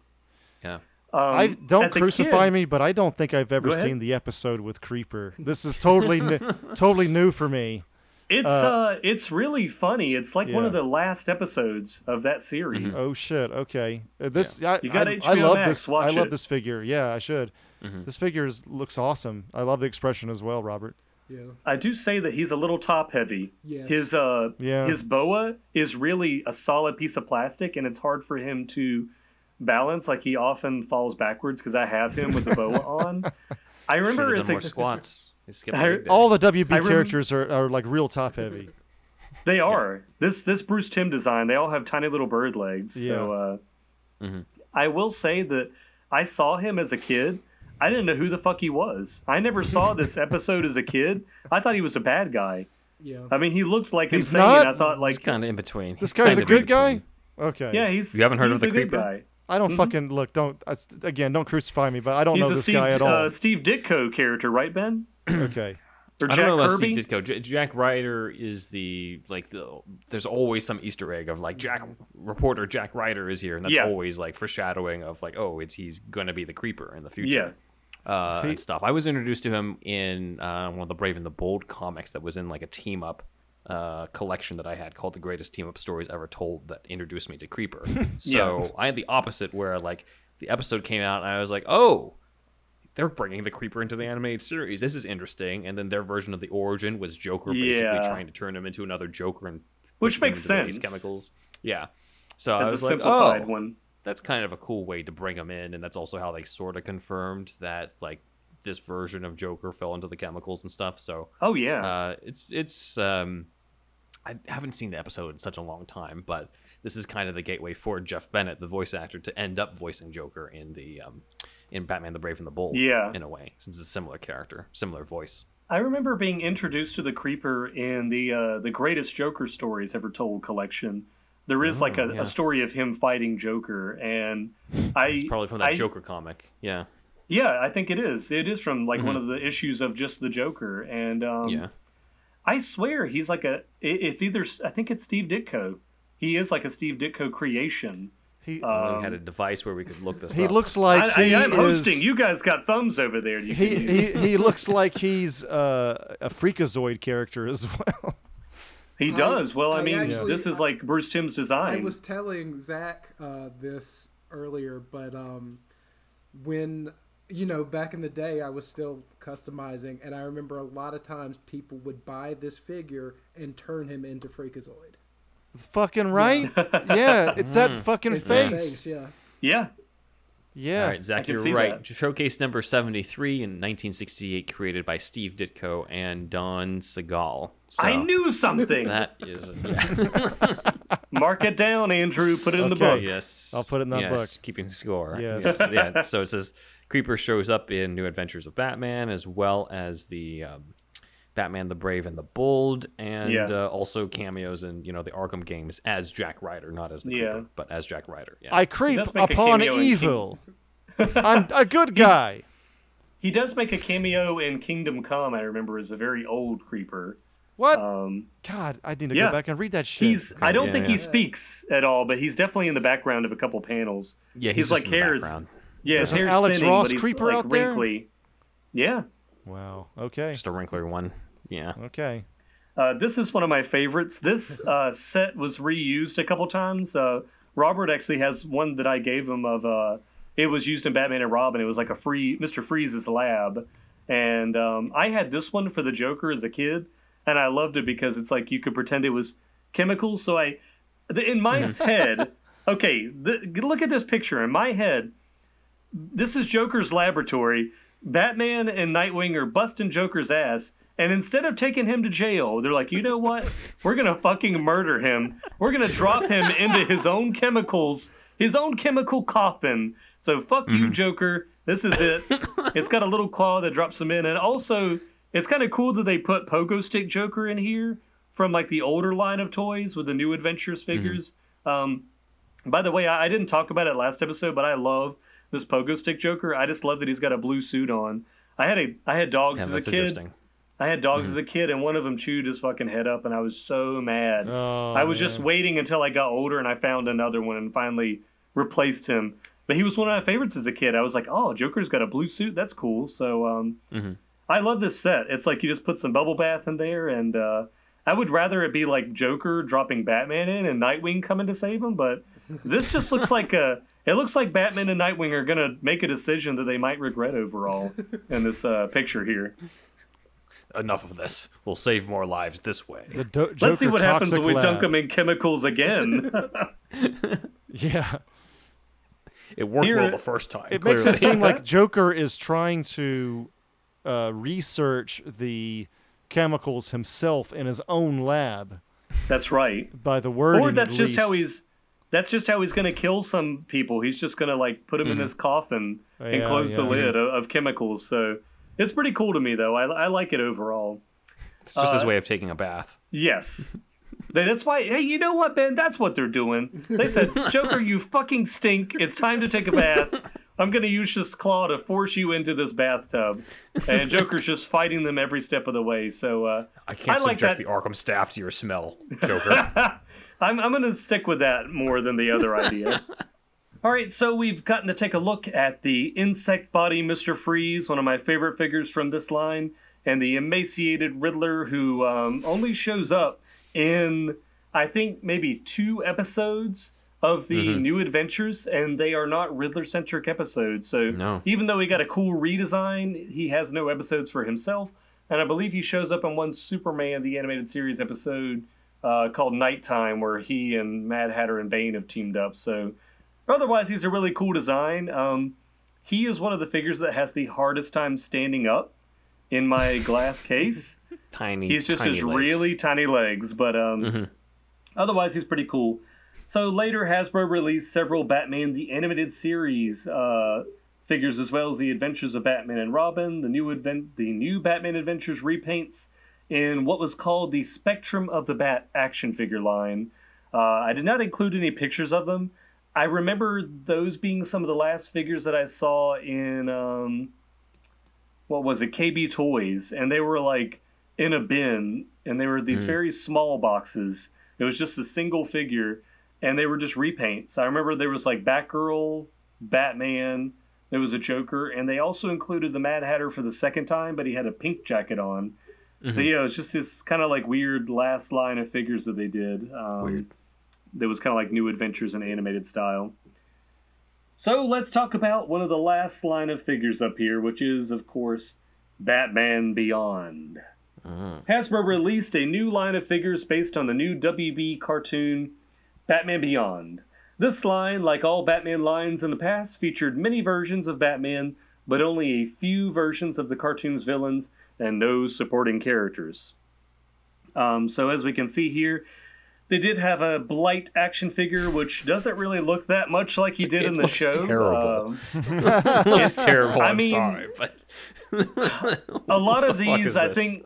Yeah. Um, I don't crucify kid- me, but I don't think I've ever seen the episode with Creeper. This is totally new, totally new for me. It's Uh, uh, it's really funny. It's like one of the last episodes of that series. Oh shit. Okay. Uh, this I, You got I, I love Max, this. I love it. this figure. Yeah, I should. Mm-hmm. This figure is, looks awesome. I love the expression as well, Robert. yeah. I do say that he's a little top heavy. Yes. His uh Yeah. his boa is really a solid piece of plastic and it's hard for him to balance like he often falls backwards because I have him with the boa on. I remember Should've as done a more squats. He I- All the WB I remem- characters are, are like real top heavy. They are. This this Bruce Timm design, they all have tiny little bird legs. So uh Mhm. I will say that I saw him as a kid. I didn't know who the fuck he was. I never saw this episode as a kid. I thought he was a bad guy. Yeah. I mean, he looked like He's insane. not? I thought like, kind of in between. This guy's a good guy. Okay. yeah, he's You haven't heard of the a good Creeper? guy. I don't fucking look. Don't I, again. Don't crucify me, but I don't He's know a this Steve guy at all. uh, Steve Ditko character, right, Ben? okay. Or I Jack don't know about Kirby? Steve Ditko. J- Jack Ryder is the like the. There's always some Easter egg of like Jack reporter Jack Ryder is here, and that's Yeah. always like foreshadowing of like oh it's he's gonna be the creeper in the future. Yeah. Uh, and stuff. I was introduced to him in uh, one of the Brave and the Bold comics that was in like a team up uh, collection that I had called the greatest team up stories ever told that introduced me to Creeper. so I had the opposite where like the episode came out and I was like, oh, they're bringing the creeper into the animated series. This is interesting. And then their version of the origin was Joker basically Yeah. trying to turn him into another Joker and Which makes sense. Chemicals. Yeah. So As I a was like, simplified oh, one. that's kind of a cool way to bring him in, and that's also how they sort of confirmed that like this version of Joker fell into the chemicals and stuff. So Oh yeah. uh, it's it's um, I haven't seen the episode in such a long time, but this is kind of the gateway for Jeff Bennett, the voice actor, to end up voicing Joker in the um, in Batman: The Brave and the Bold. Yeah. in a way, since it's a similar character, similar voice. I remember being introduced to the Creeper in the uh, the greatest Joker stories ever told collection. There is like a, Oh, yeah. a story of him fighting Joker, and I It's probably from that I- Joker comic. Yeah, Yeah, I think it is. It is from like one Mhm. of the issues of just the Joker, and um, yeah. I swear he's like a. it- It's either I think it's Steve Ditko. He is like a Steve Ditko creation. He only Um, we had a device where we could look this he up. looks like I, he I, I'm is. hosting. You guys got thumbs over there. You he, he he looks like he's uh, a freakazoid character as well. He does. well, I, I mean, actually- this is like Bruce Timm's design. I was telling Zach uh, this earlier, but um, when you know back in the day, I was still customizing, and I remember a lot of times people would buy this figure and turn him into Freakazoid. Fucking right. Yeah, it's that fucking It's the face. yeah. yeah. Yeah. All right, Zach, you're right. that. Showcase number 73 in 1968, created by Steve Ditko and Don Segal. So I knew something. that is. Yeah. Mark it down, Andrew. Put it in the book. yes. I'll put it in that yes, book. Keeping score. Yes. yeah. So it says Creeper shows up in New Adventures of Batman, as well as the um, Batman the Brave and the Bold, and Yeah. uh, also cameos in you know the Arkham games as Jack Ryder, not as the Yeah. Creeper, but as Jack Ryder. Yeah. I creep does make a upon cameo in evil. I'm a good guy. He does make a cameo in Kingdom Come. I remember as a very old creeper. What? Um, God, I need to yeah. go back and read that shit. he's. I don't yeah, think yeah. he speaks at all, but he's definitely in the background of a couple panels. yeah, he's he's, like in the hairs. background. Yeah, his There's an hair's Alex thinning, Ross but he's creeper like out there? Yeah. Wow. Okay. Just a wrinkler one. Yeah. Okay. Uh, this is one of my favorites. This uh, set was reused a couple times. Uh, Robert actually has one that I gave him of. Uh, it was used in Batman and Robin. It was like a free Mister Freeze's lab, and um, I had this one for the Joker as a kid, and I loved it because it's like you could pretend it was chemicals. So I, the, in my head, okay, the, look at this picture. In my head, this is Joker's laboratory. Batman and Nightwing are busting Joker's ass. And instead of taking him to jail, they're like, you know what? We're going to fucking murder him. We're going to drop him into his own chemicals, his own chemical coffin. So fuck you, Joker. This is it. it's got a little claw that drops him in. And also, it's kind of cool that they put Pogo Stick Joker in here from like the older line of toys with the new Adventures figures. Um, by the way, I, I didn't talk about it last episode, but I love this pogo stick Joker. I just love that he's got a blue suit on. I had a I had dogs Yeah, as a kid. interesting. I had dogs mm-hmm. as a kid, and one of them chewed his fucking head up, and I was so mad. Oh, I was man. just waiting until I got older, and I found another one, and finally replaced him. But he was one of my favorites as a kid. I was like, oh, Joker's got a blue suit. That's cool. So um, mm-hmm. I love this set. It's like you just put some bubble bath in there, and uh, I would rather it be like Joker dropping Batman in and Nightwing coming to save him. But this just looks like a. It looks like Batman and Nightwing are gonna make a decision that they might regret overall in this uh, picture here enough of this. We'll save more lives this way. Do- Let's see what happens when we lab. dunk them in chemicals again. yeah. It worked Here, well the first time. It clearly. makes it seem like Joker is trying to uh, research the chemicals himself in his own lab. That's right. By the word, or that's just least. how he's. That's just how he's going to kill some people. He's just going to like put them mm-hmm. in this coffin and yeah, close yeah, the lid of, of chemicals. So it's pretty cool to me, though. I, I like it overall. It's just uh, his way of taking a bath. Yes. That's why. Hey, you know what, Ben? That's what they're doing. They said, "Joker, you fucking stink. It's time to take a bath. I'm gonna use this claw to force you into this bathtub." And Joker's just fighting them every step of the way. So uh, I can't I like subject that. the Arkham staff to your smell, Joker. I'm I'm gonna stick with that more than the other idea. All right, so we've gotten to take a look at the insect body Mr. Freeze, one of my favorite figures from this line, and the emaciated Riddler, who um, only shows up in, I think, maybe two episodes of the mm-hmm. new adventures, and they are not Riddler centric episodes. So no. even though he got a cool redesign, he has no episodes for himself. And I believe he shows up in one Superman, the animated series episode uh, called Knight Time, where he and Mad Hatter and Bane have teamed up. So Otherwise, he's a really cool design. Um, he is one of the figures that has the hardest time standing up in my glass case. tiny. He's just tiny his legs. really tiny legs, but um, mm-hmm. otherwise he's pretty cool. So later, Hasbro released several Batman the Animated Series uh, figures, as well as the Adventures of Batman and Robin, the new advent, the new Batman Adventures repaints in what was called the Spectrum of the Bat action figure line. Uh, I did not include any pictures of them I remember those being some of the last figures that I saw in um, what was it, KB Toys, and they were like in a bin, and they were these mm. very small boxes. It was just a single figure, and they were just repaints. I remember there was like Batgirl, Batman, there was a Joker, and they also included the Mad Hatter for the second time, but he had a pink jacket on. Mm-hmm. So yeah, it was just this kind of like weird last line of figures that they did. Um, weird that was kind of like new adventures in animated style. So let's talk about one of the last line of figures up here, which is, of course, Batman Beyond. Uh-huh. Hasbro released a new line of figures based on the new WB cartoon Batman Beyond. This line, like all Batman lines in the past, featured many versions of Batman, but only a few versions of the cartoon's villains and no supporting characters. Um, so, as we can see here, they did have a Blight action figure, which doesn't really look that much like he did it in the show. Terrible. Um, it's terrible. I I'm mean, sorry, but a lot of the these, I think,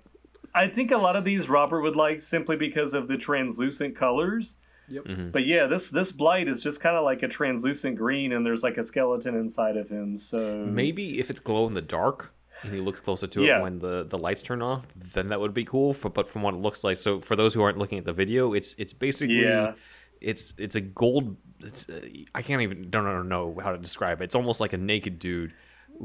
I think a lot of these Robert would like simply because of the translucent colors. Yep. Mm-hmm. But yeah, this this blight is just kind of like a translucent green, and there's like a skeleton inside of him. So maybe if it's glow in the dark, and he looks closer to yeah. it when the, the lights turn off, then that would be cool. For, but from what it looks like, so for those who aren't looking at the video, it's it's basically yeah. it's it's a gold. It's, uh, I can't even don't know how to describe it. It's almost like a naked dude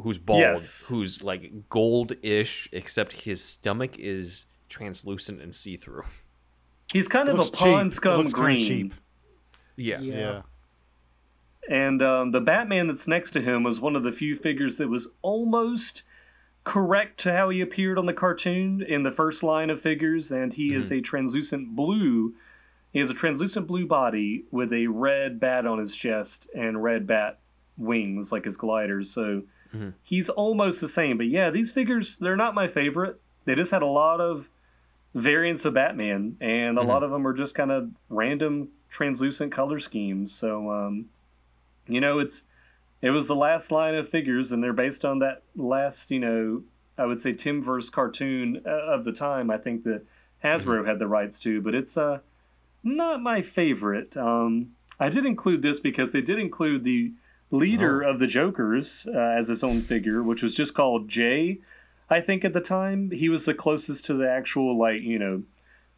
who's bald, yes. who's like gold-ish, except his stomach is translucent and see-through. He's kind of a pond scum green. Yeah. yeah. yeah. And um, the Batman that's next to him was one of the few figures that was almost correct to how he appeared on the cartoon in the first line of figures, and he mm-hmm. is a translucent blue. He has a translucent blue body with a red bat on his chest and red bat wings like his gliders. So mm-hmm. he's almost the same. But yeah, these figures, they're not my favorite. They just had a lot of variants of Batman, and a mm-hmm. lot of them are just kind of random translucent color schemes. So, um, you know, it's it was the last line of figures, and they're based on that last, you know, I would say Timverse cartoon uh, of the time. I think that Hasbro mm-hmm. had the rights to, but it's uh, not my favorite. Um, I did include this because they did include the leader oh. of the Jokers uh, as his own figure, which was just called Jay. I think at the time he was the closest to the actual like you know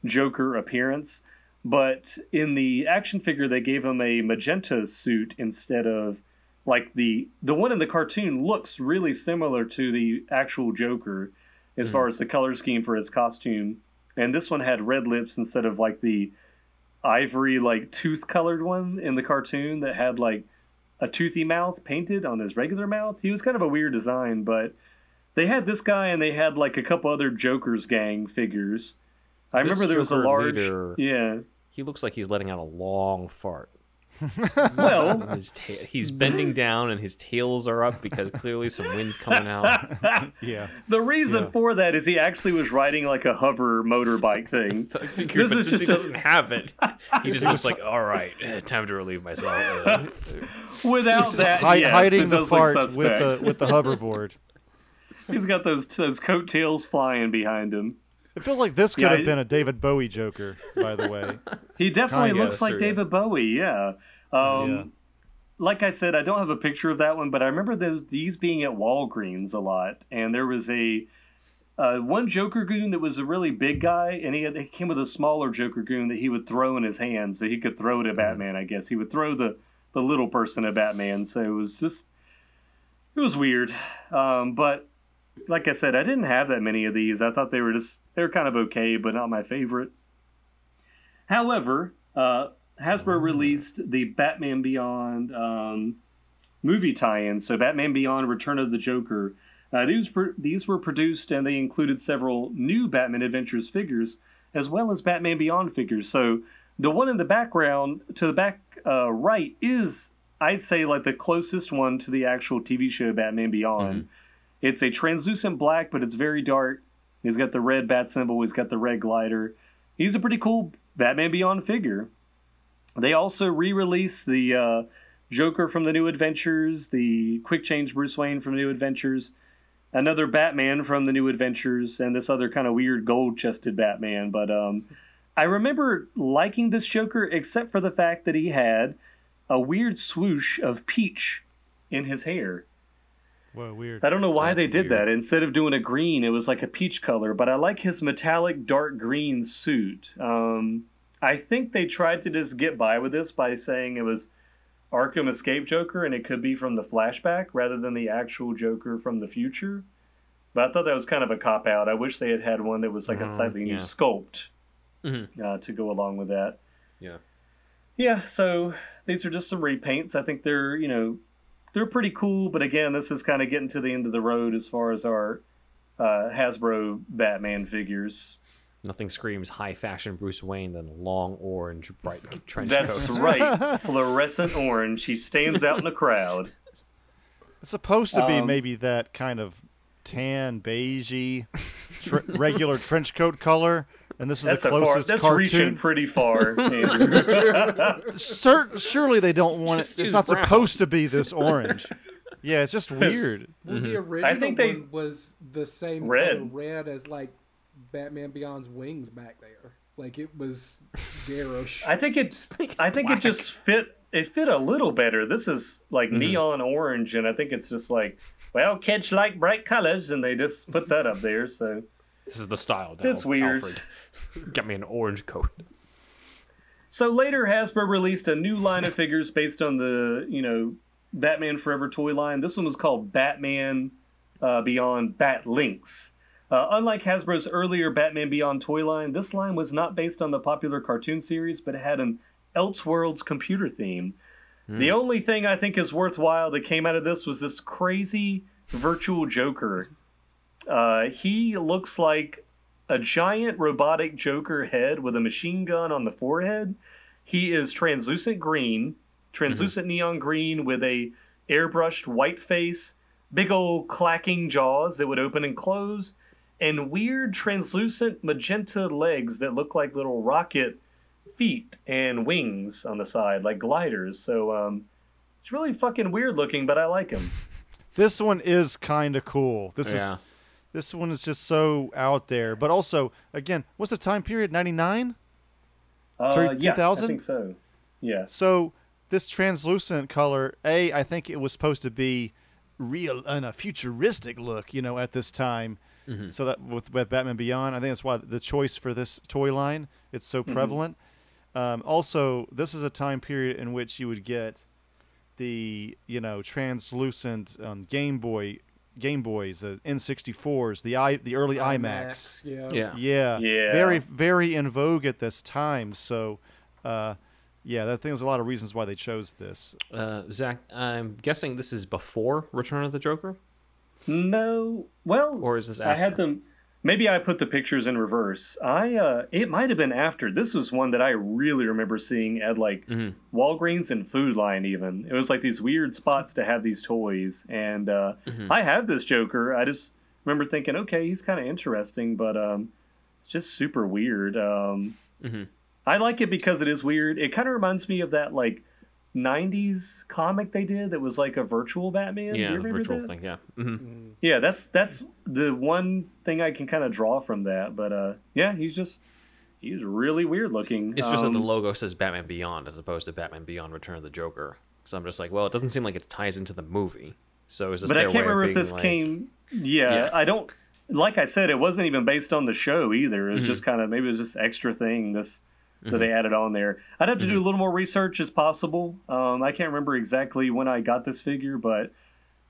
Joker appearance. But in the action figure, they gave him a magenta suit instead of like the the one in the cartoon looks really similar to the actual Joker as mm. far as the color scheme for his costume. And this one had red lips instead of like the ivory like tooth colored one in the cartoon that had like a toothy mouth painted on his regular mouth. He was kind of a weird design, but they had this guy and they had like a couple other Joker's gang figures. I this remember there was a large leader, yeah. He looks like he's letting out a long fart. Well, ta- he's bending down and his tails are up because clearly some wind's coming out. yeah. The reason yeah. for that is he actually was riding like a hover motorbike thing. figured, this is just he a... doesn't have it. He just looks like, all right, eh, time to relieve myself. Without he's that, hi- yes, hiding the fart with the with the hoverboard. He's got those those coattails flying behind him. It feels like this could yeah, have been a David Bowie Joker, by the way. He definitely Kinda looks like true, David. Bowie, yeah. Um, yeah. Like I said, I don't have a picture of that one, but I remember those these being at Walgreens a lot, and there was a uh, one Joker goon that was a really big guy, and he, had, he came with a smaller Joker goon that he would throw in his hand, so he could throw it at mm-hmm. Batman. I guess he would throw the the little person at Batman. So it was just it was weird, um, but like I said, I didn't have that many of these. I thought they were just they were kind of okay, but not my favorite. However, uh, Hasbro released the Batman Beyond um, movie tie-in. So Batman Beyond: Return of the Joker. Uh, these were, these were produced and they included several new Batman Adventures figures as well as Batman Beyond figures. So the one in the background to the back uh, right is I'd say like the closest one to the actual TV show Batman Beyond. Mm-hmm. It's a translucent black, but it's very dark. He's got the red bat symbol. He's got the red glider. He's a pretty cool Batman Beyond figure. They also re-released the uh, Joker from the New Adventures, the Quick Change Bruce Wayne from the New Adventures, another Batman from the New Adventures, and this other kind of weird gold-chested Batman. But um, I remember liking this Joker, except for the fact that he had a weird swoosh of peach in his hair. Whoa, weird. I don't know why That's they did weird. that. Instead of doing a green, it was like a peach color. But I like his metallic dark green suit. Um, I think they tried to just get by with this by saying it was Arkham Escape Joker and it could be from the flashback rather than the actual Joker from the future. But I thought that was kind of a cop out. I wish they had had one that was like uh, a uh-huh, slightly yeah. new sculpt mm-hmm. uh, to go along with that. Yeah. Yeah, so these are just some repaints. I think they're, you know, they're pretty cool, but again, this is kind of getting to the end of the road as far as our uh, Hasbro Batman figures. Nothing screams high fashion Bruce Wayne than a long orange bright trench coat. That's right, fluorescent orange. He stands out in the crowd. It's supposed to be um, maybe that kind of tan, beigey, tr- regular trench coat color, and this is that's the closest far, that's cartoon. reaching pretty far. Cer- surely they don't want it. It's not brown. supposed to be this orange. Yeah, it's just weird. Well, the original I think they, one was the same red, red as like Batman Beyond's wings back there. Like it was garish. I think it. I think black. it just fit. It fit a little better. This is like mm-hmm. neon orange, and I think it's just like, well, kids like bright colors, and they just put that up there. So this is the style. Now, it's weird. Alfred. Get me an orange coat. So later, Hasbro released a new line of figures based on the you know Batman Forever toy line. This one was called Batman uh, Beyond Bat Links. Uh, unlike Hasbro's earlier Batman Beyond toy line, this line was not based on the popular cartoon series, but had an Elseworlds computer theme. Mm. The only thing I think is worthwhile that came out of this was this crazy virtual Joker. Uh, he looks like a giant robotic Joker head with a machine gun on the forehead. He is translucent green, translucent mm-hmm. neon green with a airbrushed white face, big old clacking jaws that would open and close, and weird translucent magenta legs that look like little rocket feet and wings on the side, like gliders. So um, it's really fucking weird looking, but I like him. This one is kind of cool. This yeah. is this one is just so out there, but also again, what's the time period? Ninety nine. Uh, yeah, I think so. Yeah. So this translucent color, a, I think it was supposed to be real and a futuristic look, you know, at this time Mm-hmm. So that with, with Batman Beyond, I think that's why the choice for this toy line it's so mm-hmm. prevalent. Um, also, this is a time period in which you would get the you know translucent um, Game Boy Game Boys, the N64s, the i the early iMacs. iMacs. Yeah. yeah. Yeah. Yeah. Very very in vogue at this time. So uh, yeah, I think there's a lot of reasons why they chose this. Uh, Zach, I'm guessing this is before Return of the Joker. No, well, or is this? After? I had them. Maybe I put the pictures in reverse. I uh, it might have been after. This was one that I really remember seeing at like mm-hmm. Walgreens and Food Lion. Even it was like these weird spots to have these toys, and uh, mm-hmm. I have this Joker. I just remember thinking, okay, he's kind of interesting, but um, it's just super weird. Um, mm-hmm. I like it because it is weird. It kind of reminds me of that like 90s comic they did that was like a virtual Batman. Yeah, virtual that? thing. Yeah. Mm-hmm. Mm. Yeah, that's that's the one thing I can kind of draw from that. But uh, yeah, he's just he's really weird looking. It's just um, that the um, logo says Batman Beyond as opposed to Batman Beyond Return of the Joker. So I'm just like, well, it doesn't seem like it ties into the movie. So is this? But I can't remember if this like... came. Yeah, yeah, I don't. Like I said, it wasn't even based on the show either. It was mm-hmm. just kind of maybe it was just extra thing. This that mm-hmm. they added on there. I'd have to mm-hmm. do a little more research as possible. Um, I can't remember exactly when I got this figure, but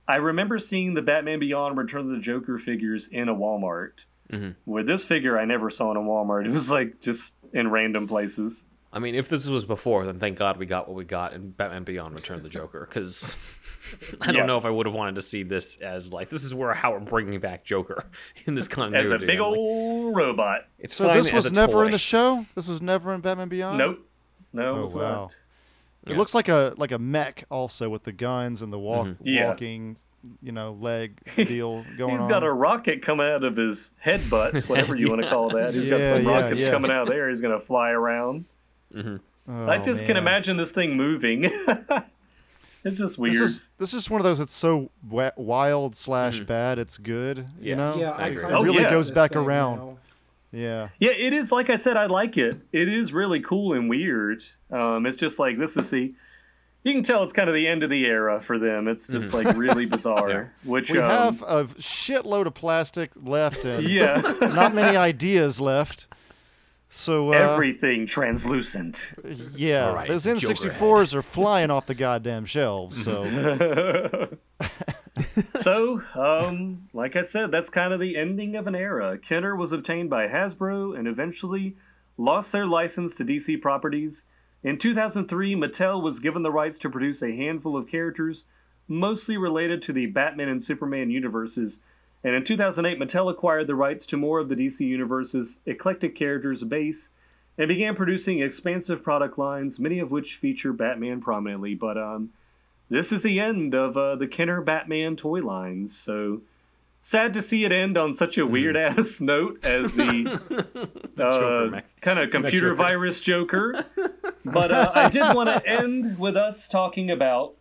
I remember seeing the Batman Beyond Return of the Joker figures in a Walmart. Mm-hmm. With this figure, I never saw in a Walmart. It was like just in random places. I mean, if this was before, then thank God we got what we got in Batman Beyond Return of the Joker, because I don't yeah. know if I would have wanted to see this as like this is where how we're bringing back Joker in this continuity. As a big old robot. It's so this was never toy. in the show. This was never in Batman Beyond. Nope. No. Oh wow. Not. It yeah. looks like a like a mech also with the guns and the walk mm-hmm. yeah. walking, you know, leg deal going He's on. He's got a rocket coming out of his headbutt, whatever you want to call that. He's yeah, got some rockets coming out there. He's gonna fly around. Mm-hmm. Oh, I just man. can imagine this thing moving. it's just weird. This is this is one of those that's so wild slash mm. bad. It's good. Yeah. You know, yeah, I it, it really yeah. goes back around. Now. Yeah. Yeah, it is. Like I said, I like it. It is really cool and weird. Um, it's just like this is the. You can tell it's kind of the end of the era for them. It's just mm. like really bizarre. yeah. Which we um, have a shitload of plastic left, and yeah, not many ideas left. So uh, everything translucent. Yeah, right, those N64s are flying off the goddamn shelves. So, so um, like I said, that's kind of the ending of an era. Kenner was obtained by Hasbro and eventually lost their license to DC Properties. In 2003, Mattel was given the rights to produce a handful of characters, mostly related to the Batman and Superman universes and in 2008, Mattel acquired the rights to more of the DC Universe's eclectic characters base and began producing expansive product lines, many of which feature Batman prominently. But um, this is the end of uh, the Kenner Batman toy lines. So sad to see it end on such a weird mm. ass note as the uh, kind of computer virus Joker. but uh, I did want to end with us talking about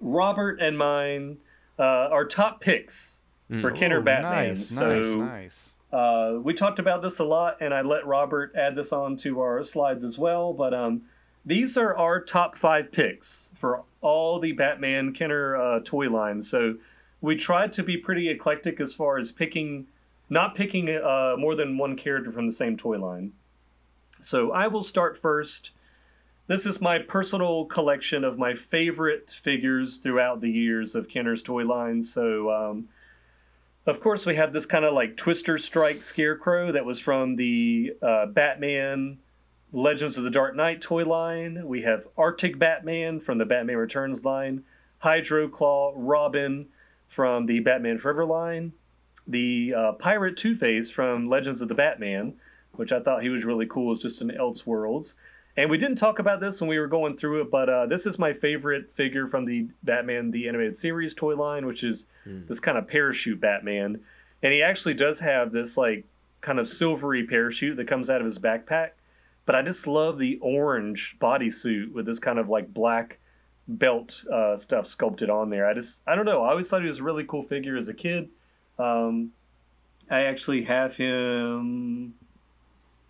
Robert and mine, uh, our top picks mm. for Kenner Batman. Nice, so, nice, nice. Uh, we talked about this a lot, and I let Robert add this on to our slides as well. But um, these are our top five picks for all the Batman Kenner uh, toy lines. So we tried to be pretty eclectic as far as picking, not picking uh, more than one character from the same toy line. So I will start first. This is my personal collection of my favorite figures throughout the years of Kenner's toy lines. So um, of course, we have this kind of like Twister Strike Scarecrow that was from the uh, Batman Legends of the Dark Knight toy line. We have Arctic Batman from the Batman Returns line, Hydro Claw Robin from the Batman Forever line, the uh, Pirate Two Face from Legends of the Batman, which I thought he was really cool as just an Elseworlds. And we didn't talk about this when we were going through it, but uh, this is my favorite figure from the Batman the Animated Series toy line, which is mm. this kind of parachute Batman. And he actually does have this like kind of silvery parachute that comes out of his backpack. But I just love the orange bodysuit with this kind of like black belt uh, stuff sculpted on there. I just I don't know. I always thought he was a really cool figure as a kid. Um, I actually have him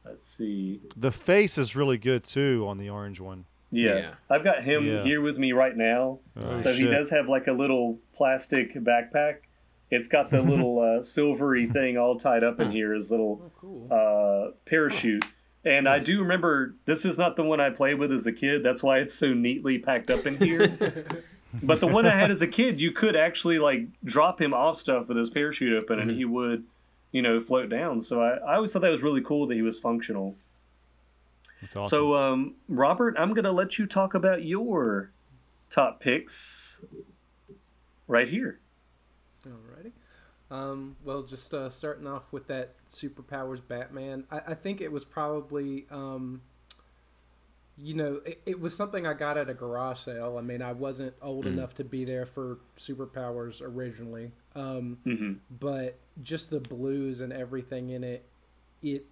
Let's see. The face is really good too on the orange one. Yeah. yeah. I've got him yeah. here with me right now. Oh, so shit. he does have like a little plastic backpack It's got the little uh, silvery thing all tied up in here, his little Oh, cool. uh, parachute. And I do remember this is not the one I played with as a kid. That's why it's so neatly packed up in here. but the one I had as a kid, you could actually like drop him off stuff with his parachute open, and he would, you know, float down. So I, I always thought that was really cool that he was functional. That's awesome. So, um, Robert, I'm going to let you talk about your top picks right here. Alrighty. Um, well, just uh, starting off with that superpowers Batman, I, I think it was probably, um, you know, it, it was something I got at a garage sale. I mean, I wasn't old enough to be there for superpowers originally, um, hmm but just the blues and everything in it, it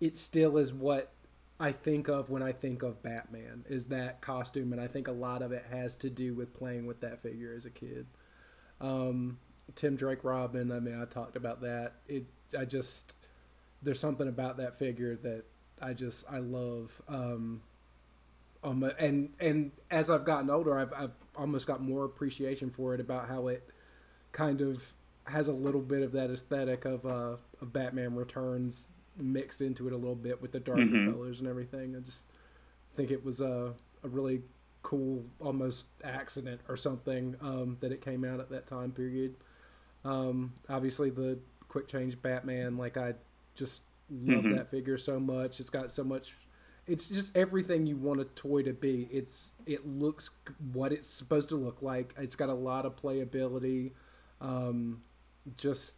it still is what I think of when I think of Batman is that costume, and I think a lot of it has to do with playing with that figure as a kid. Um, Tim Drake Robin, I mean, I talked about that. It, I just there's something about that figure that I just I love. Um, um, and and as I've gotten older, I've I've almost got more appreciation for it about how it kind of has a little bit of that aesthetic of uh of Batman Returns mixed into it a little bit with the darker Mhm. colors and everything. I just think it was a a really cool almost accident or something um, that it came out at that time period. Um, obviously the quick change Batman, like I just love Mhm. that figure so much. It's got so much. It's just everything you want a toy to be. It's it looks what it's supposed to look like. It's got a lot of playability. Um, just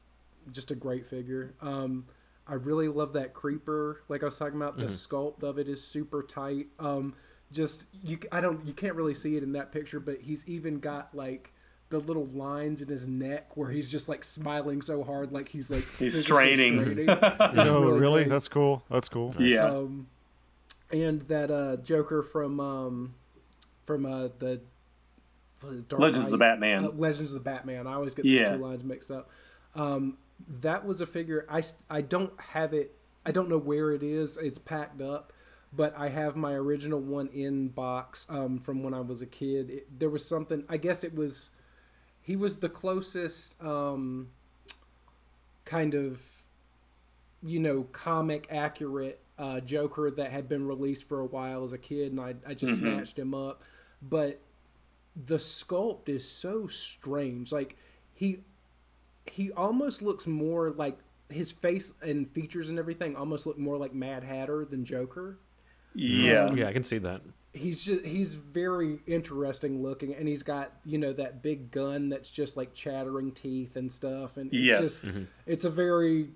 just a great figure. Um, I really love that creeper. Like I was talking about, the sculpt of it is super tight. Um, just you, I don't, you can't really see it in that picture, but he's even got like the little lines in his neck where he's just like smiling so hard, like he's like He's straining. straining. no, It's really, that's cool. That's cool. Yeah. Um, and that uh, Joker from um, from uh, the Dark Legends of the Batman. Uh, Legends of the Batman. I always get those Yeah. two lines mixed up. Um, that was a figure. I I don't have it. I don't know where it is. It's packed up, but I have my original one in box um, from when I was a kid. It, there was something. I guess it was. He was the closest um, kind of you know, comic accurate uh, Joker that had been released for a while as a kid, and I, I just mm-hmm. snatched him up. But the sculpt is so strange. Like he he almost looks more like his face and features and everything almost look more like Mad Hatter than Joker. yeah. Mm-hmm. Yeah, I can see that. He's just he's very interesting looking, and he's got you know that big gun that's just like chattering teeth and stuff, and it's Yes. just mm-hmm. it's a very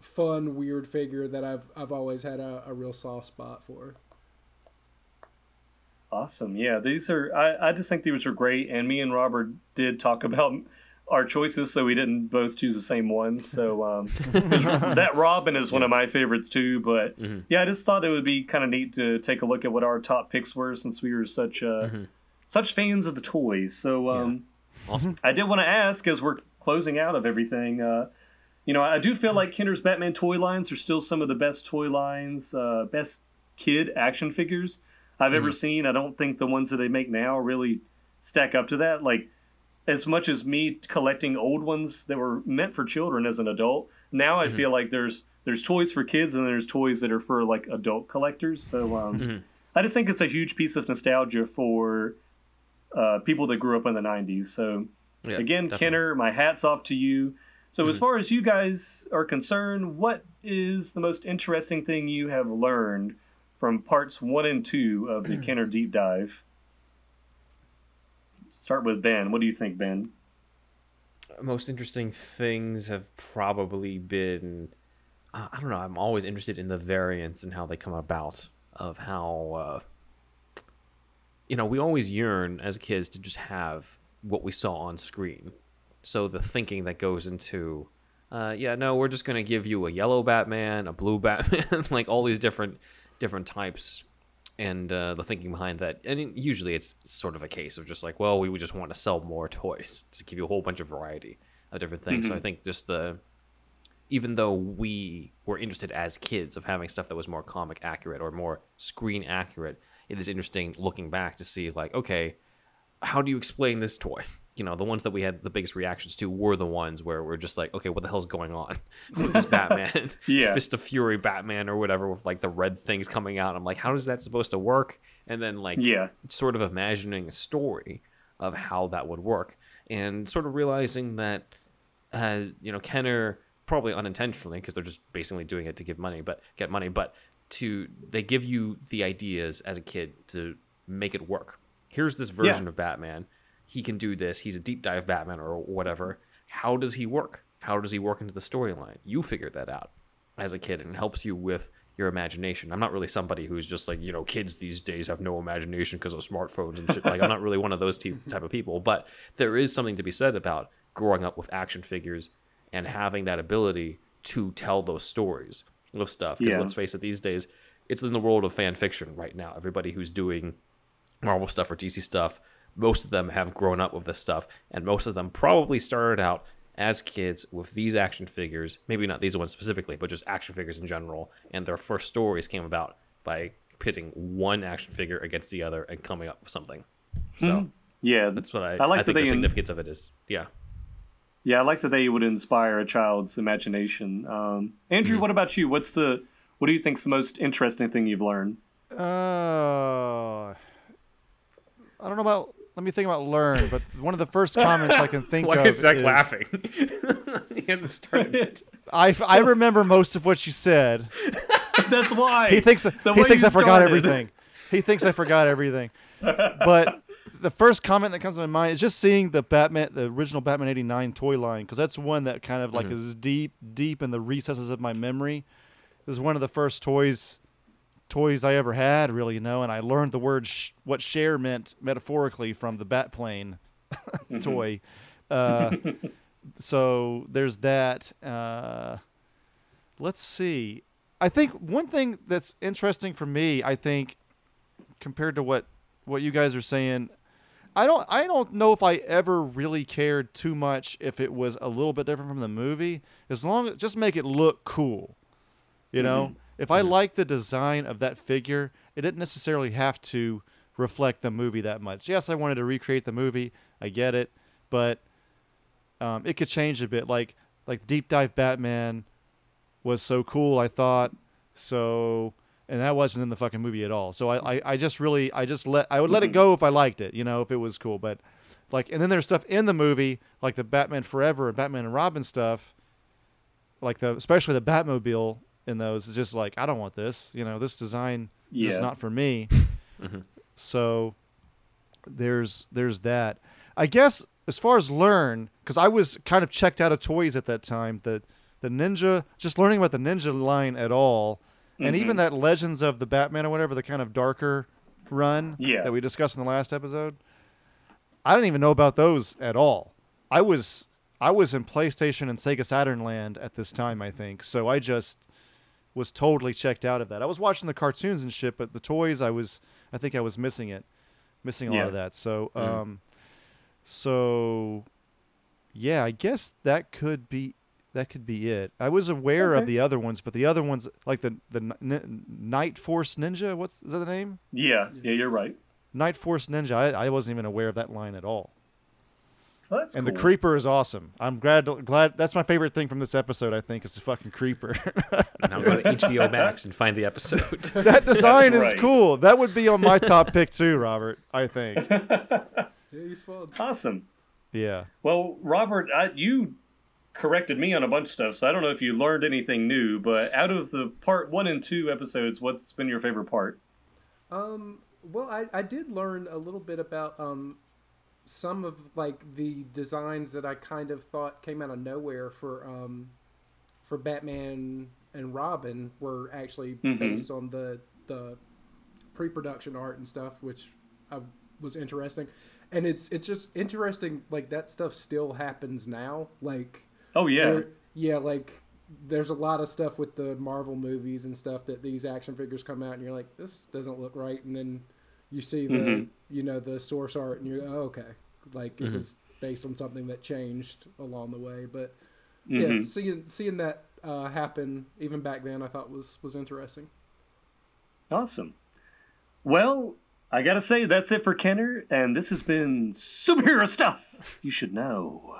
fun, weird figure that I've I've always had a, a real soft spot for. Awesome. Yeah, these are. I, I just think these are great, and me and Robert did talk about our choices, so we didn't both choose the same ones. So um, 'cause that Robin is one of my favorites too. But yeah, I just thought it would be kind of neat to take a look at what our top picks were, since we were such uh, such fans of the toys. So um, Awesome. I did want to ask, as we're closing out of everything, uh, you know, I do feel like Kenner's Batman toy lines are still some of the best toy lines, uh, best kid action figures I've ever seen. I don't think the ones that they make now really stack up to that. Like, as much as me collecting old ones that were meant for children as an adult, now I feel like there's there's toys for kids and there's toys that are for like adult collectors. So um, I just think it's a huge piece of nostalgia for uh, people that grew up in the '90s. So Yeah, again, definitely. Kenner, my hat's off to you. So, as far as you guys are concerned, what is the most interesting thing you have learned from parts one and two of the Kenner deep dive? Start with Ben. What do you think, Ben? most interesting things have probably been uh, I don't know. I'm always interested in the variants and how they come about. Of how uh, you know we always yearn as kids to just have what we saw on screen. So the thinking that goes into, uh, yeah, no, we're just gonna give you a yellow Batman, a blue Batman, like all these different different types, and uh, the thinking behind that. And usually it's sort of a case of just like, well, we would just want to sell more toys to give you a whole bunch of variety of different things. So I think just the even though we were interested as kids of having stuff that was more comic accurate or more screen accurate, it is interesting looking back to see like, okay, how do you explain this toy? You know the ones that we had the biggest reactions to were the ones where we're just like okay what the hell's going on with this batman? Yeah. Fist of fury batman or whatever with like the red things coming out. I'm like how is that supposed to work? And then like yeah. sort of imagining a story of how that would work and sort of realizing that uh, you know kenner probably unintentionally because they're just basically doing it to give money but get money but to they give you the ideas as a kid to make it work. Here's this version yeah. of batman he can do this. He's a deep dive Batman or whatever. How does he work? How does he work into the storyline? You figure that out as a kid and it helps you with your imagination. I'm not really somebody who's just like, you know, kids these days have no imagination because of smartphones and shit. like, I'm not really one of those type of people, but there is something to be said about growing up with action figures and having that ability to tell those stories of stuff. Because yeah. let's face it, these days, it's in the world of fan fiction right now. Everybody who's doing Marvel stuff or DC stuff most of them have grown up with this stuff, and most of them probably started out as kids with these action figures, maybe not these ones specifically, but just action figures in general, and their first stories came about by pitting one action figure against the other and coming up with something. So mm-hmm. yeah, that's what I, I like. I think the significance in, of it is yeah. Yeah, I like that they would inspire a child's imagination. Um, Andrew, mm-hmm. what about you? What's the what do you think's the most interesting thing you've learned? Uh, I don't know about let me think about learn. But one of the first comments I can think Why of is Zach is, laughing? he hasn't started. I, I remember most of what you said. That's why he thinks he thinks I forgot everything. He thinks I forgot everything. But the first comment that comes to my mind is just seeing the Batman, the original Batman '89 toy line, because that's one that kind of like mm-hmm. is deep, deep in the recesses of my memory. This is one of the first toys toys I ever had, really, you know, and I learned the word sh- what share meant metaphorically from the Batplane mm-hmm. toy. Uh, so there's that. Uh, let's see. I think one thing that's interesting for me, I think, compared to what what you guys are saying, I don't I don't know if I ever really cared too much if it was a little bit different from the movie. As long as just make it look cool, you know. Mm-hmm if I like the design of that figure, it didn't necessarily have to reflect the movie that much. Yes, I wanted to recreate the movie. I get it, but um, it could change a bit. Like like Deep Dive Batman was so cool. I thought so, and that wasn't in the fucking movie at all. So I, I, I just really I just let I would let it go if I liked it, you know, if it was cool. But like, and then there's stuff in the movie like the Batman Forever and Batman and Robin stuff, like the especially the Batmobile in those. It's just like I don't want this. You know, this design yeah. is not for me. mm-hmm. So there's there's that. I guess as far as learn, because I was kind of checked out of toys at that time. That the ninja, just learning about the ninja line at all, mm-hmm. and even that Legends of the Batman or whatever, the kind of darker run yeah. that we discussed in the last episode. I didn't even know about those at all. I was I was in PlayStation and Sega Saturn land at this time, I think. So I just was totally checked out of that. I was watching the cartoons and shit, but the toys, I was, I think I was missing it, missing a yeah. lot of that. So, mm. um, so, yeah, I guess that could be that could be it. I was aware okay. of the other ones, but the other ones, like the the N- Knight Force Ninja, what's is that the name? Yeah, yeah, you're right. Knight Force Ninja. I, I wasn't even aware of that line at all. Well, and cool. the creeper is awesome. I'm glad glad that's my favorite thing from this episode. I think is the fucking creeper. now go to HBO Max and find the episode. that design is cool. That would be on my top pick too, Robert. I think. yeah, he's fun. Awesome. Yeah. Well, Robert, I, you corrected me on a bunch of stuff, so I don't know if you learned anything new. But out of the part one and two episodes, what's been your favorite part? Um. Well, I, I did learn a little bit about um some of like the designs that I kind of thought came out of nowhere for um for Batman and Robin were actually mm-hmm. based on the the pre-production art and stuff, which I was interesting. And it's it's just interesting like that stuff still happens now. Like oh yeah, yeah, like there's a lot of stuff with the Marvel movies and stuff that these action figures come out and you're like this doesn't look right, and then you see the mm-hmm. you know the source art and you're oh, okay like mm-hmm. it was based on something that changed along the way but mm-hmm. yeah seeing seeing that uh, happen even back then i thought was was interesting awesome well I gotta say, that's it for Kenner, and this has been superhero stuff you should know.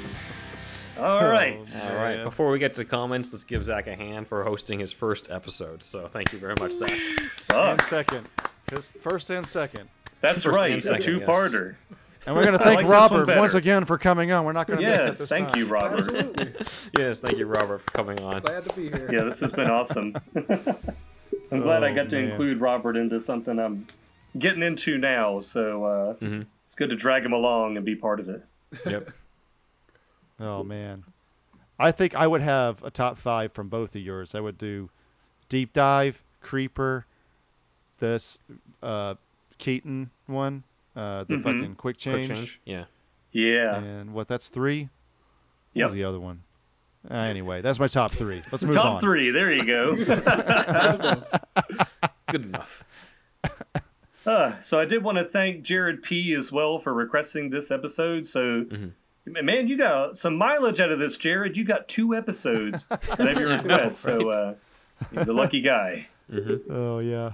All right. All right. Before we get to comments, let's give Zach a hand for hosting his first episode. So thank you very much, Zach. And second. His first and second. That's First right, and a two-parter. And we're going to thank like this one Robert once again for coming on. We're not going to miss it Yes, this thank time. you, Robert. Absolutely. yes, thank you, Robert, for coming on. Glad to be here. Yeah, this has been awesome. I'm glad I Oh, got to man. include Robert into something I'm getting into now, so uh, Mm-hmm. it's good to drag him along and be part of it. Yep. Oh man, I think I would have a top five from both of yours. I would do deep dive, creeper, this uh, Keaton one, uh, the Mhm. fucking quick Quick change, change. Yeah. Yeah. and what? That's three. Yeah. The other one? Uh, anyway, that's my top three. Let's move on. Top three. There you go. Good enough. Uh, so I did want to thank Jared P as well for requesting this episode. So, Mm-hmm. Man, you got some mileage out of this, Jared. You got two episodes of your request. So uh, he's a lucky guy. Oh yeah.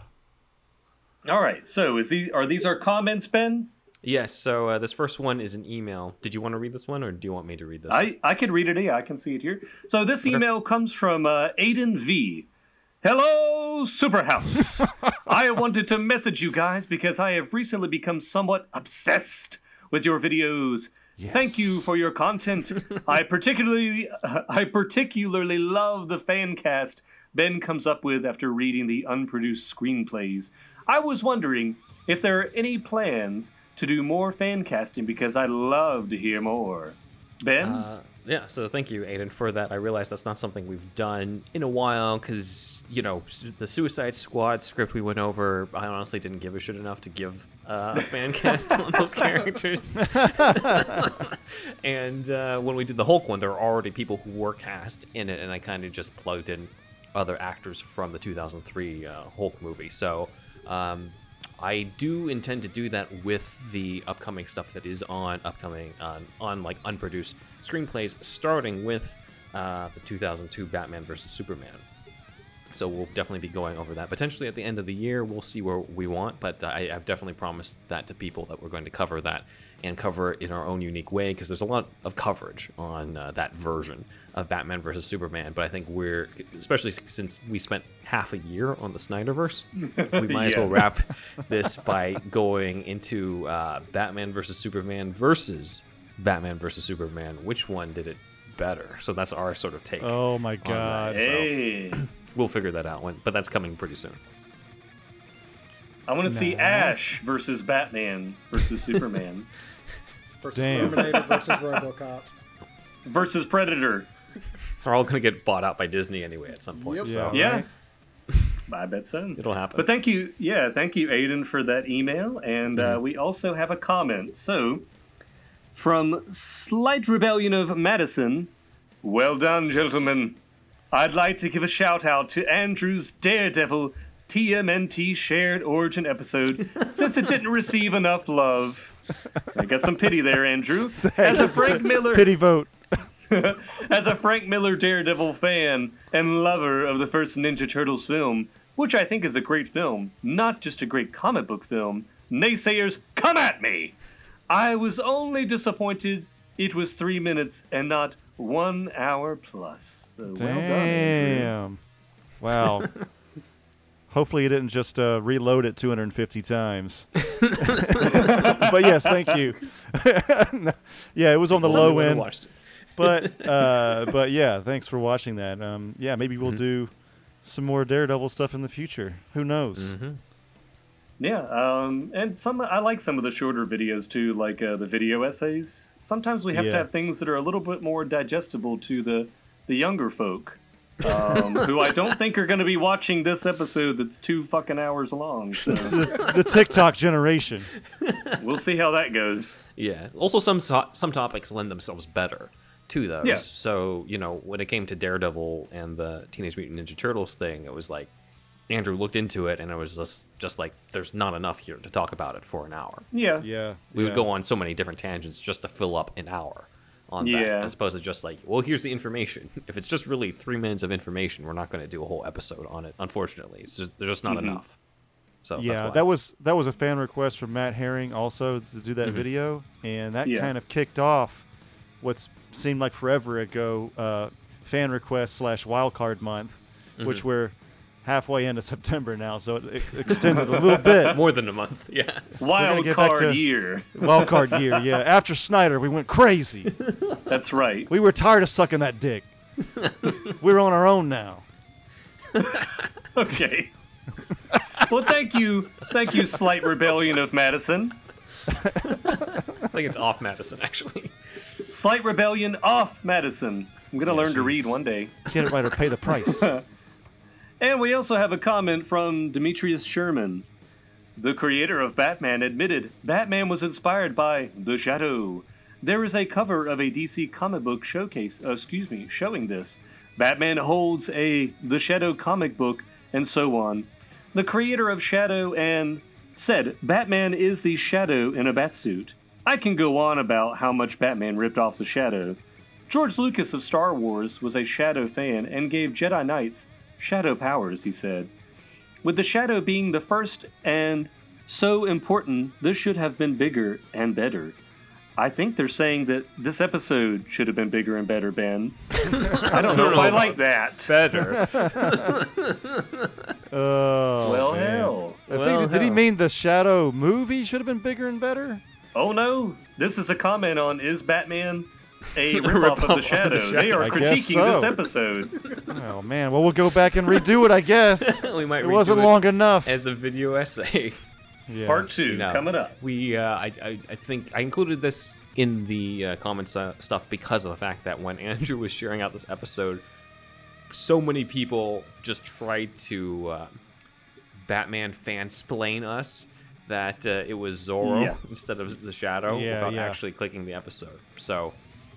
All right. So is he? Are these our comments, Ben? Yes. So uh, this first one is an email. Did you want to read this one, or do you want me to read this? I, I can read it. Yeah, I can see it here. So this email comes from uh, Aiden V. Hello, Superhouse. I wanted to message you guys because I have recently become somewhat obsessed with your videos. Thank you for your content. I particularly I particularly love the fan cast Ben comes up with after reading the unproduced screenplays. I was wondering if there are any plans to do more fan casting because I'd love to hear more. Ben? Uh, yeah, so thank you, Aiden, for that. I realize that's not something we've done in a while because, you know, the Suicide Squad script we went over, I honestly didn't give a shit enough to give uh, a fan cast on those characters. and uh, when we did the Hulk one, there were already people who were cast in it, and I kind of just plugged in other actors from the 2003 uh, Hulk movie. So um, I do intend to do that with the upcoming stuff that is on upcoming on, on like unproduced screenplays, starting with uh, the 2002 Batman vs Superman. So we'll definitely be going over that. Potentially at the end of the year, we'll see where we want, but I, I've definitely promised that to people that we're going to cover that and cover it in our own unique way because there's a lot of coverage on uh, that version of Batman versus Superman. But I think we're, especially since we spent half a year on the Snyderverse, we might as well wrap this by going into uh, Batman versus Superman versus Batman versus Superman. Which one did it better? So that's our sort of take. Oh my that. god. so- We'll figure that out when, but that's coming pretty soon. I want to see Ash versus Batman versus Superman Versus Damn. Terminator versus RoboCop. versus Predator. They're all going to get bought out by Disney anyway at some point. Yep. So Yeah. right? I bet so. it'll happen. But thank you, yeah, thank you, Aiden, for that email. And uh, we also have a comment. So, from Slight Rebellion of Madison, well done, gentlemen. I'd like to give a shout out to Andrew's Daredevil TMNT shared origin episode since it didn't receive enough love. I got some pity there, Andrew. As a Frank Miller, Pity vote. as a Frank Miller Daredevil fan and lover of the first Ninja Turtles film, which I think is a great film, not just a great comic book film, naysayers, come at me! I was only disappointed it was three minutes and not one hour plus. So well done. Andrew. Damn. Wow. Hopefully, you didn't just uh, reload it 250 times. but yes, thank you. yeah, it was on the low end, watched it. but uh, but yeah, thanks for watching that. Um, yeah, maybe we'll do some more Daredevil stuff in the future. Who knows? Yeah, um, and some I like some of the shorter videos too, like uh, the video essays. Sometimes we have to have things that are a little bit more digestible to the the younger folk, um, who I don't think are going to be watching this episode that's two fucking hours long. So the, the TikTok generation. we'll see how that goes. Yeah. Also, some some topics lend themselves better to those. Yeah. So you know, when it came to Daredevil and the Teenage Mutant Ninja Turtles thing, it was like Andrew looked into it, and it was just just like there's not enough here to talk about it for an hour. Yeah, Yeah, We yeah. would go on so many different tangents just to fill up an hour on Yeah. that, as opposed to just like, well, here's the information. If it's just really three minutes of information, we're not going to do a whole episode on it. Unfortunately, it's just there's just not mm-hmm. enough. So that's yeah, why. that was that was a fan request from Matt Herring also to do that mm-hmm. video, and that Yeah. kind of kicked off what's seemed like forever ago uh, fan request slash wildcard month, which mm-hmm. we're halfway into September now, so it, it extended a little bit. more than a month. Yeah. Wild get back card to- year. Wildcard year, yeah. After Snyder, we went crazy. That's right. We were tired of sucking that dick. We're on our own now. Okay. well, thank you, thank you, slight rebellion of Madison. I think it's off Madison actually. Slight rebellion off Madison. I'm gonna learn to read one day. Get it right or pay the price. And we also have a comment from Demetrius Sherman. The creator of Batman admitted Batman was inspired by The Shadow. There is a cover of a DC comic book showcase, uh, excuse me, showing this. Batman holds a The Shadow comic book, and so on. The creator of Shadow and said Batman is the Shadow in a batsuit. I can go on about how much Batman ripped off the Shadow. George Lucas of Star Wars was a Shadow fan and gave Jedi Knights shadow powers, he said. With the Shadow being the first and so important, this should have been bigger and better. I think they're saying that this episode should have been bigger and better, Ben. I don't know if I like that. Better. Oh, Well, man. hell. I think, Well, did he mean the Shadow movie should have been bigger and better? Oh no, this is a comment on is Batman a ripoff Ripoff of the of The Shadow? They are I guess critiquing this episode. Oh man, well we'll go back and redo it, I guess. we might it redo wasn't it long enough. as a video essay. Yeah. Part two No. coming up. We, uh, I, I, I think I included this in the uh, comments uh, stuff because of the fact that when Andrew was sharing out this episode, so many people just tried to uh, Batman fansplain us that uh, it was Zorro Yeah. instead of the Shadow Yeah, without yeah. actually clicking the episode. So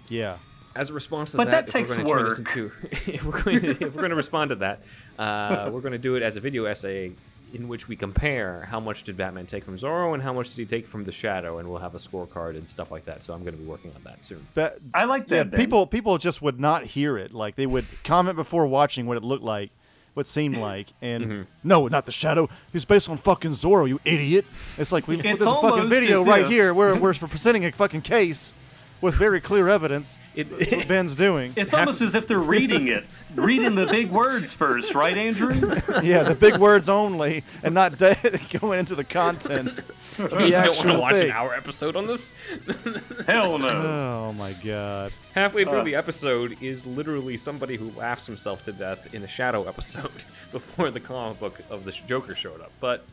Yeah. as a response to But that, that takes if we're going to work. turn this into, if we're going to, if we're going to respond to that, uh, we're going to do it as a video essay in which we compare how much did Batman take from Zorro and how much did he take from the Shadow, and we'll have a scorecard and stuff like that. So I'm going to be working on that soon. But, I like that. Ben. people people just would not hear it. Like they would comment before watching what it looked like, what seemed like, and Mm-hmm. no, not the shadow. He's based on fucking Zorro, you idiot. It's like we It's there's a fucking video right if- here where we're presenting a fucking case with very clear evidence. It, That's what Ben's doing. It's almost as if they're reading it, reading the big words first, right, Andrew? yeah, the big words only, and not de- going into the content. of you the don't want to watch thing. an hour episode on this? Hell no. Oh my god. Halfway through Uh. the episode is literally somebody who laughs himself to death in a Shadow episode before the comic book of the Joker showed up. But,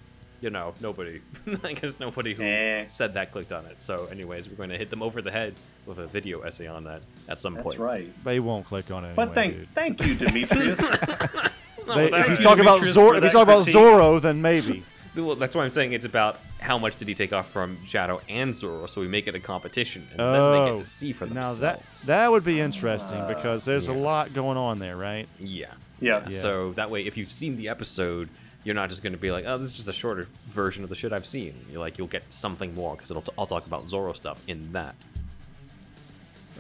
you know, nobody, I guess nobody who Eh. said that clicked on it. So, anyways, we're going to hit them over the head with a video essay on that at some That's point. That's right. They won't click on it. But anyway, thank dude. thank you, Demetrius. They- if you you, talk about Demetrius, Zor- for if you that talk about critique. Zorro, then maybe. Well, that's why I'm saying it's about how much did he take off from Shadow and Zorro, so we make it a competition, and then they get to see for themselves. now that that would be interesting because there's a lot going on there, right? yeah. Yeah. Yeah. So that way, if you've seen the episode, you're not just going to be like, "Oh, this is just a shorter version of the shit I've seen." You're like, you'll get something more because it'll. T- I'll talk about Zorro stuff in that.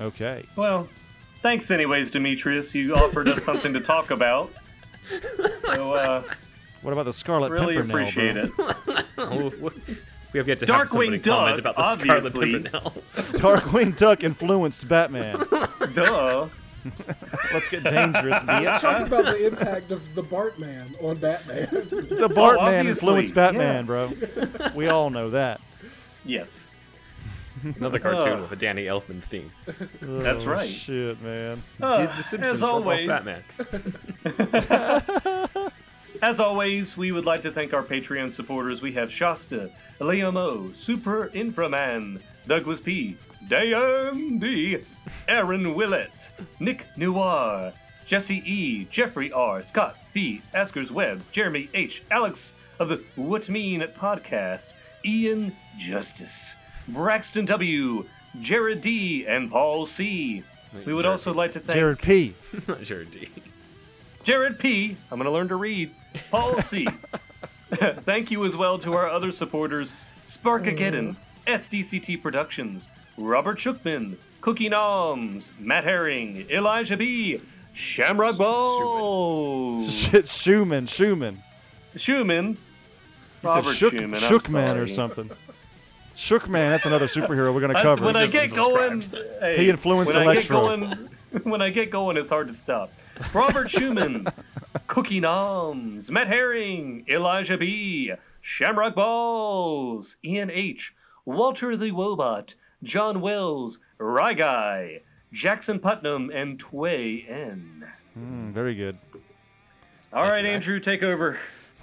Okay. Well, thanks anyways, Demetrius. You offered us something to talk about. So uh, What about the Scarlet really Pimpernel? appreciate bro? it. We have yet to have somebody Darkwing comment Duck, about the Scarlet obviously. Pimpernel. Darkwing Duck influenced Batman. Duh. Let's get dangerous, Let's bitch. talk about the impact of the Bartman on Batman. The Bartman obviously, influenced Batman, yeah. bro. We all know that. Yes. Another cartoon Oh. with a Danny Elfman theme. That's Oh, right. Shit, man. Uh, Did the Simpsons as rip always, Batman? As always, we would like to thank our Patreon supporters. We have Shasta, Liam O, Super Inframan, Douglas P, Diane D, Aaron Willett, Nick Noir, Jesse E, Jeffrey R, Scott V, Askers Webb, Jeremy H, Alex of the What Mean podcast, Ian Justice, Braxton W, Jared D, and Paul C. We would Jared also like to thank Jared P. Jared D. Jared P. I'm going to learn to read. Paul C. Thank you as well to our other supporters Sparkageddon, SDCT Productions, Robert Shookman, Cookie Noms, Matt Herring, Elijah B, Shamrock Balls, Schumann, Schumann. Schumann, Robert Shook, Schumann. Shookman or something. Shookman, that's another superhero we're gonna That's- cover. when I get going, hey, He influenced when I get Electro. going, when I get going, it's hard to stop. Robert Schumann, Cookie Noms, Matt Herring, Elijah B, Shamrock Balls, Ian H, Walter the Wobot, John Wells, Rye Guy, Jackson Putnam, and Tway N. Mm, very good. All right, you, Matt. Andrew, take over.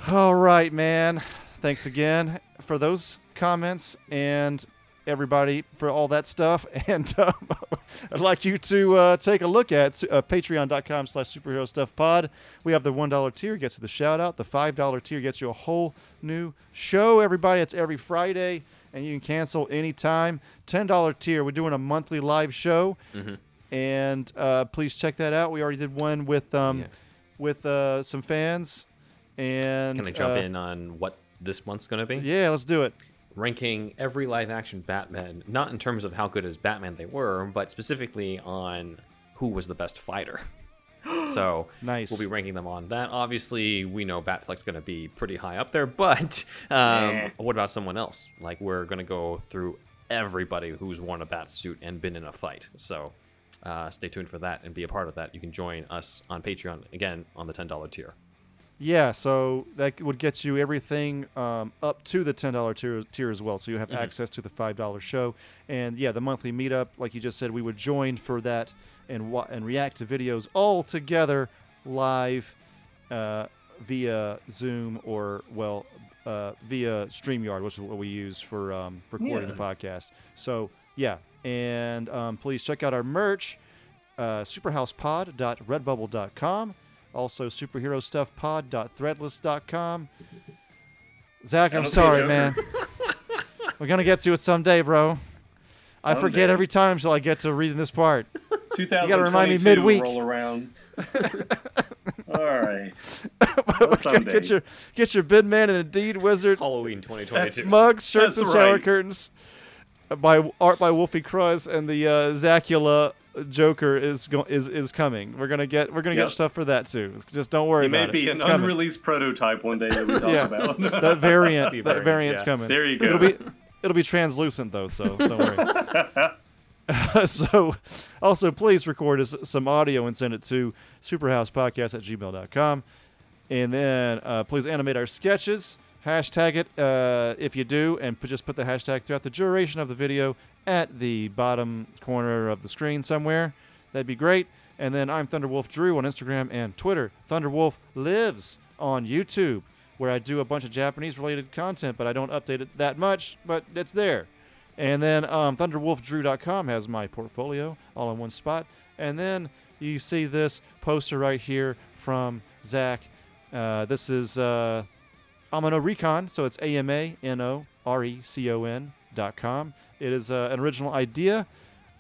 All right, man. Thanks again for those comments and everybody for all that stuff. And um, I'd like you to uh, take a look at uh, patreon.com slash superhero stuff pod. We have the $1 tier gets you the shout out. The $5 tier gets you a whole new show, everybody. It's every Friday, and you can cancel anytime. $10 tier, we're doing a monthly live show. And uh, please check that out. We already did one with um, Yeah. with uh, some fans. And Can I jump uh, in on what this month's gonna be? Yeah, let's do it. ranking every live action Batman, not in terms of how good as Batman they were, but specifically on who was the best fighter. so Nice. we'll be ranking them on that. Obviously, we know Batfleck's going to be pretty high up there, but um, Eh. what about someone else? Like we're going to go through everybody who's worn a bat suit and been in a fight. So uh, stay tuned for that and be a part of that. You can join us on Patreon again on the ten dollar tier. Yeah, so that would get you everything um, up to the ten dollar tier, tier as well. So you have access to the five dollar show, and yeah, the monthly meetup, like you just said, we would join for that and wa- and react to videos all together live uh, via Zoom or well uh, via Streamyard, which is what we use for um, recording Yeah. the podcast. So yeah, and um, please check out our merch, uh, superhousepod.redbubble.com. Also, superherostuffpod.threadless.com. Zach, I'm sorry, man. We're gonna get to it someday, bro. I forget every time till I get to reading this part. 2022 remind me midweek. Roll around. All right. Okay, get your get your bid man and Indeed Wizard Halloween 2022. mugs, shirts, and shower right. curtains. uh, By art by Wolfie Cruz and the uh, Zacula Joker is go- is is coming. We're gonna get we're gonna Yep. get stuff for that too. Just don't worry It may about be it. an It's coming. unreleased prototype one day that we talk Yeah. about. that variant that variant, variant's yeah. coming. There you go. It'll be it'll be translucent though, so don't worry. so also please record us some audio and send it to superhousepodcast at gmail.com. And then uh, please animate our sketches. Hashtag it uh, if you do, and put, just put the hashtag throughout the duration of the video at the bottom corner of the screen somewhere. That'd be great. And then I'm Thunderwolf Drew on Instagram and Twitter. Thunderwolf lives on YouTube, where I do a bunch of Japanese related content, but I don't update it that much, but it's there. And then um, ThunderwolfDrew.com has my portfolio all in one spot. And then you see this poster right here from Zach. Uh, this is uh, Amano Recon, so it's A M A N O R E C O N dot com. It is uh, an original idea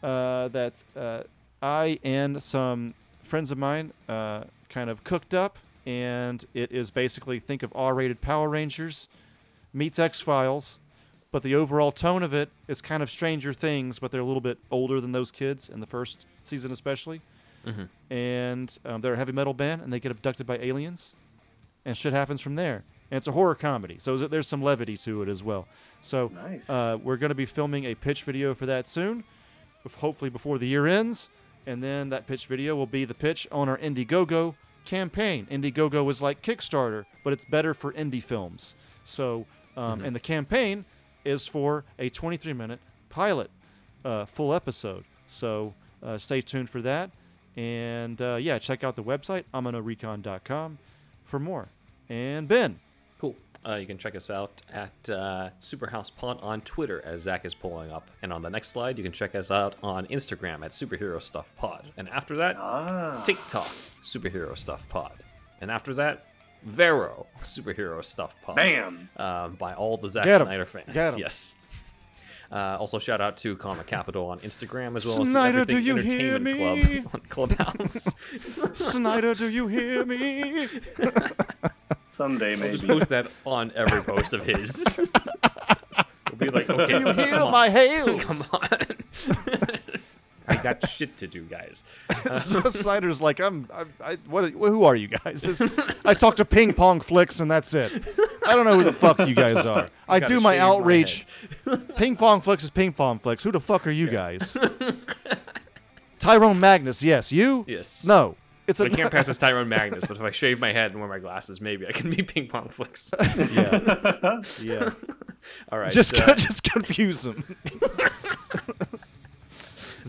uh, that uh, I and some friends of mine uh, kind of cooked up, and it is basically think of R-rated Power Rangers meets X Files, but the overall tone of it is kind of Stranger Things, but they're a little bit older than those kids in the first season, especially. And um, they're a heavy metal band, and they get abducted by aliens, and shit happens from there. And it's a horror comedy, so there's some levity to it as well. So Nice. uh, we're going to be filming a pitch video for that soon, hopefully before the year ends. And then that pitch video will be the pitch on our Indiegogo campaign. Indiegogo is like Kickstarter, but it's better for indie films. So, um, and the campaign is for a 23 minute pilot, uh, full episode. So uh, stay tuned for that. And uh, yeah, check out the website, amanorecon.com, for more. And Ben, Cool. Uh, you can check us out at uh, Superhouse Pod on Twitter, as Zach is pulling up. And on the next slide, you can check us out on Instagram at Superhero Stuff Pod. And after that, ah. TikTok, Superhero Stuff Pod. And after that, Vero, Superhero Stuff Pod. Bam. Um, by all the Zack Get 'em. Snyder fans. Get 'em. Yes. Uh, also, shout out to Comic Capital on Instagram as well Snyder, as the do Everything you hear Entertainment me? Club on Clubhouse. Snyder, do you hear me? Someday Just maybe. post that on every post of his. we'll be like, okay, Do you hear come on. my hails? Come on. I got shit to do, guys. so Snyder's like, I'm, I'm I, what? Who are you guys? This, I talk to Ping Pong Flicks, and that's it. I don't know who the fuck you guys are. I do my shave my outreach. Ping Pong Flicks is Ping Pong Flicks. Who the fuck are you guys? Tyrone Magnus, yes. You? Yes. No. It's a I can't pass as Tyrone Magnus, but if I shave my head and wear my glasses, maybe I can be ping pong flicks. yeah. yeah. All right. Just, uh, just confuse him.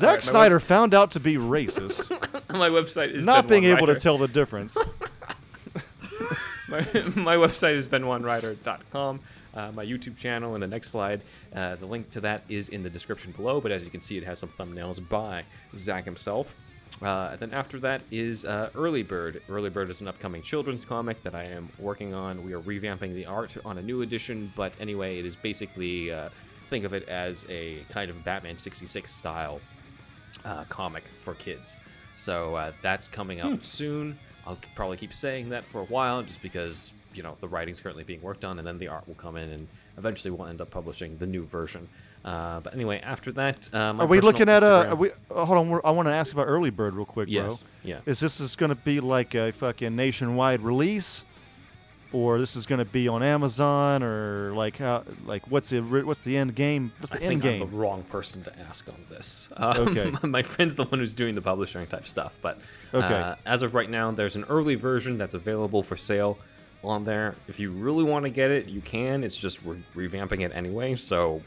Zack Alright, my Snyder webs- found out to be racist, my website is not being able to tell the difference. my, my website is ben1writer.com. Uh, my YouTube channel in the next slide. Uh, the link to that is in the description below, but as you can see, it has some thumbnails by Zach himself. Uh, then after that is uh, Early Bird. Early Bird is an upcoming children's comic that I am working on. We are revamping the art on a new edition, but anyway, it is basically uh, think of it as a kind of Batman 66 style uh, comic for kids. So uh, that's coming out soon. I'll probably keep saying that for a while, just because you know the writing's currently being worked on, and then the art will come in, and eventually we'll end up publishing the new version. Uh, but anyway, after that, uh, Are we looking at a? Instagram- Are we, uh, hold on, I want to ask about Early Bird real quick, Yes. bro. Yeah. Is this is going to be like a fucking nationwide release, or this is going to be on Amazon, or like how? Like what's the what's the end game? What's I the end think I'm game? the wrong person to ask on this. Um, Okay. my friend's the one who's doing the publishing type stuff, but Okay. uh, as of right now, there's an early version that's available for sale on there. If you really want to get it, you can. It's just we're revamping it anyway, so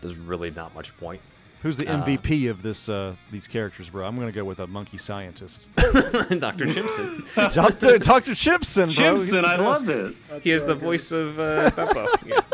there's really not much point. Who's the MVP of this uh, these characters, bro? I'm going to go with a monkey scientist. Dr. Simpson. Dr. Dr. Chimpson, bro. He's Simpson, the I best. loved it. He has the voice of uh, Beppo. Yeah.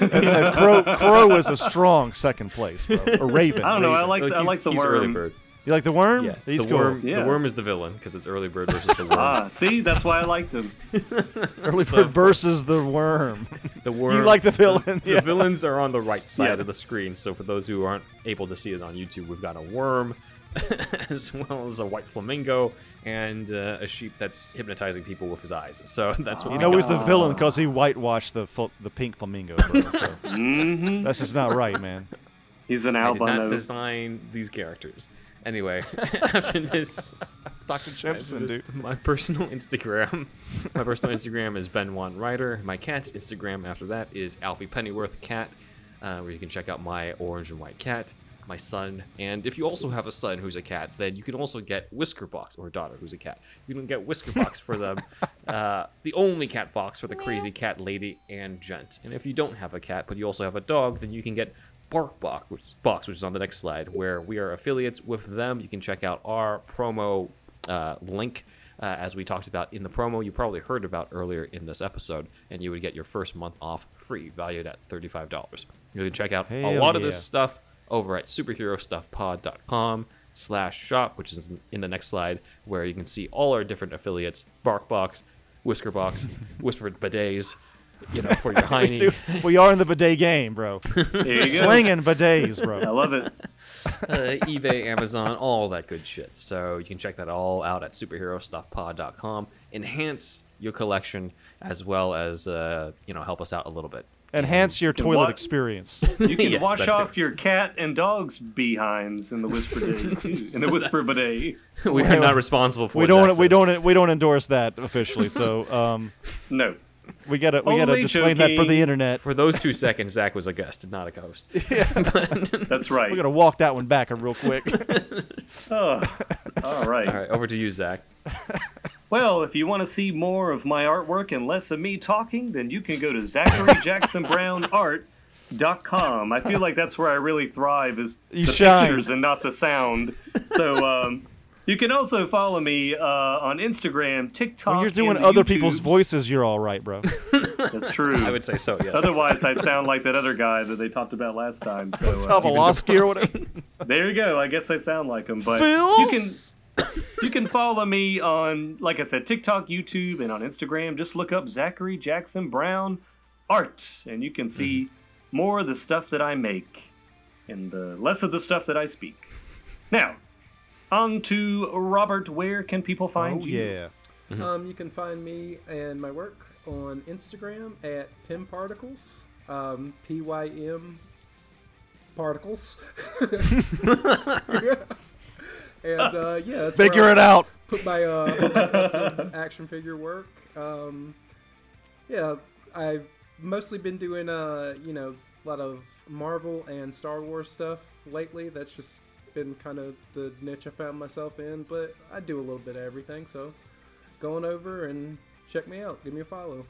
And, uh, Crow, Crow is a strong second place, bro. Or Raven. I don't know. I Raven. like I like the he's Early worm. Bird. You like the worm? Yeah, He's the cool. worm. Yeah. The worm is the villain because it's Early Bird versus the worm. Ah, see, that's why I liked him. Early So, Bird of versus the worm. The worm. You like the villain, The yeah. villains are on the right side Yeah. of the screen. So for those who aren't able to see it on YouTube, we've got a worm, as well as a white flamingo and uh, a sheep that's hypnotizing people with his eyes. So that's what You we know got. he's the villain because he whitewashed the fl- the pink flamingo, bro. So hmm that's just not right, man. He's an I did not albino. design these characters. Anyway, after this, Dr. Chimpson, This- dude. My personal Instagram. my personal Instagram is Ben One Writer. My cat's Instagram after that is Alfie Pennyworth Cat, uh, where you can check out my orange and white cat, my son, and if you also have a son who's a cat, then you can also get Whiskerbox or a daughter who's a cat. You can get Whiskerbox for them, uh, the only cat box for the crazy cat lady and gent. And if you don't have a cat but you also have a dog, then you can get BarkBox, which, box, which is on the next slide, where we are affiliates with them. You can check out our promo uh, link. Uh, as we talked about in the promo, you probably heard about earlier in this episode, and you would get your first month off free, valued at $35. You can check out a Hell lot of this stuff over at superherostuffpod.com slash shop, which is in the next slide, where you can see all our different affiliates, Barkbox, Whiskerbox, Whispered Bidets, you know, for your We, hiney. do, we are in the bidet game, bro. There you go. Slinging bidets, bro. I love it. uh, eBay, Amazon, all that good shit. So you can check that all out at superherostuffpod.com. Enhance your collection as well as uh, you know help us out a little bit. Enhance your can toilet wa- experience. You can Yes, wash that too. off your cat and dog's behinds in the whisper bidet. too. In the whisper bidet. we are not responsible for we it, don't. Zach We don't. We don't endorse that officially. So um, No. We gotta. We gotta Only disclaim that for the internet. For those two seconds, Zach was a guest, not a host. That's right. We gotta walk that one back real quick. Oh, all right. All right, over to you, Zach. Well, if you want to see more of my artwork and less of me talking, then you can go to ZacharyJacksonBrownArt.com. I feel like that's where I really thrive is You the shine. pictures and not the sound. So um, you can also follow me uh, on Instagram, TikTok. when you're doing and the other people's voices, you're all right, bro. That's true. I would say so, yes. Otherwise, I sound like that other guy that they talked about last time. So uh, Pavlovsky or whatever. there you go. I guess I sound like him, but Phil? you can you can follow me on, like I said, TikTok, YouTube, and on Instagram. Just look up Zachary Jackson Brown Art, and you can see more of the stuff that I make and the less of the stuff that I speak. Now, on to Robert. Where can people find Oh you? yeah. Um, you can find me and my work on Instagram at Pym Particles. Um, P Y M particles. and uh, yeah, that's Figure where I it out. Put my, uh, my action figure work. Um, yeah, I've mostly been doing uh, you know, a lot of Marvel and Star Wars stuff lately. That's just been kind of the niche I found myself in, but I do a little bit of everything. So, going over and check me out. Give me a follow.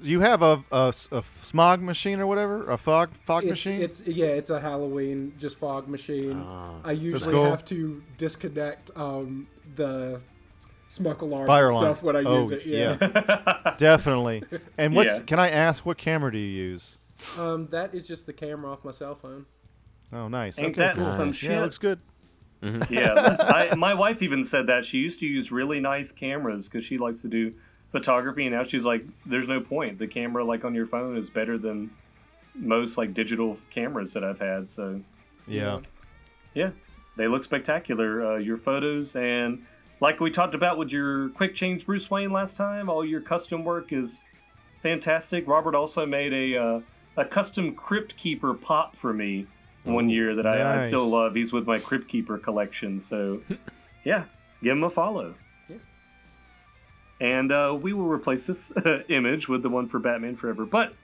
You have a, a, a smog machine or whatever, a fog fog It's, machine. it's yeah, it's a Halloween just fog machine. Ah. I usually cool. have to disconnect um, the smoke alarms Fire and alarm. stuff when I oh, use it. Yeah. definitely. And what's Yeah. can I ask what camera do you use? um, that is just the camera off my cell phone. Oh, nice. Ain't okay, that cool. some Yeah, shit? it looks good. yeah, I, my wife even said that she used to use really nice cameras because she likes to do photography, and now she's like, "There's no point. The camera like on your phone is better than most like digital cameras that I've had." So Yeah. yeah, they look spectacular. Uh, your photos and like we talked about with your quick change Bruce Wayne last time, all your custom work is fantastic. Robert also made a uh, a custom Crypt Keeper pop for me one year that I, I still love. He's with my Crypt Keeper collection, so yeah, give him a follow. Yeah. And uh, we will replace this image with the one for Batman Forever. But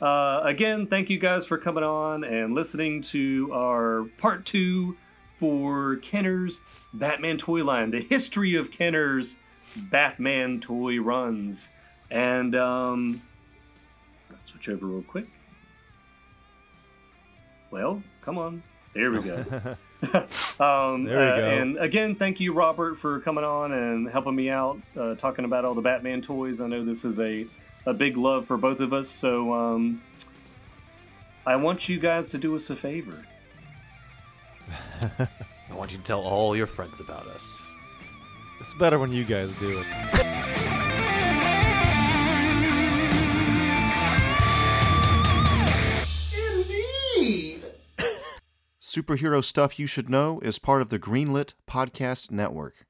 uh, again, thank you guys for coming on and listening to our part two for Kenner's Batman toy line, the history of Kenner's Batman toy runs. And um, let's switch over real quick. Well, come on. There we go. um, There we uh, go. And again, thank you, Robert, for coming on and helping me out, uh, talking about all the Batman toys. I know this is a, a big love for both of us. So um, I want you guys to do us a favor. I want you to tell all your friends about us. It's better when you guys do it. Superhero Stuff You Should Know is part of the Greenlit Podcast Network.